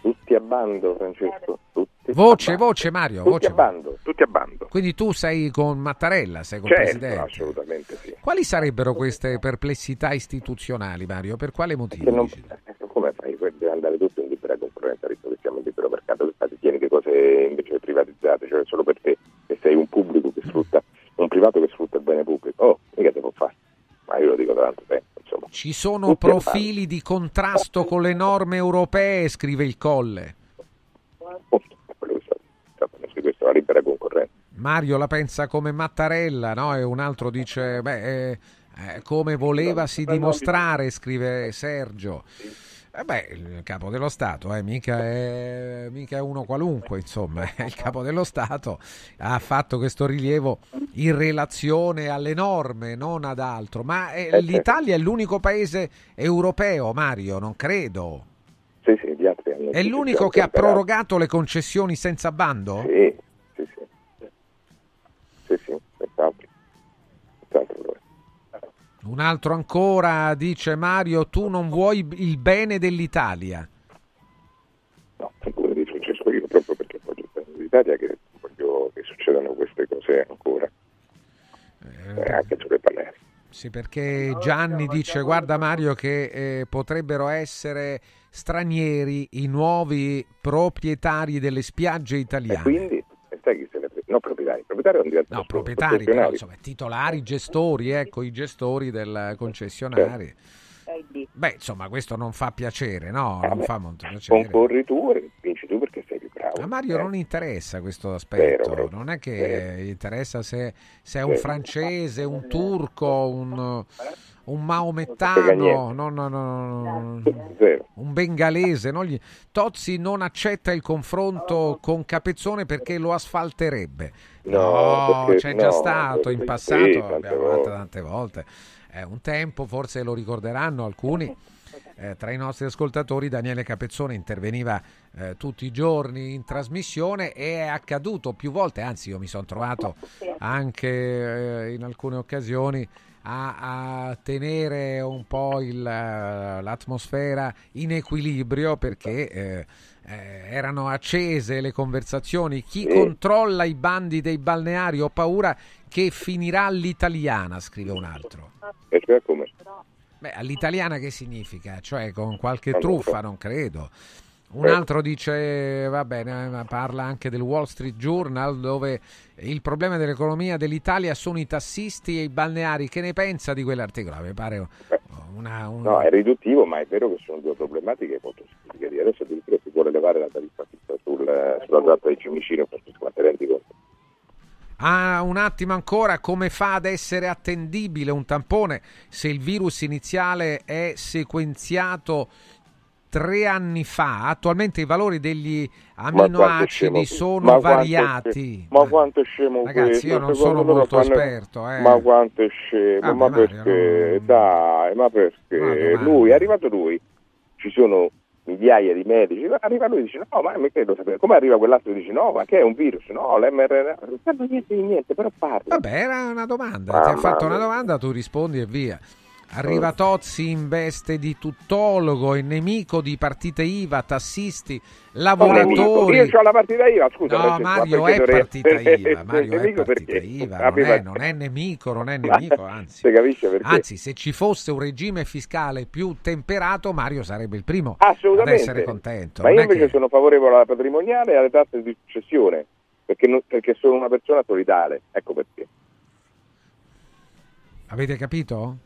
tutti a bando, Francesco. Tutti Voce, bando. voce, Mario. Tutti Voce. a bando, tutti a bando. Quindi tu sei con Mattarella, sei con il Certo, Presidente. assolutamente sì. Quali sarebbero queste perplessità istituzionali, Mario? Per quale motivo? Che non, eh, come fai? Deve andare tutto in libera concorrenza, visto che siamo in libero mercato, che fate tieni le cose invece privatizzate, cioè solo per te, che sei un pubblico che sfrutta, un privato che sfrutta il bene pubblico. Oh, mica te può fare. Ma io lo dico da tanto tempo, insomma. Ci sono Tutti profili di contrasto con le norme europee, scrive il Colle. Di questo, la libera concorrenza. Mario la pensa come Mattarella, no? E un altro dice, beh, eh, eh, come volevasi dimostrare, scrive Sergio. Eh beh, il capo dello Stato, eh, mica, è, mica è uno qualunque, insomma, eh, il capo dello Stato ha fatto questo rilievo in relazione alle norme, non ad altro. Ma eh, certo. l'Italia è l'unico paese europeo, Mario, non credo. Sì, sì, gli altri hanno... È l'unico che ha prorogato le concessioni senza bando? Sì, sì, sì. Sì, sì, senz'altro. Senz'altro. Un altro ancora dice Mario, tu non vuoi il bene dell'Italia. No, come dice Francesco, io proprio perché appoggio il bene dell'Italia che voglio che succedano queste cose ancora. Eh, anche sulle balneari. Sì, perché Gianni dice, guarda Mario che eh, potrebbero essere stranieri i nuovi proprietari delle spiagge italiane. quindi, e se frega? No, proprietari. Proprietari non diventano No, proprietari, però, insomma, titolari, gestori, ecco, i gestori del concessionario. Beh, insomma, questo non fa piacere, no? Non beh, fa molto piacere. Concorri tu e vinci tu perché sei più bravo. A Mario Eh, non interessa questo aspetto, Vero, non è che vero. interessa se, se è un Vero. francese, un turco, un, un maomettano, niente. no, no, no, no, Zero. un bengalese. no? Gli- Tozzi non accetta il confronto con Capezzone perché lo asfalterebbe. No, perché- c'è già no, stato in passato, sì, fatta volte. tante volte. È un tempo, forse lo ricorderanno alcuni. eh, tra i nostri ascoltatori Daniele Capezzone interveniva eh, tutti i giorni in trasmissione e è accaduto più volte, anzi io mi sono trovato anche eh, in alcune occasioni a, a tenere un po' il, eh, l'atmosfera in equilibrio perché eh, eh, erano accese le conversazioni. Chi Sì. controlla i bandi dei balneari? Ho paura che finirà all'italiana, scrive un altro. E cioè come? Beh, all'italiana che significa? Cioè con qualche truffa, non credo. Un altro dice, va bene, parla anche del Wall Street Journal dove il problema dell'economia dell'Italia sono i tassisti e i balneari. Che ne pensa di quell'articolo? Mi pare una, una... No, è riduttivo, ma è vero che sono due problematiche molto significative. Adesso addirittura si vuole levare la tariffa fissa sul, sulla tratta di Cimicino per tutti quanti rendi conto. Ah, un attimo ancora, come fa ad essere attendibile un tampone se il virus iniziale è sequenziato tre anni fa? Attualmente i valori degli aminoacidi sono ma variati. Ma quanto è scemo Ragazzi, io non sono molto esperto. Eh. Ma quanto è scemo? Vabbè, ma Mario, perché? Dai, ma perché? domanda. Lui, è arrivato lui, ci sono migliaia di medici, arriva lui e dice no, ma mi credo sapere. Come arriva quell'altro e dice no, ma che è un virus? No, l'mRNA. Non sanno niente di niente, però parla. Vabbè, era una domanda. Mamma Ti ha fatto una domanda, tu rispondi e via. Arriva Tozzi in veste di tuttologo e nemico di partite IVA, tassisti, lavoratori. Io ho la partita IVA, scusa. No, Mario è dovrei- partita IVA, Mario è partita perché? IVA, Ah, non è, perché? non è nemico, non è nemico, anzi. Anzi, se ci fosse un regime fiscale più temperato, Mario sarebbe il primo ad essere contento. Ma io invece che- sono favorevole alla patrimoniale e alle tasse di successione, perché, non- perché sono una persona solidale. Ecco perché. Avete capito?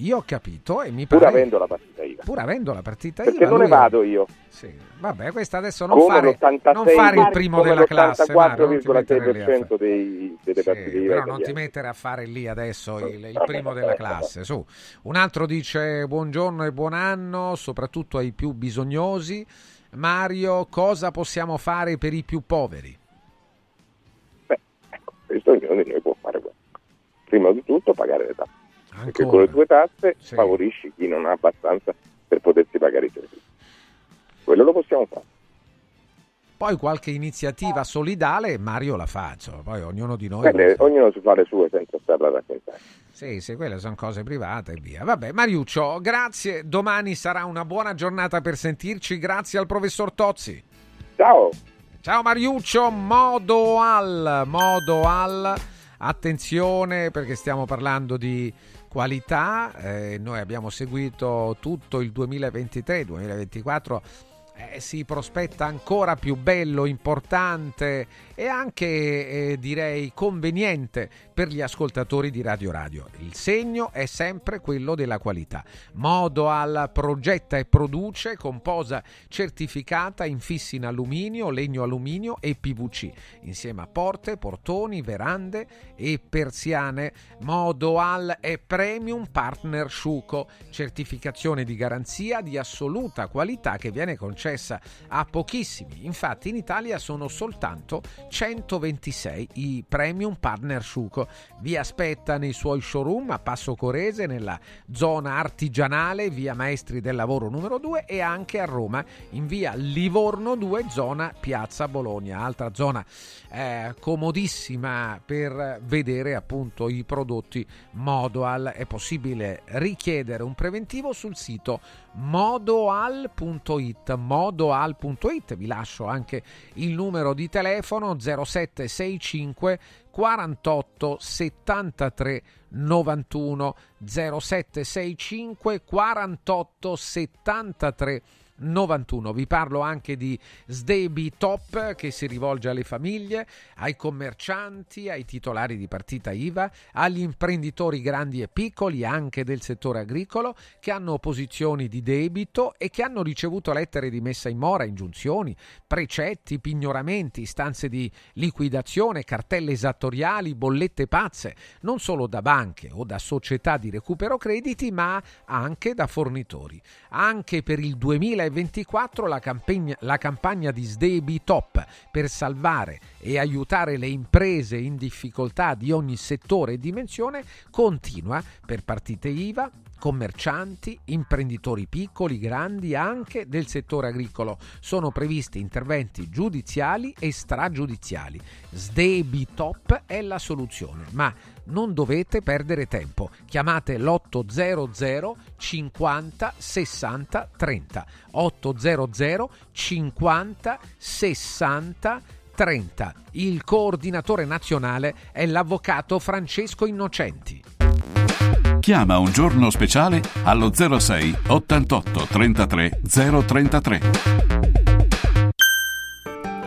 Io ho capito e mi Pur pare... avendo la partita IVA. Pur avendo la partita Perché IVA, non lui- ne vado io. Sì, vabbè, questa adesso non fare, l'86 non fare il primo della classe, Mario, non fare- l'84,6% dei, delle Sì, partite IVA però non ti mettere a fare lì adesso il, il primo della classe. Su. Un altro dice buongiorno e buon anno, soprattutto ai più bisognosi. Mario, cosa possiamo fare per i più poveri? Questo ognuno di noi può fare questo. Prima di tutto pagare le tasse. Perché Ancora. con le tue tasse Sì. favorisci chi non ha abbastanza per potersi pagare i servizi. Quello lo possiamo fare. Poi qualche iniziativa solidale, Mario la fa, insomma, poi ognuno di noi... Quelle- ognuno si fa le sue senza starla a raccontare. Sì, sì, quelle sono cose private e via. Vabbè, Mariuccio, grazie. Domani sarà una buona giornata per sentirci. Grazie al professor Tozzi. Ciao. Ciao Mariuccio, modo al, modo al. Attenzione perché stiamo parlando di qualità. eh, noi abbiamo seguito tutto il 2023-2024. eh, si prospetta ancora più bello, importante e anche eh, direi conveniente per gli ascoltatori di Radio Radio. Il segno è sempre quello della qualità. Modo al progetta e produce composa certificata infissi in alluminio, legno alluminio e PVC, insieme a porte, portoni, verande e persiane. Modo al è premium partner Sciuco, certificazione di garanzia di assoluta qualità che viene concessa a pochissimi. Infatti in Italia sono soltanto 126 i premium partner Sciuco. Vi aspetta nei suoi showroom a Passo Corese, nella zona artigianale, via Maestri del Lavoro numero 2 e anche a Roma in via Livorno 2, zona Piazza Bologna, altra zona eh, comodissima per vedere appunto i prodotti Modoal. È possibile richiedere un preventivo sul sito modoal.it modoal.it vi lascio anche il numero di telefono 0765 48 73 91 0765 48 73 91. Vi parlo anche di Sdebi Top che si rivolge alle famiglie, ai commercianti, ai titolari di partita IVA, agli imprenditori grandi e piccoli anche del settore agricolo che hanno posizioni di debito e che hanno ricevuto lettere di messa in mora, ingiunzioni, precetti, pignoramenti, istanze di liquidazione, cartelle esattoriali, bollette pazze, non solo da banche o da società di recupero crediti, ma anche da fornitori. Anche per il 2024 la campagna, la campagna di Sdebi Top per salvare e aiutare le imprese in difficoltà di ogni settore e dimensione continua per partite IVA, commercianti, imprenditori piccoli, grandi, anche del settore agricolo. Sono previsti interventi giudiziali e stragiudiziali. Sdebi Top è la soluzione, ma non dovete perdere tempo. Chiamate l'800 50 60 30. 800 50 60 30. Il coordinatore nazionale è l'avvocato Francesco Innocenti. Chiama un giorno speciale allo 06 88 33 033.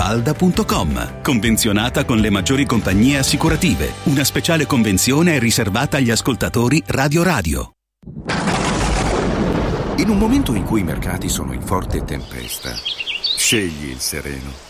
falda.com. Convenzionata con le maggiori compagnie assicurative. Una speciale convenzione è riservata agli ascoltatori Radio Radio. In un momento in cui i mercati sono in forte tempesta, scegli il sereno.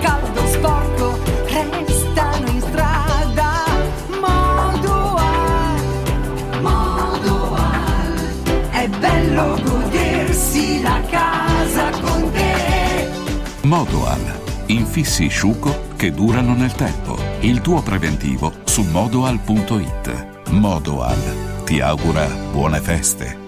caldo, sporco, restano in strada. Modoal, Modoal, è bello godersi la casa con te. Modoal. Infissi sciuco che durano nel tempo. Il tuo preventivo su modoal.it. Modoal ti augura buone feste.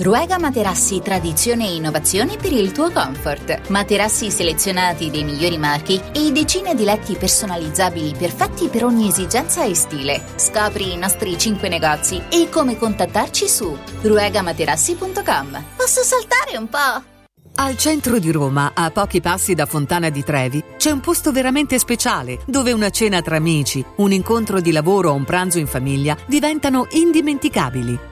Ruega Materassi Tradizione e Innovazione per il tuo comfort. Materassi selezionati dei migliori marchi e decine di letti personalizzabili perfetti per ogni esigenza e stile. Scopri i nostri 5 negozi e come contattarci su ruegamaterassi.com. Posso saltare un po'? Al centro di Roma, a pochi passi da Fontana di Trevi, c'è un posto veramente speciale dove una cena tra amici, un incontro di lavoro o un pranzo in famiglia diventano indimenticabili.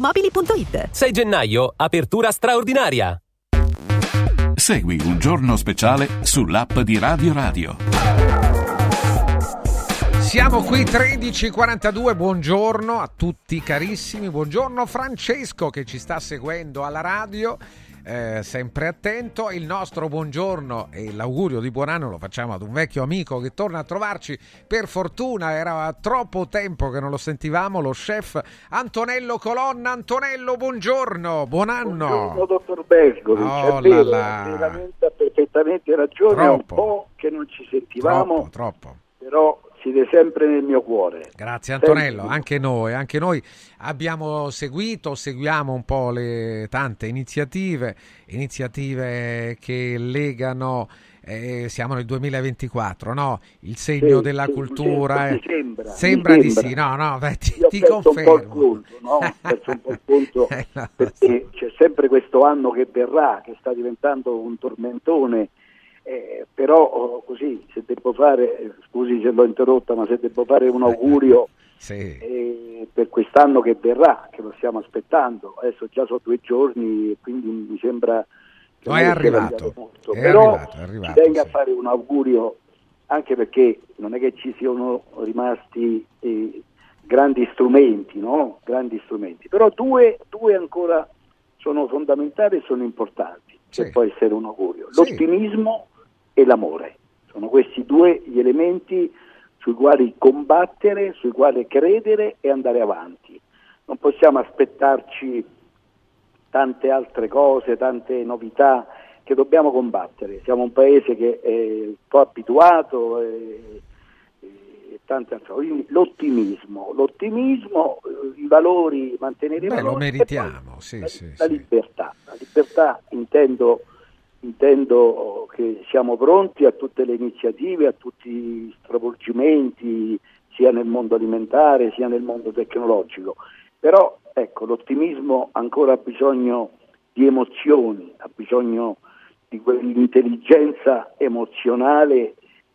ValentinoAutomobili.it 6 gennaio, apertura straordinaria. Segui un giorno speciale sull'app di Radio Radio. Siamo qui 13.42, buongiorno a tutti carissimi, buongiorno Francesco che ci sta seguendo alla radio, eh, sempre attento, il nostro buongiorno e l'augurio di buon anno lo facciamo ad un vecchio amico che torna a trovarci, per fortuna era troppo tempo che non lo sentivamo, lo chef Antonello Colonna, Antonello buongiorno, buon anno! Buongiorno dottor Bergoli, Oh, vero, là, là. veramente ha perfettamente ragione, è un po' che non ci sentivamo, Troppo, troppo. però siete sempre nel mio cuore. Grazie Antonello, anche noi, anche noi abbiamo seguito, seguiamo un po' le tante iniziative, iniziative che legano, eh, siamo nel 2024, no? Il segno Sì, della sì, cultura. mi eh. sembra, Sembra di sembra. sì, no, no, beh, ti, Io ti confermo. conto, no? Conto Eh, no, perché c'è sempre questo anno che verrà, che sta diventando un tormentone, eh, però oh, così, se devo fare, scusi se l'ho interrotta, ma se devo fare un augurio Sì. eh, per quest'anno che verrà, che lo stiamo aspettando, adesso già sono due giorni e quindi mi sembra che No, è arrivato, molto. è però arrivato, è arrivato, ci tenga sì. a fare un augurio anche perché non è che ci siano rimasti eh, grandi strumenti, no? Grandi strumenti, però due, due ancora sono fondamentali e sono importanti, Sì. può essere un augurio, l'ottimismo e l'amore. Sono questi due gli elementi sui quali combattere, sui quali credere e andare avanti. Non possiamo aspettarci tante altre cose, tante novità che dobbiamo combattere. Siamo un paese che è un po' abituato e, e tante altre cose. Quindi l'ottimismo, l'ottimismo, eh, i valori, mantenere i Beh, valori lo meritiamo, sì, la, sì, la sì. libertà. La libertà intendo, intendo che siamo pronti a tutte le iniziative, a tutti i stravolgimenti, sia nel mondo alimentare sia nel mondo tecnologico. Però ecco, l'ottimismo ancora ha bisogno di emozioni, ha bisogno di quell'intelligenza emozionale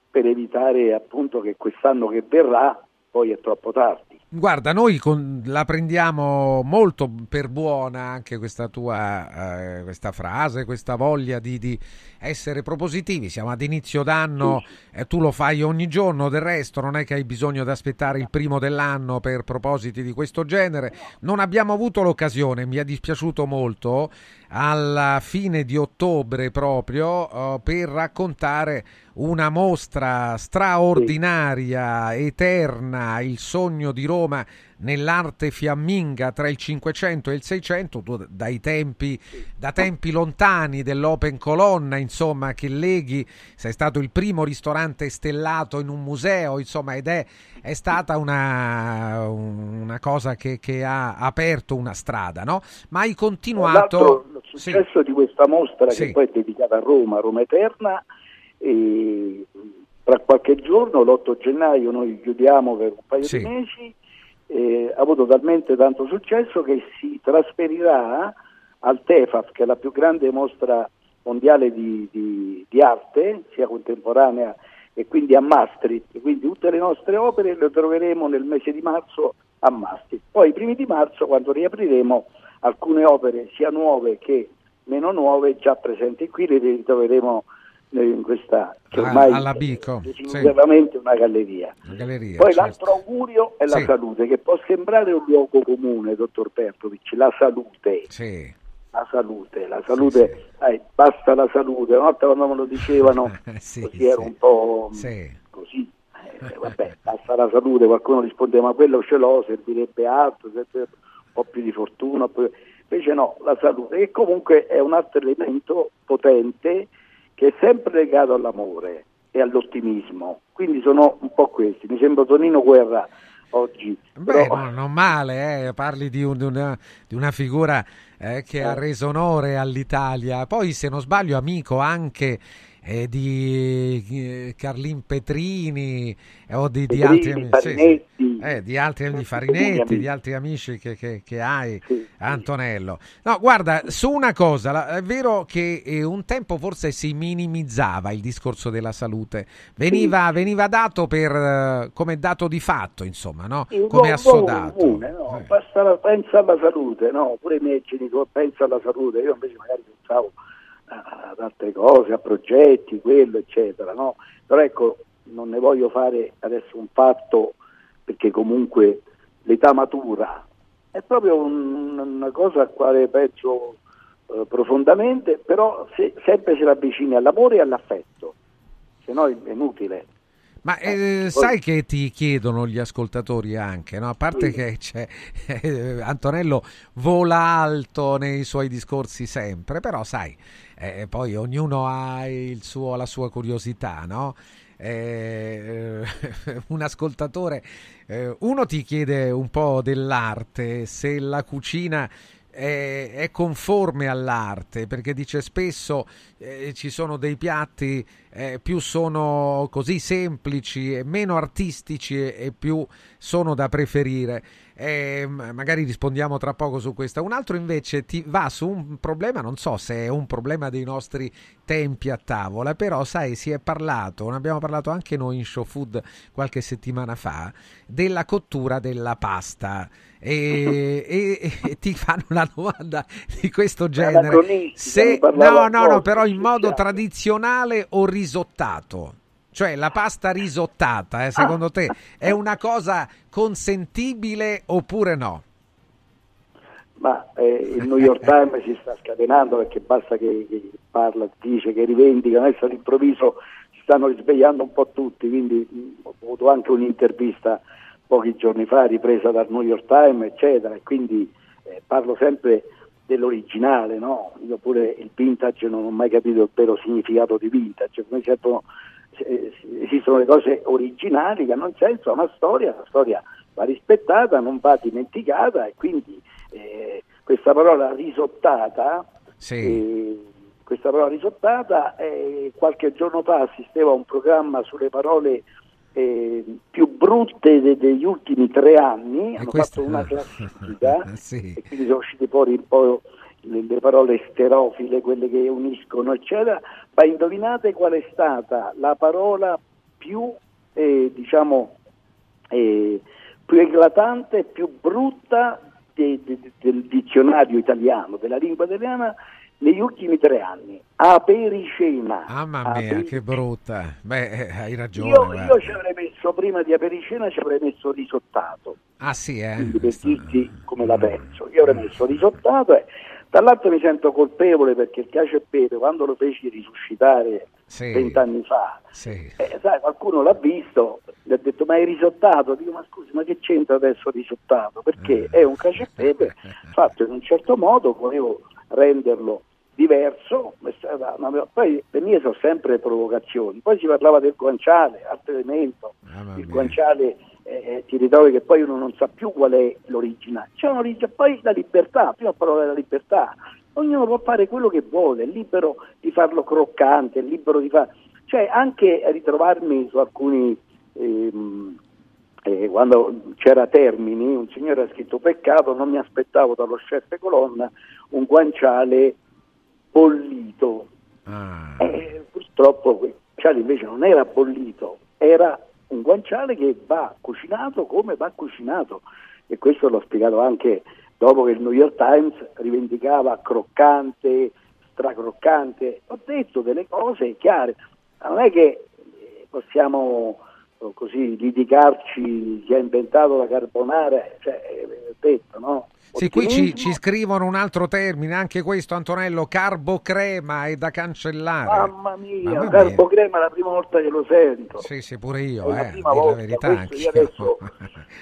per evitare appunto che quest'anno che verrà poi è troppo tardi. Guarda, noi con- la prendiamo molto per buona anche questa tua eh, questa frase, questa voglia di, di essere propositivi. Siamo ad inizio d'anno, e tu lo fai ogni giorno, del resto non è che hai bisogno di aspettare il primo dell'anno per propositi di questo genere. Non abbiamo avuto l'occasione, mi è dispiaciuto molto, alla fine di ottobre proprio, eh, per raccontare una mostra straordinaria, eterna, il sogno di Roma nell'arte fiamminga tra il 500 e il 600, tu dai tempi, da tempi lontani dell'Open Colonna, insomma, che leghi, sei stato il primo ristorante stellato in un museo, insomma, ed è, è stata una, una cosa che, che ha aperto una strada, no? Ma hai continuato... il successo di questa mostra Sì. che poi è dedicata a Roma, Roma Eterna, e tra qualche giorno, l'8 gennaio, noi chiudiamo per un paio Sì. di mesi, eh, ha avuto talmente tanto successo che si trasferirà al TEFAF, che è la più grande mostra mondiale di, di- di arte, sia contemporanea e quindi a Maastricht. Quindi tutte le nostre opere le troveremo nel mese di marzo a Maastricht. Poi i primi di marzo, quando riapriremo, alcune opere sia nuove che meno nuove già presenti qui le ritroveremo in questa che Ah, ormai alla è Bico, sì. definitivamente una galleria. Galleria, Poi certo. l'altro augurio è la Sì. salute, che può sembrare un luogo comune, dottor Pertovic, la salute. Sì. La salute, la salute, eh, basta la salute. Una volta quando me lo dicevano, Sì, così sì. ero un po' Sì. così, eh, vabbè, basta la salute, qualcuno risponde ma quello ce l'ho, servirebbe altro, servirebbe un po' più di fortuna, invece no, la salute, che comunque è un altro elemento potente che è sempre legato all'amore e all'ottimismo, quindi sono un po' questi, mi sembra Tonino Guerra oggi, Beh, però- no, non male, eh, parli di, un- di una, di una figura eh, che ha reso onore all'Italia. Poi, se non sbaglio, amico anche eh, di eh, Carlin Petrini eh, o di, di altri Petrini, amici. sì, sì. Farinetti. Eh, di altri di Farinetti, di altri amici che, che- che hai, Antonello. No, guarda, su una cosa, è vero che eh, un tempo forse si minimizzava il discorso della salute, veniva, veniva dato per, eh, come dato di fatto, insomma, no? come assodato. comune, no? Basta la- pensa alla salute, no? pure i miei genitori pensano alla salute, io invece magari pensavo ad altre cose, a progetti, quello, eccetera, no? Però ecco, non ne voglio fare adesso un fatto perché comunque l'età matura è proprio un, una cosa a quale penso eh, profondamente, però se, sempre se la avvicini all'amore e all'affetto, se no è inutile. Ma eh, sai che ti chiedono gli ascoltatori anche, no? a parte che c'è, eh, Antonello vola alto nei suoi discorsi sempre, però sai, eh, poi ognuno ha suo, la sua curiosità, no? Eh, un ascoltatore, eh, uno ti chiede un po' dell'arte, se la cucina è, è conforme all'arte, perché dice spesso eh, ci sono dei piatti eh, più sono così semplici e meno artistici e, e più sono da preferire. Eh, magari rispondiamo tra poco su questa. Un altro invece ti va su un problema, non so se è un problema dei nostri tempi a tavola, però sai, si è parlato, ne abbiamo parlato anche noi in Show Food qualche settimana fa, della cottura della pasta. E, e, e ti fanno una domanda di questo genere. Se, no, no, no, però in modo tradizionale o risottato? Cioè la pasta risottata, eh, secondo te, è una cosa consentibile oppure no? Ma eh, il New York Times si sta scatenando perché basta che, che parla, dice, che rivendica, adesso all'improvviso si stanno risvegliando un po' tutti, quindi mh, ho avuto anche un'intervista pochi giorni fa ripresa dal New York Times, eccetera, e quindi eh, parlo sempre dell'originale, no? Io pure il vintage non ho mai capito il vero significato di vintage, come certo esistono le cose originali che hanno un senso, una storia, la storia va rispettata, non va dimenticata e quindi eh, questa parola risottata, sì. eh, questa parola risottata eh, qualche giorno fa assistevo a un programma sulle parole eh, più brutte de- degli ultimi tre anni, hanno questa... fatto una classifica sì. e quindi sono usciti fuori un po' le, le parole sterofile, quelle che uniscono, eccetera, ma indovinate qual è stata la parola più, eh, diciamo, eh, più eclatante, più brutta de, de, del dizionario italiano, della lingua italiana negli ultimi tre anni. Apericena. Mamma mia, Aperi- che brutta. Beh, eh, hai ragione. Io, io ci avrei messo prima di apericena ci avrei messo risottato. Ah sì, eh? quindi per dirti come la penso. Io avrei messo risottato e dall'altro mi sento colpevole perché il cacio e pepe quando lo feci risuscitare Sì. vent'anni fa, Sì. eh, sai, qualcuno l'ha visto, gli ha detto ma è risottato, dico ma scusi ma che c'entra adesso risottato? Perché è un cacio e pepe fatto in un certo modo, volevo renderlo diverso, una- poi le mie sono sempre provocazioni, poi si parlava del guanciale, altro elemento, il guanciale eh, ti ritrovi che poi uno non sa più qual è l'originale, c'è un'origine, poi la libertà, prima parola della libertà, ognuno può fare quello che vuole, è libero di farlo croccante, è libero di fare, cioè anche ritrovarmi su alcuni, ehm, eh, quando c'era Termini, un signore ha scritto peccato, non mi aspettavo dallo chef colonna un guanciale bollito. Eh, purtroppo quel guanciale invece non era bollito, era un guanciale che va cucinato come va cucinato e questo l'ho spiegato anche dopo che il New York Times rivendicava croccante, stracroccante. Ho detto delle cose chiare, non è che eh, possiamo così litigarci chi ha inventato la carbonara, cioè, eh, detto, no? Sì, qui ci, ci scrivono un altro termine, anche questo Antonello, carbocrema è da cancellare. Mamma mia, Mamma carbocrema è la prima volta che lo sento. Sì, sì, pure io, È la eh, la volta, verità io anch'io. adesso,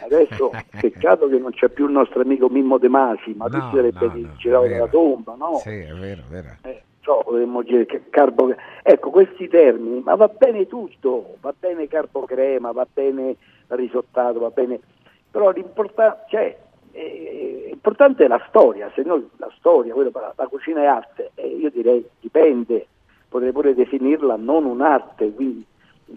adesso peccato che non c'è più il nostro amico Mimmo De Masi, ma No, tu sarebbe no, no, girare è dalla tomba, no? Sì, è vero, è vero. Eh, so, potremmo dire che carbo... Ecco, questi termini, ma va bene tutto, va bene carbocrema, va bene risottato, va bene... Però l'importante, cioè, eh, l'importante è la storia, se no la storia, quello, la, cucina è arte, e io direi dipende, potrei pure definirla non un'arte, quindi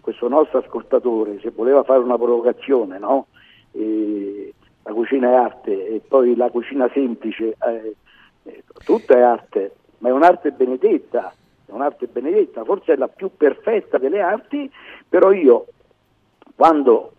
questo nostro ascoltatore, se voleva fare una provocazione, no? Eh, la cucina è arte e poi la cucina semplice, eh, eh, tutta è arte, ma è un'arte benedetta, è un'arte benedetta, forse è la più perfetta delle arti, però io quando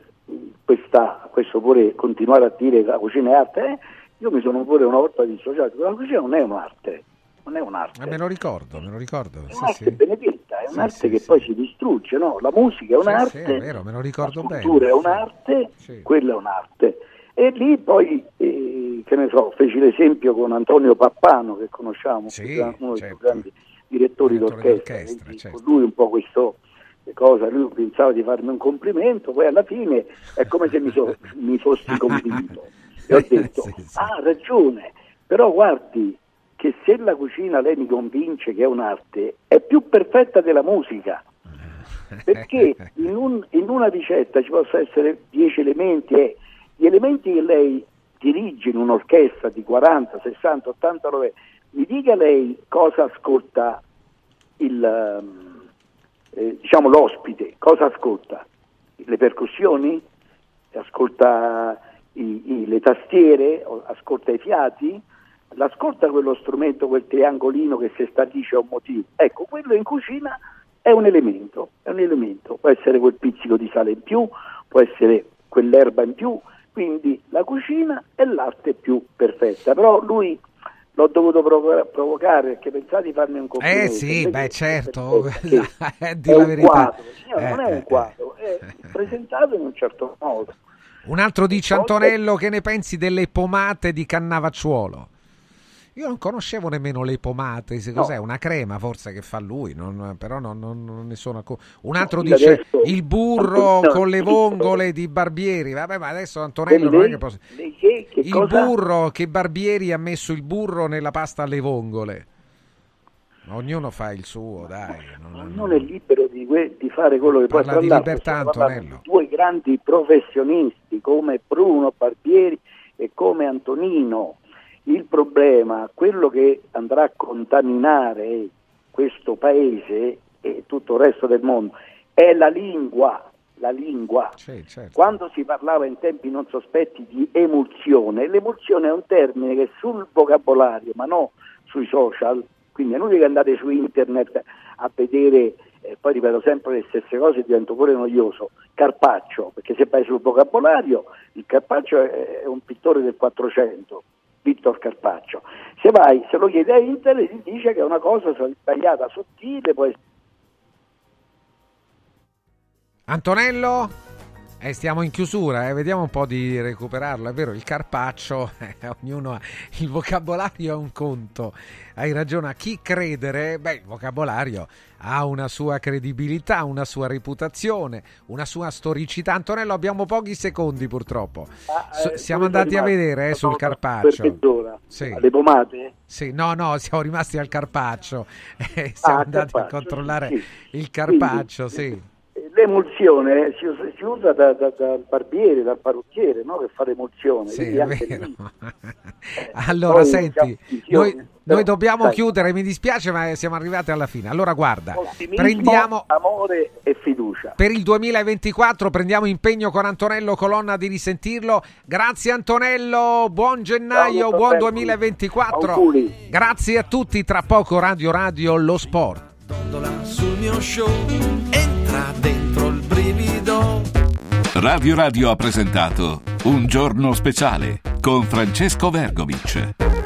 questa, questo pure continuare a dire che la cucina è arte, eh, io mi sono pure una volta dissociato, la cucina non è un'arte, non è un'arte. Eh, me lo ricordo, me lo ricordo. È un'arte sì. benedetta, è Sì, un'arte sì, che poi si distrugge, no? La musica è un'arte, sì, è vero, me lo ricordo la bene. è un'arte, quella è un'arte. E lì poi, eh, che ne so, feci l'esempio con Antonio Pappano, che conosciamo, Sì, uno dei certo. più grandi direttori Direttore d'orchestra. d'orchestra, Quindi certo. Con lui un po' questo cosa, lui pensava di farmi un complimento, poi alla fine è come se mi, so- mi fossi convinto. E ho detto, ah, ha ragione, però guardi che se la cucina lei mi convince che è un'arte, è più perfetta della musica. Perché in, un- in una ricetta ci possono essere 10 elementi e gli elementi che lei dirige in un'orchestra di 40, 60, 80, 90, mi dica lei cosa ascolta il, ehm, eh, diciamo l'ospite, cosa ascolta? Le percussioni? Ascolta i- i- le tastiere? Ascolta i fiati? L'ascolta quello strumento, quel triangolino che se sta c'è un motivo? Ecco, quello in cucina è un elemento, è un elemento, può essere quel pizzico di sale in più, può essere quell'erba in più, quindi la cucina è l'arte più perfetta, però lui l'ho dovuto provo- provocare perché pensava di farmi un complimento. Eh sì, beh certo, eh, di è la un verità. quadro, signora, Eh, non è eh, un quadro, è presentato in un certo modo. Un altro dice Antonello, che ne pensi delle pomate di Cannavacciuolo? Io non conoscevo nemmeno le pomate, se No. cos'è? Una crema forse che fa lui, non- però non, non- non ne sono acco- Un altro Io dice adesso- il burro No, con le vongole di Barbieri. Vabbè, ma adesso Antonello non è che posso... che- che Il cosa? burro, che Barbieri ha messo il burro nella pasta alle vongole. Ognuno fa il suo, dai. non- non è libero di, que- di fare quello che poi Parla di tra l'altro, libertà, parlando Antonello. di Due grandi professionisti come Bruno Barbieri e come Antonino. Il problema, quello che andrà a contaminare questo paese e tutto il resto del mondo, è la lingua. La lingua. Sì, certo. Quando si parlava in tempi non sospetti di emulsione, l'emulsione è un termine che sul vocabolario, ma non sui social, quindi è inutile che andate su internet a vedere, eh, poi ripeto sempre le stesse cose, divento pure noioso, Carpaccio, perché se vai sul vocabolario, il Carpaccio è, è un pittore del 400, Vittor Carpaccio. Se vai, se lo chiedi a internet, ti dice che è una cosa sbagliata, sottile, può essere Antonello? Eh, stiamo in chiusura, eh, vediamo un po' di recuperarlo. È vero, il carpaccio, eh, ognuno ha il vocabolario è un conto. Hai ragione, a chi credere? Beh, il vocabolario ha una sua credibilità, una sua reputazione, una sua storicità. Antonello, abbiamo pochi secondi purtroppo. So- eh, siamo dove andati a vedere eh, sul Per carpaccio. mezz'ora. Sì. Le pomate? Sì, no, no, siamo rimasti al carpaccio. Eh, siamo Ah, andati a carpaccio, controllare sì. il carpaccio, Quindi, sì. L'emulsione si usa, si usa da- da- dal barbiere, dal parrucchiere, no? che fa l'emulsione. Sì, è vero. Allora, poi senti, noi, noi dobbiamo sai. chiudere, mi dispiace, ma siamo arrivati alla fine. Allora, guarda, Ottimismo, prendiamo amore e fiducia. per il 2024, prendiamo impegno con Antonello Colonna di risentirlo. Grazie Antonello, buon gennaio, Ciao, buon Bertoli. 2024. Auguri. Grazie a tutti, tra poco Radio Radio Lo Sport. sul mio show entra dentro il brivido Radio Radio ha presentato Un giorno speciale con Francesco Vergovic.